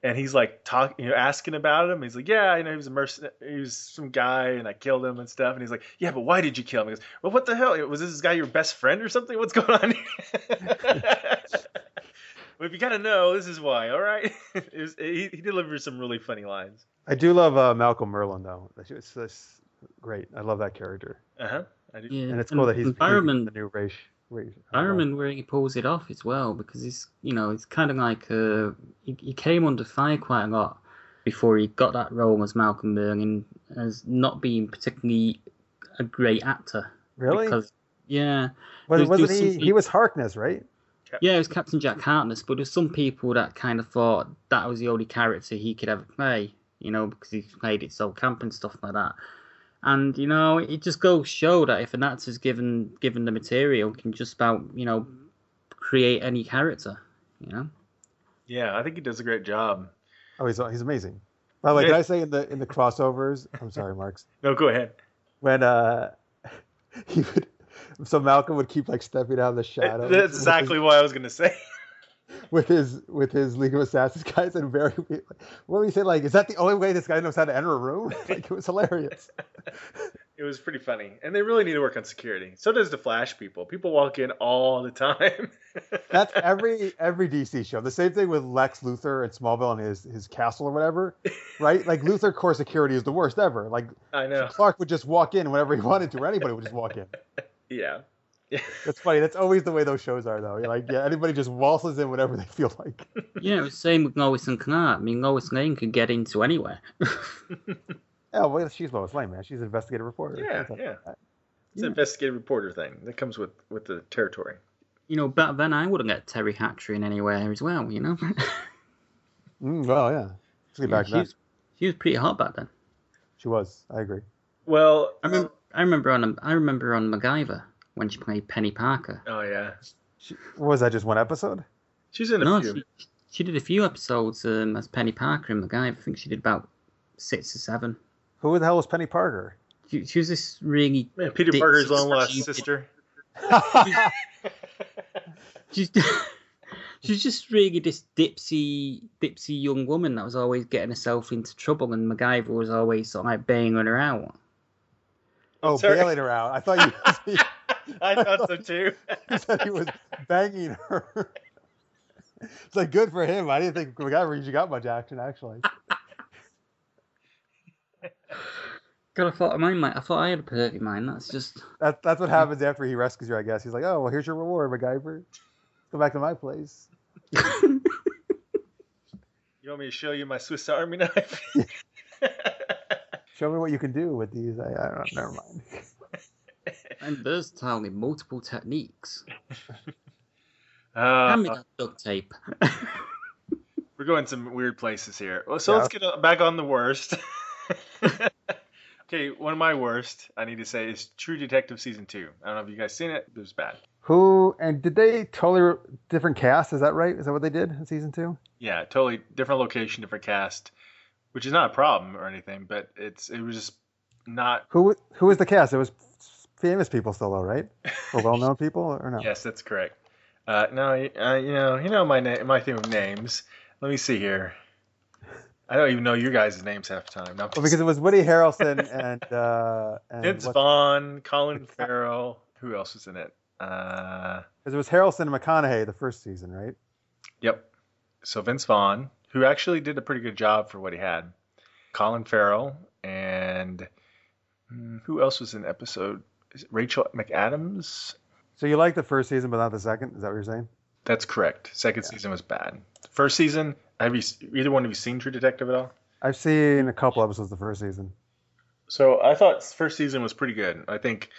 and he's like talking, you know, asking about him. He's like, "Yeah, I know he was a mercenary. He was some guy, and I killed him and stuff." And he's like, "Yeah, but why did you kill him?" He goes, "Well, what the hell? Was this guy your best friend or something? What's going on here?" Well, if you gotta know, this is why. All right, It was- he, he delivers some really funny lines. I do love uh, Malcolm Merlyn though. That's it's, great. I love that character, Uh huh. Yeah, and it's cool that he's he's the new Ra's. Race Environment where he pulls it off as well because he's you know it's kind of like uh, he, he came under fire quite a lot before he got that role as Malcolm Merlyn as not being particularly a great actor. Really? Because yeah, Was, there's- wasn't there's he? something- He was Harkness, right? yeah, it was Captain Jack Harkness, but there's some people that kind of thought that was the only character he could ever play, you know, because he played it so camp and stuff like that. And you know, it just goes show that if an actor's given given the material, can just about you know create any character, you know. Yeah, I think he does a great job. Oh, he's he's amazing. By the way, Yeah. can I say in the in the crossovers? I'm sorry, Marks. No, go ahead. When uh, he would, so Malcolm would keep like stepping out of the shadow. That's exactly what I was gonna say. with his with his League of Assassins guys and very what do we say like is that the only way this guy knows how to enter a room like it was hilarious It was pretty funny, and they really need to work on security. So does the Flash people. People walk in all the time. that's every every DC show the same thing with Lex Luthor and Smallville and his his castle or whatever right like LuthorCorp security is the worst ever like I know. Clark would just walk in whenever he wanted to or anybody would just walk in Yeah. that's funny that's always the way those shows are though You're like yeah anybody just waltzes in whenever they feel like Yeah, it was the same with Lois and Clark. I mean, Lois Lane could get into anywhere. oh well she's Lois Lane man she's an investigative reporter Yeah, That's not- yeah. It's Yeah. an investigative reporter thing that comes with with the territory. you know, back then I wouldn't get Teri Hatcher in anywhere as well. You know, Mm, well yeah Let's get back she to that was, she was pretty hot back then. she was I agree Well, I remember, I remember on I remember on MacGyver when she played Penny Parker. oh yeah, she, was that just one episode she's in a No, few. she, she did a few episodes um, as Penny Parker in MacGyver. I think she did about six or seven. who the hell was Penny Parker She, she was this really Man, Peter Parker's long lost stupid. sister. she's she's just really this dipsy dipsy young woman that was always getting herself into trouble, and MacGyver was always sort of like bailing her out. Oh, Sorry. bailing her out. I thought you. I thought so too. he said he was banging her. It's like good for him. I didn't think we got you got much action actually. God, I thought mine, might. I thought I had a perfect mind. That's just. That, that's what happens after he rescues her, I guess. He's like, oh, well, here's your reward, MacGyver. Go back to my place. You want me to show you my Swiss Army knife? Show me what you can do with these. I, I don't Never mind. I'm versatile in multiple techniques. Uh, Hand me that duct tape. we're going some weird places here. Well, so Yeah. let's get back on the worst. okay, one of my worst, I need to say, is True Detective season two. I don't know if you guys seen it. It was bad. Who and did they totally different cast? Is that right? Is that what they did in season two? Yeah, totally different location, different cast, which is not a problem or anything, but it's it was just not. Who who was the cast? It was famous people still, though, right? Or well-known people, or no? Yes, that's correct. Uh, no, uh, you know, you know my name, my thing with names. Let me see here. I don't even know your guys' names half the time. No, Well, because it was Woody Harrelson and uh, and Vince Vaughn, Colin Farrell. Who else was in it? Uh, 'cause it was Harrelson and McConaughey the first season, right? yep. So Vince Vaughn, who actually did a pretty good job for what he had. Colin Farrell and hmm, who else was in episode? Rachel McAdams? So you like the first season, but not the second? Is that what you're saying? That's correct. Second season was bad. First season, have you either one of you seen True Detective at all? I've seen a couple episodes of the first season. So I thought first season was pretty good. I think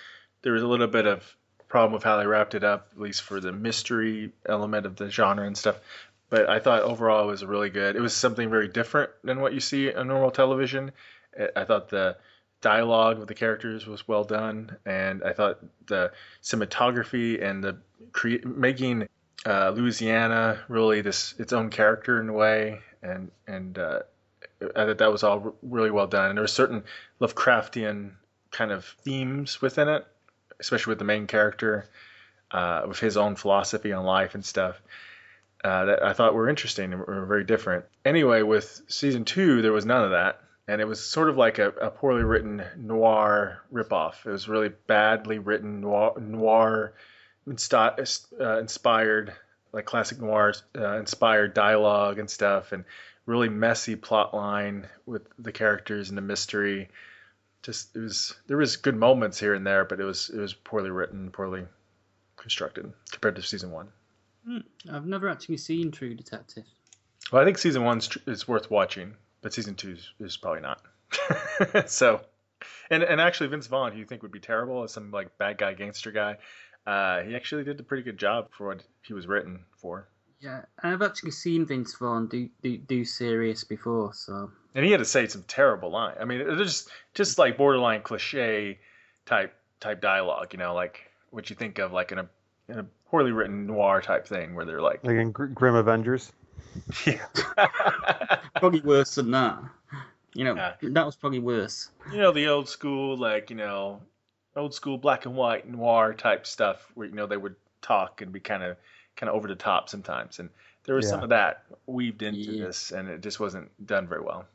there was a little bit of problem with how they wrapped it up, at least for the mystery element of the genre and stuff. But I thought overall it was really good. It was something very different than what you see on normal television. I thought the dialogue with the characters was well done, and I thought the cinematography and the cre- making uh, Louisiana really this its own character in a way, and and uh, I thought that was all r- really well done. And there were certain Lovecraftian kind of themes within it, especially with the main character, uh, with his own philosophy on life and stuff. Uh, that I thought were interesting and were very different. Anyway, with season two, there was none of that, and it was sort of like a, a poorly written noir ripoff. It was really badly written noir, noir uh, inspired, like classic noir uh, inspired dialogue and stuff, and really messy plot line with the characters and the mystery. Just it was there was good moments here and there, but it was it was poorly written, poorly constructed compared to season one. Hmm, I've never actually seen True Detective. Well, I think season one is worth watching, but season two is, is probably not. so, and and actually, Vince Vaughn, who you think would be terrible as some like bad guy gangster guy, uh, he actually did a pretty good job for what he was written for. Yeah, I've actually seen Vince Vaughn do do, do serious before, so And he had to say some terrible line. I mean, it was just just like borderline cliche type type dialogue. You know, like what you think of like in a in a poorly written noir type thing where they're like, Like in Gr- Grim Avengers. Yeah. probably worse than that. You know, Yeah. that was probably worse. you know the old school like you know old school black and white noir type stuff where you know they would talk and be kind of kind of over the top sometimes and there was some of that weaved into Yeah. this and it just wasn't done very well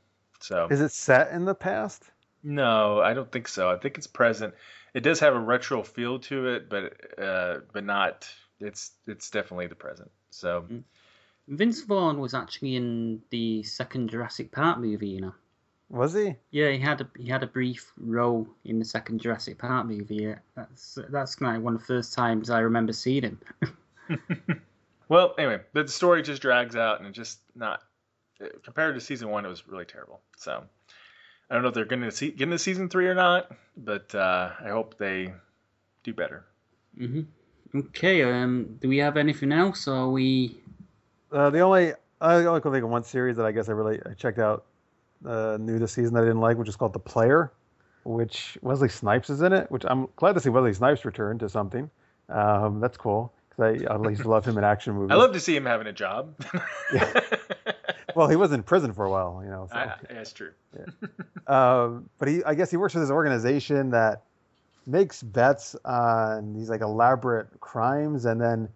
so Is it set in the past? no i don't think so i think it's present it does have a retro feel to it but uh but not it's it's definitely the present so Vince Vaughn was actually in the second Jurassic Park movie, you know. Was he? Yeah, he had a he had a brief role in the second Jurassic Park movie. Yeah, that's that's like one of the first times I remember seeing him. well anyway the story just drags out and it's just not compared to season one it was really terrible so i don't know if they're going to see, get into season three or not but uh, i hope they do better hmm Okay, um, do we have anything else, or are we? Uh, the only I only can think of one series that I guess I really I checked out uh, new this season that I didn't like, which is called The Player, which Wesley Snipes is in it. Which I'm glad to see Wesley Snipes return to something. Um, that's cool because I, I used to love him in action movies. i love to see him having a job Yeah. Well, he was in prison for a while, you know. So. I, that's true um, but he, I guess he works for this organization that makes bets on these like elaborate crimes, and then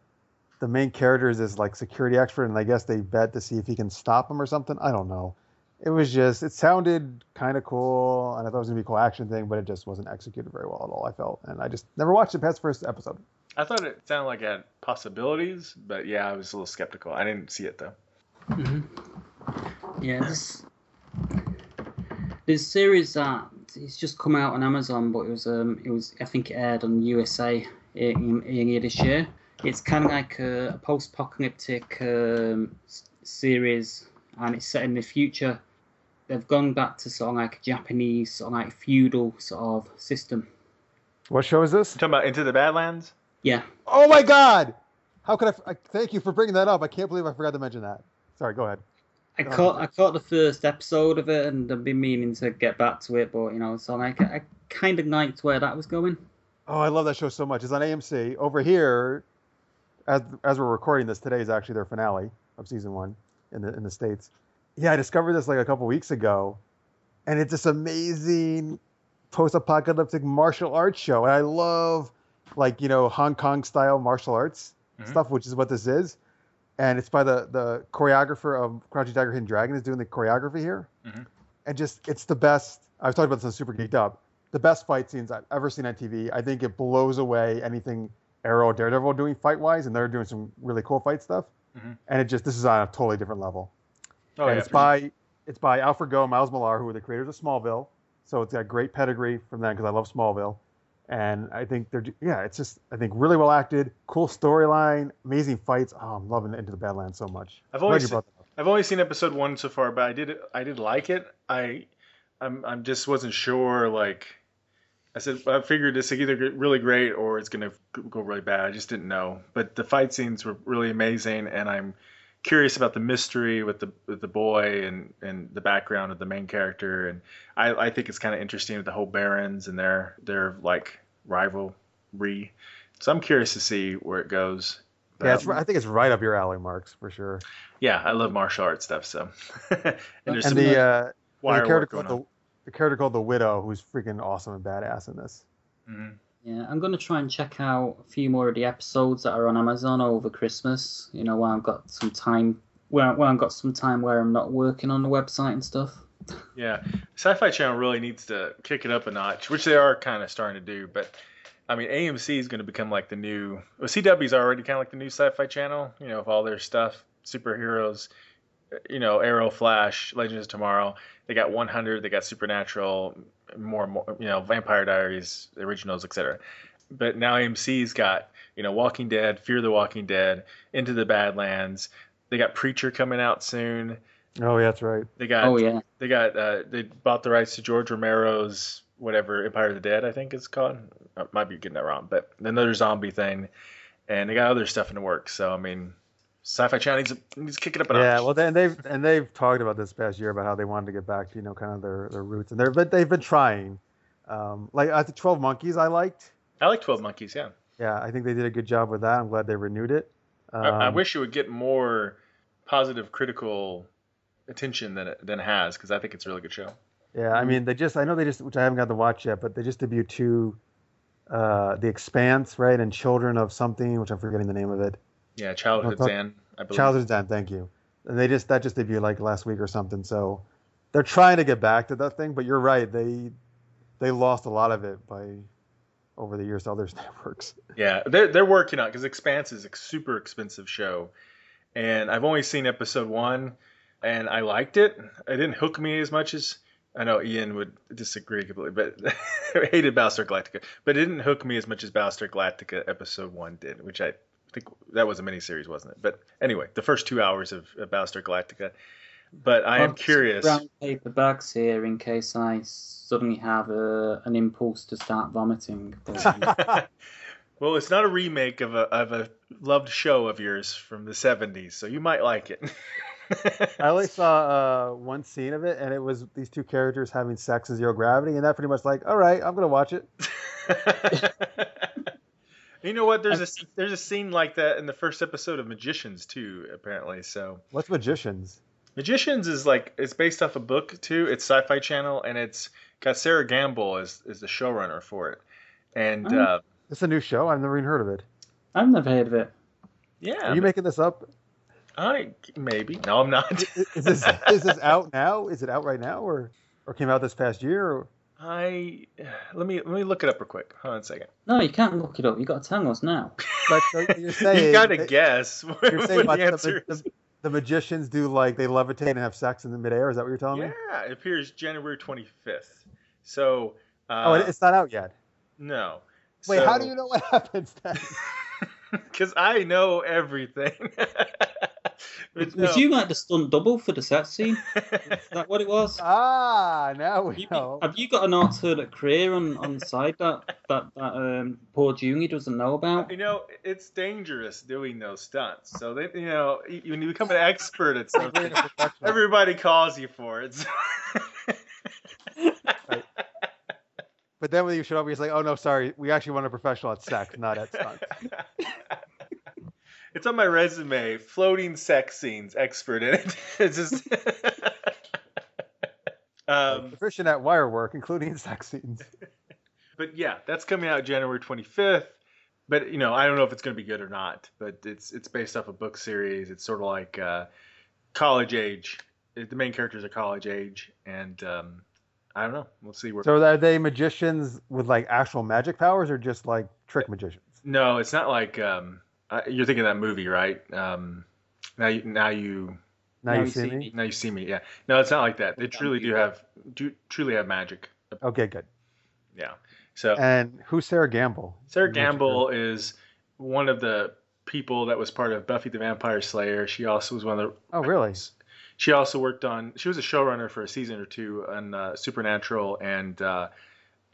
the main character is this like security expert, and I guess they bet to see if he can stop him or something. I don't know. it was just it sounded kind of cool, and I thought it was gonna be a cool action thing, but it just wasn't executed very well at all. I felt, and I just never watched it past the first episode. I thought it sounded like it had possibilities, but yeah, I was a little skeptical. I didn't see it though. Mm-hmm. Yeah, this this series that it's just come out on Amazon, but it was um it was I think it aired on USA in, in this year. It's kind of like a, a post-apocalyptic um, s- series, and it's set in the future. They've gone back to sort of like a Japanese sort of like feudal sort of system. What show is this? You talking about Into the Badlands? Yeah, Oh my God! How could I, f- I? Thank you for bringing that up. I can't believe I forgot to mention that. Sorry, go ahead. I caught I caught the first episode of it, and I've been meaning to get back to it, but you know, so like I kind of liked where that was going. Oh, I love that show so much. It's on AMC. Over here, as as we're recording this, today is actually their finale of season one in the in the states. Yeah, I discovered this like a couple weeks ago, and it's this amazing post-apocalyptic martial arts show. And I love like you know Hong Kong style martial arts Mhm. stuff, which is what this is. And it's by the the choreographer of Crouching Tiger, Hidden Dragon is doing the choreography here, Mhm. and just it's the best. I've talked about this on Super Geeked Up. The best fight scenes I've ever seen on TV. I think it blows away anything Arrow Daredevil doing fight wise, and they're doing some really cool fight stuff. Mhm. And it just this is on a totally different level. Oh and yeah. it's by it's by Alfred Gough Miles Millar, who are the creators of Smallville. So it's got great pedigree from them because I love Smallville. And I think they're yeah, it's just I think really well acted, cool storyline, amazing fights. Oh, I'm loving Into the Badlands so much. I've Glad always you se- brought that up. I've only seen episode one so far, but I did I did like it. I I'm I'm just wasn't sure like. I said I figured this it's either get really great or it's gonna go really bad. I just didn't know. But the fight scenes were really amazing, and I'm curious about the mystery with the with the boy and and the background of the main character. And I I think it's kind of interesting with the whole Barons and their their like rivalry. So I'm curious to see where it goes. But, Yeah, it's, um, I think it's right up your alley, Marks, for sure. yeah, I love martial arts stuff. So and there's And some the uh, a character work going on. the, the character called the Widow, who's freaking awesome and badass in this. Mhm. Yeah, I'm gonna try and check out a few more of the episodes that are on Amazon over Christmas. You know, when I've got some time, where when I've got some time where I'm not working on the website and stuff. Yeah, Sci-Fi Channel really needs to kick it up a notch, which they are kind of starting to do. But I mean, AMC is going to become like the new. Well, CW's already kind of like the new Sci-Fi Channel. You know, with all their stuff, superheroes. You know, Arrow, Flash, Legends of Tomorrow. They got 100. They got Supernatural, more, more. You know, Vampire Diaries, originals, etc. But now AMC's got you know Walking Dead, Fear the Walking Dead, Into the Badlands. They got Preacher coming out soon. Oh, yeah, that's right. They got Oh yeah, they got uh, they bought the rights to George Romero's whatever Empire of the Dead I think it's called. I might be getting that wrong, but another zombie thing, and they got other stuff in the works. So I mean, Sci-Fi Channel needs needs to kick it up a Yeah, notch. well, then they've and they've talked about this past year about how they wanted to get back to you know kind of their, their roots, and they're but they've been trying. Um, like I think Twelve Monkeys, I liked. I like Twelve Monkeys. Yeah, Yeah, I think they did a good job with that. I'm glad they renewed it. Um, I, I wish it would get more positive critical attention than it than it has because I think it's a really good show. Yeah, I mean they just I know they just which I haven't got to watch yet, but they just debuted two, uh, The Expanse, right, and Children of something, which I'm forgetting the name of it. Yeah, Childhood Well, Zan. I believe. Childhood's End, thank you. And they just that just debuted like last week or something. So they're trying to get back to that thing, but you're right. They they lost a lot of it by over the years to other networks. Yeah, they're they're working on because Expanse is a super expensive show, and I've only seen episode one, and I liked it. It didn't hook me as much as I know Ian would disagree completely, but hated Battlestar Galactica, but it didn't hook me as much as Battlestar Galactica episode one did, which I think that was a miniseries, wasn't it? But anyway, the first two hours of, of Battlestar Galactica. But I am I've curious. Brown paper bags here in case I suddenly have a, an impulse to start vomiting. Well, it's not a remake of a of a loved show of yours from the '70s, so you might like it. I only saw uh, one scene of it, and it was these two characters having sex in zero gravity, and that pretty much like, all right, I'm gonna watch it. you know what? There's a there's a scene like that in the first episode of Magicians too, apparently. So What's magicians? Magicians is like it's based off a book too. It's Sci-Fi Channel, and it's got Sera Gamble as is the showrunner for it. And Oh. uh, It's a new show. I've never even heard of it. I've never heard of it. yeah, Are you making this up? I maybe no, I'm not. Is this is this out now? Is it out right now, or or came out this past year? Or... I let me let me look it up real quick. Hold on a second. No, you can't look it up. You got to tell us now. But so you're saying you gotta that- guess. You're what saying the the, the, the magicians do like they levitate and have sex in the midair. Is that what you're telling me? Yeah, it appears January 25th. So. Uh, Oh, it's not out yet. no. Wait, how do you know what happens then? Because I know everything. But Was no. you like the stunt double for the set scene? Is that what it was? ah, now we You- know. have you got an alternate career on, on the side that that, that um, poor Junior doesn't know about? You know, it's dangerous doing those stunts. So they, you know, when you become an expert at something, everybody calls you for it. So- But then when you show up, he's like, "Oh no, sorry, we actually want a professional at sex, not at stunts." it's on my resume. Floating sex scenes expert in it. It's just. um, Proficient at wire work, including sex scenes. but yeah, that's coming out January 25th. But you know, I don't know if it's going to be good or not. But it's it's based off a book series. It's sort of like uh, college age. It- The main characters are college age, and um, I don't know. We'll see where. So are they magicians with like actual magic powers, or just like trick magicians? no, it's not like um, uh, you're thinking of that movie, right? Um, now you now you Now, you see me. now you see me. Yeah. No, it's not like that. They truly do have do truly have magic. Okay, good. Yeah. So And who's Sera Gamble? Sera Gamble is one of the people that was part of Buffy the Vampire Slayer. She also was one of the. Oh, really? She also worked on. She was a showrunner for a season or two on uh, Supernatural, and uh,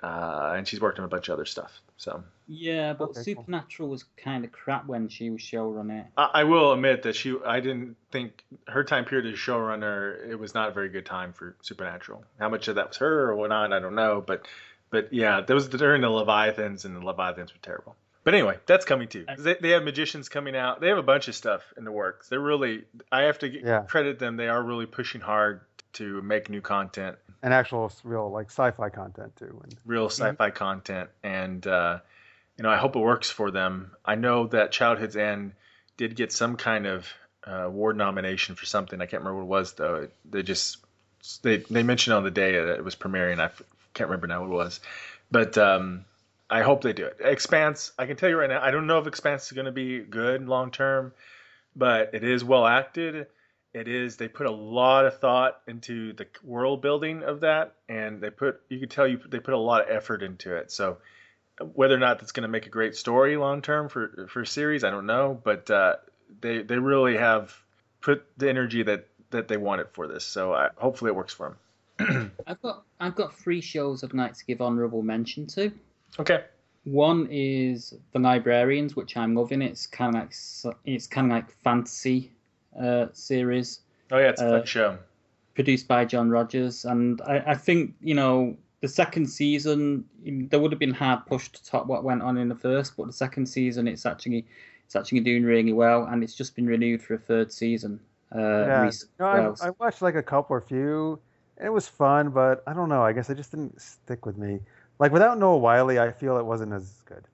uh, and she's worked on a bunch of other stuff. So Yeah, but Okay, cool. Supernatural was kind of crap when she was showrunner. I, I will admit that she. I didn't think her time period as showrunner. It was not a very good time for Supernatural. How much of that was her or whatnot, I don't know. But but yeah, that was during the Leviathans, and the Leviathans were terrible. But anyway, that's coming too. 'Cause They, they have magicians coming out. They have a bunch of stuff in the works. They're really. I have to g- Yeah. credit them. They are really pushing hard to make new content, And actual real like sci-fi content too. And real sci-fi content, and uh, you know I hope it works for them. I know that Childhood's End did get some kind of uh, award nomination for something. I can't remember what it was though. It, they just they they mentioned on the day that it was premiering. I f- can't remember now what it was, but um, I hope they do it. Expanse. I can tell you right now. I don't know if Expanse is going to be good long term, but it is well acted. It is. They put a lot of thought into the world building of that, and they put. You can tell you they put a lot of effort into it. So whether or not that's going to make a great story long term for for a series, I don't know. But uh, they they really have put the energy that that they wanted for this. So I, hopefully it works for them. I've got I've got three shows I'd like to give honourable mention to. Okay. One is The Librarians, which I'm loving. It's kind of like it's kind of like fantasy series Oh yeah, it's a fun Uh, show. produced by John Rogers, and I, I think you know the second season there would have been hard push to top what went on in the first, but the second season it's actually it's actually doing really well, and it's just been renewed for a third season. Uh, yeah, recently no, as well. I, I watched like a couple or few, and it was fun, but I don't know. I guess it just didn't stick with me. Like without Noah Wyle, I feel it wasn't as good.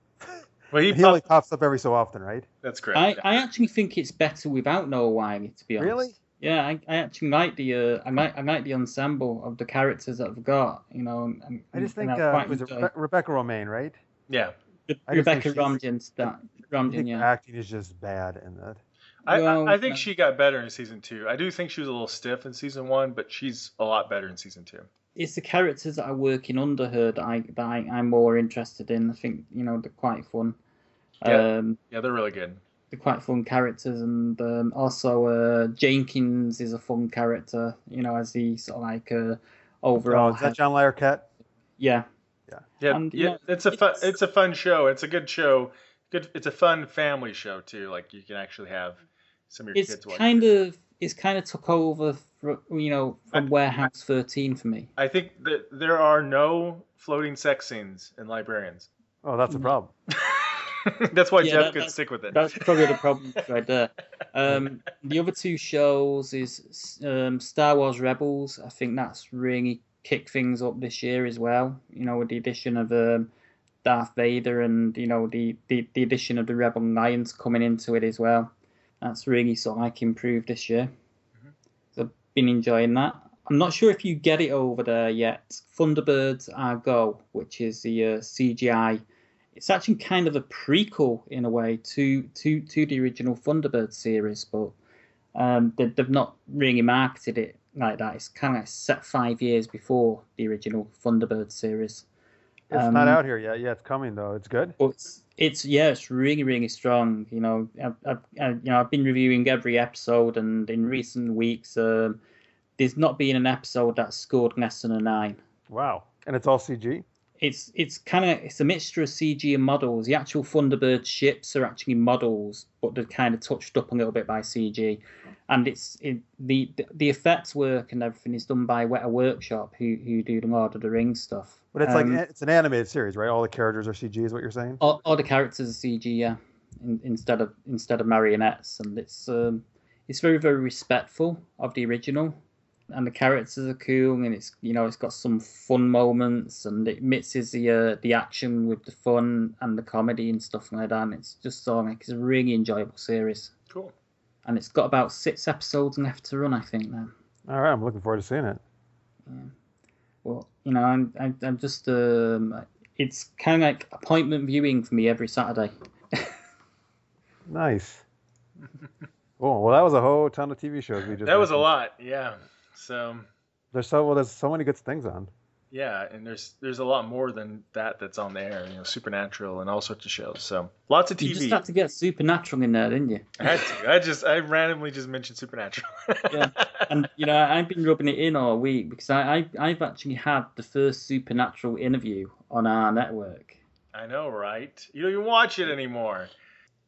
Well, he, He only pops up every so often, right? that's correct. I, I actually think it's better without Noah Wyle, to be honest. Really? Yeah, I, I actually like the uh, I like I like the ensemble of the characters that I've got. You know, and, I just and think uh, quite was it enjoy- Rebe- Rebecca Romijn, right? yeah. Re- I Rebecca she's- Romijn, that I Romijn, yeah. acting is just bad in that. I, Well, I, I think uh, she got better in season two. I do think she was a little stiff in season one, but she's a lot better in season two. It's the characters that are working under her that I that I, I'm more interested in. I think you know they're quite fun. Yeah. Um, Yeah, they're really good. they're quite fun characters, and um, also uh, Jenkins is a fun character. You know, as he sort of like uh, Oh, overall. is that head- John Larroquette? yeah, Yeah, And, yeah, know, it's a fun. it's- It's a fun show. It's a good show. Good. It's a fun family show too. Like you can actually have some of your it's kids watch. kind of it's kind of took over, fr you know, from Warehouse 13 for me. I think that there are no floating sex scenes in Librarians. Oh, that's a problem. That's why Yeah, Jeff that- could stick with it. That's probably the problem right there. Um, the other two shows is um, Star Wars Rebels. I think that's really kicked things up this year as well. You know, with the addition of um, Darth Vader and you know the, the, the addition of the Rebel Alliance coming into it as well. That's really sort of like improved this year. So I've been enjoying that. I'm not sure if you get it over there yet. Thunderbirds Are Go, which is the uh, CGI. It's actually kind of a prequel in a way to to to the original Thunderbird series, but um, they, they've not really marketed it like that. It's kind of like set five years before the original Thunderbird series. It's Um, not out here yet. Yeah, it's coming though. It's good. It's, it's yeah, it's really really strong. You know, I've, I've I, you know I've been reviewing every episode, and in recent weeks, um, there's not been an episode that scored less than a nine. Wow. And it's all CG. It's it's kind of it's a mixture of CG and models. The actual Thunderbird ships are actually models, but they're kind of touched up a little bit by CG, and it's it, the the effects work and everything is done by Weta Workshop, who who do the Lord of the Rings stuff. But it's Um, like it's an animated series, right? All the characters are CG, is what you're saying? all, all the characters are CG, yeah, in, instead of instead of marionettes, and it's um, it's very very respectful of the original, and the characters are cool, and it's you know it's got some fun moments, and it mixes the uh, the action with the fun and the comedy and stuff like that. And it's just so like it's a really enjoyable series, Cool. and it's got about six episodes left to run, I think now. All right, I'm looking forward to seeing it. Yeah. Well, you know, I'm I'm, I'm just um, it's kind of like appointment viewing for me every Saturday. Nice. cool. Well, that was a whole ton of TV shows we just. That was a lot. Yeah. So There's so well. There's so many good things on. yeah, and there's there's a lot more than that that's on there. You know, Supernatural and all sorts of shows. So lots of TV. You just had to get Supernatural in there, didn't you? I had to. I just I randomly just mentioned Supernatural. Yeah. And you know, I've been rubbing it in all week because I, I I've actually had the first Supernatural interview on our network. I know, right? You don't even watch it anymore.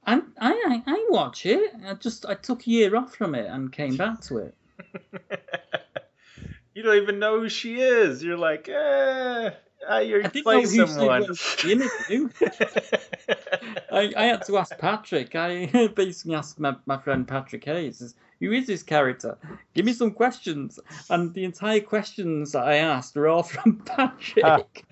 I I I- I watch it. I just I took a year off from it and came back to it. you don't even know who she is. You're like, eh, you're I didn't know play who she someone. was in. I, I had to ask Patrick. I basically asked my, my friend Patrick Hayes, who is this character? Give me some questions. And the entire questions that I asked were all from Patrick.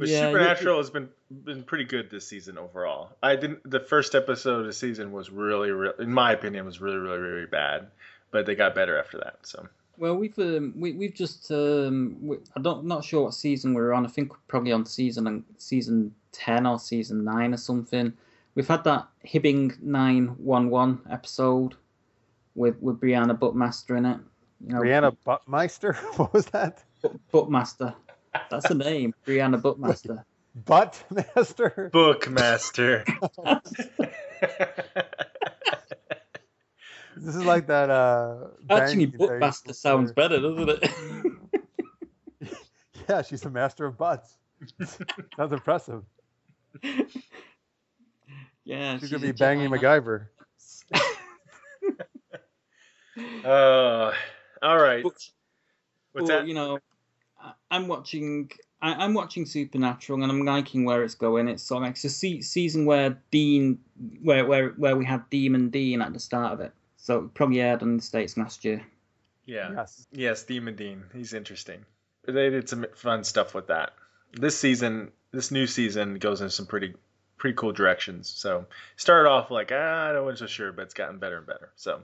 But Yeah, Supernatural has been been pretty good this season overall. I didn't. The first episode of the season was really, really, in my opinion, was really, really, really bad. But they got better after that. So Well, we've um, we, we've just um, we, I don't not sure what season we're on. I think we're probably on season season ten or season nine or something. We've had that Hibbing nine one one episode with with Briana Buttmaster in it. You know, Briana Buttmeister. What was that? Buttmaster. That's the name, Briana Buttmaster. Buttmaster. Bookmaster. This is like that. Uh, Actually, banging thing Buttmaster sounds better, doesn't it? Yeah, she's a master of butts. Sounds impressive. yeah, She's gonna be banging giant- MacGyver. uh, all right. But- What's well, that? you know, I- I'm watching. I, I'm watching Supernatural, and I'm liking where it's going. It's sort of like it's a se- season where Dean, where where where we had Demon Dean at the start of it. So it probably aired in the states last year. yeah. Yes. Yes, Demon Dean. He's interesting. They did some fun stuff with that. This season, this new season goes in some pretty pretty cool directions. So started off like ah, I wasn't so sure, but it's gotten better and better. So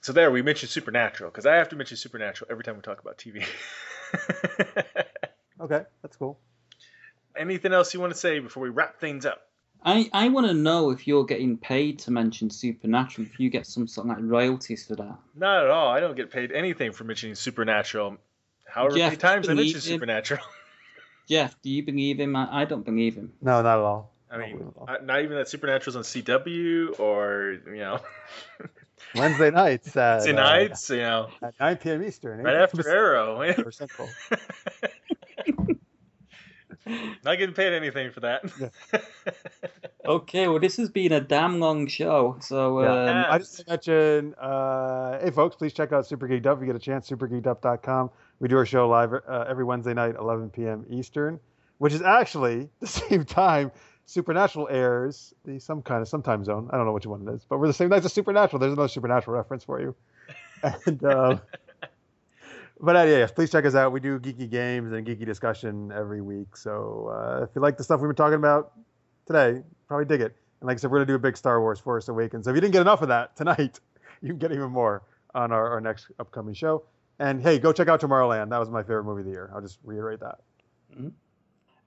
so there we mentioned Supernatural because I have to mention Supernatural every time we talk about TV. Okay, that's cool. Anything else you want to say before we wrap things up? I, I want to know if you're getting paid to mention Supernatural, if you get some sort of like royalties for that. Not at all. I don't get paid anything for mentioning Supernatural. However Jeff, many times I mention it. Supernatural. Jeff, do you believe him? I, I don't believe him. No, not at all. I mean, at all. I- not even that Supernatural's on CW or you know, Wednesday nights at, Wednesday uh, nights, you know, at 9 p.m. Eastern. right after Pacific Arrow. or Central. Not getting paid anything for that. Okay, well, this has been a damn long show. So, Yeah. um, I just want to mention, uh, hey folks, please check out Super Geeked Up if you get a chance. SuperGeekedUp.com. We do our show live uh, every Wednesday night, 11 p.m. Eastern, which is actually the same time Supernatural airs. The some kind of some time zone. I don't know which one it is, but we're the same night as Supernatural. There's another Supernatural reference for you. And um, but uh, yeah, yes, please check us out. We do geeky games and geeky discussion every week. So uh, if you like the stuff we've been talking about today, probably dig it. And like I said, we're gonna do a big Star Wars Force Awakens. So if you didn't get enough of that tonight, you can get even more on our, our next upcoming show. And hey, go check out Tomorrowland. That was my favorite movie of the year. I'll just reiterate that.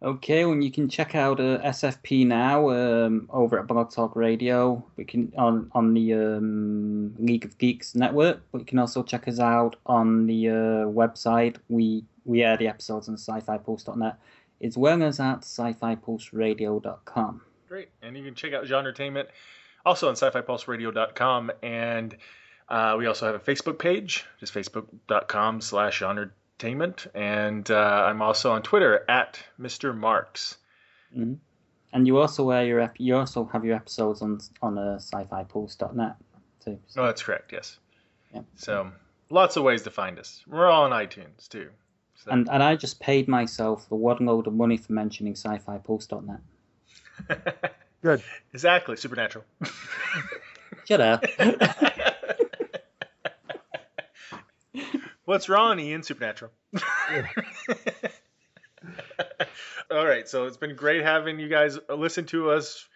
Okay, well, you can check out uh, SFP now um, over at Blog Talk Radio. We can on on the um, League of Geeks network, but you can also check us out on the uh, website. We we air the episodes on sci-fi-pulse.net, as well as at sci-fi-pulseradio.com. Great. And you can check out Genre Entertainment also on sci fi pulse radio.com. And uh, we also have a Facebook page, just facebook.com slash genre entertainment. And uh, I'm also on Twitter at Mr. Marks. hmm And you also air your ep- you also have your episodes on on uh, sci-fi-pulse.net too. Oh, that's correct. Yes. Yeah. So lots of ways to find us. We're all on iTunes too. So. And and I just paid myself a one load of money for mentioning sci-fi-pulse.net. Good. exactly. Supernatural. Shut up. What's wrong, Ian? Supernatural. All right, so it's been great having you guys listen to us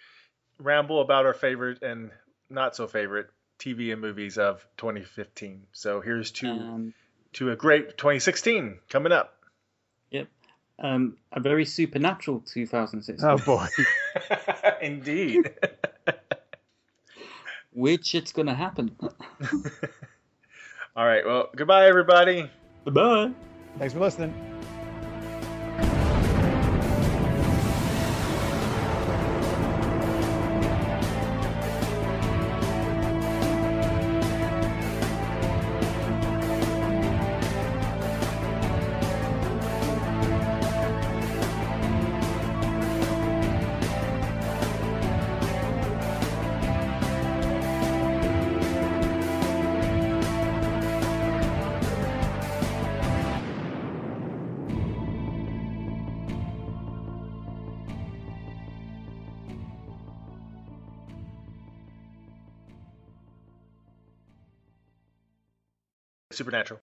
ramble about our favorite and not so favorite TV and movies of 2015. So here's to um, to a great 2016 coming up. yep. Um, a very supernatural 2016, Oh boy. Indeed. which it's gonna happen. All right, well, goodbye everybody. Bye. Thanks for listening.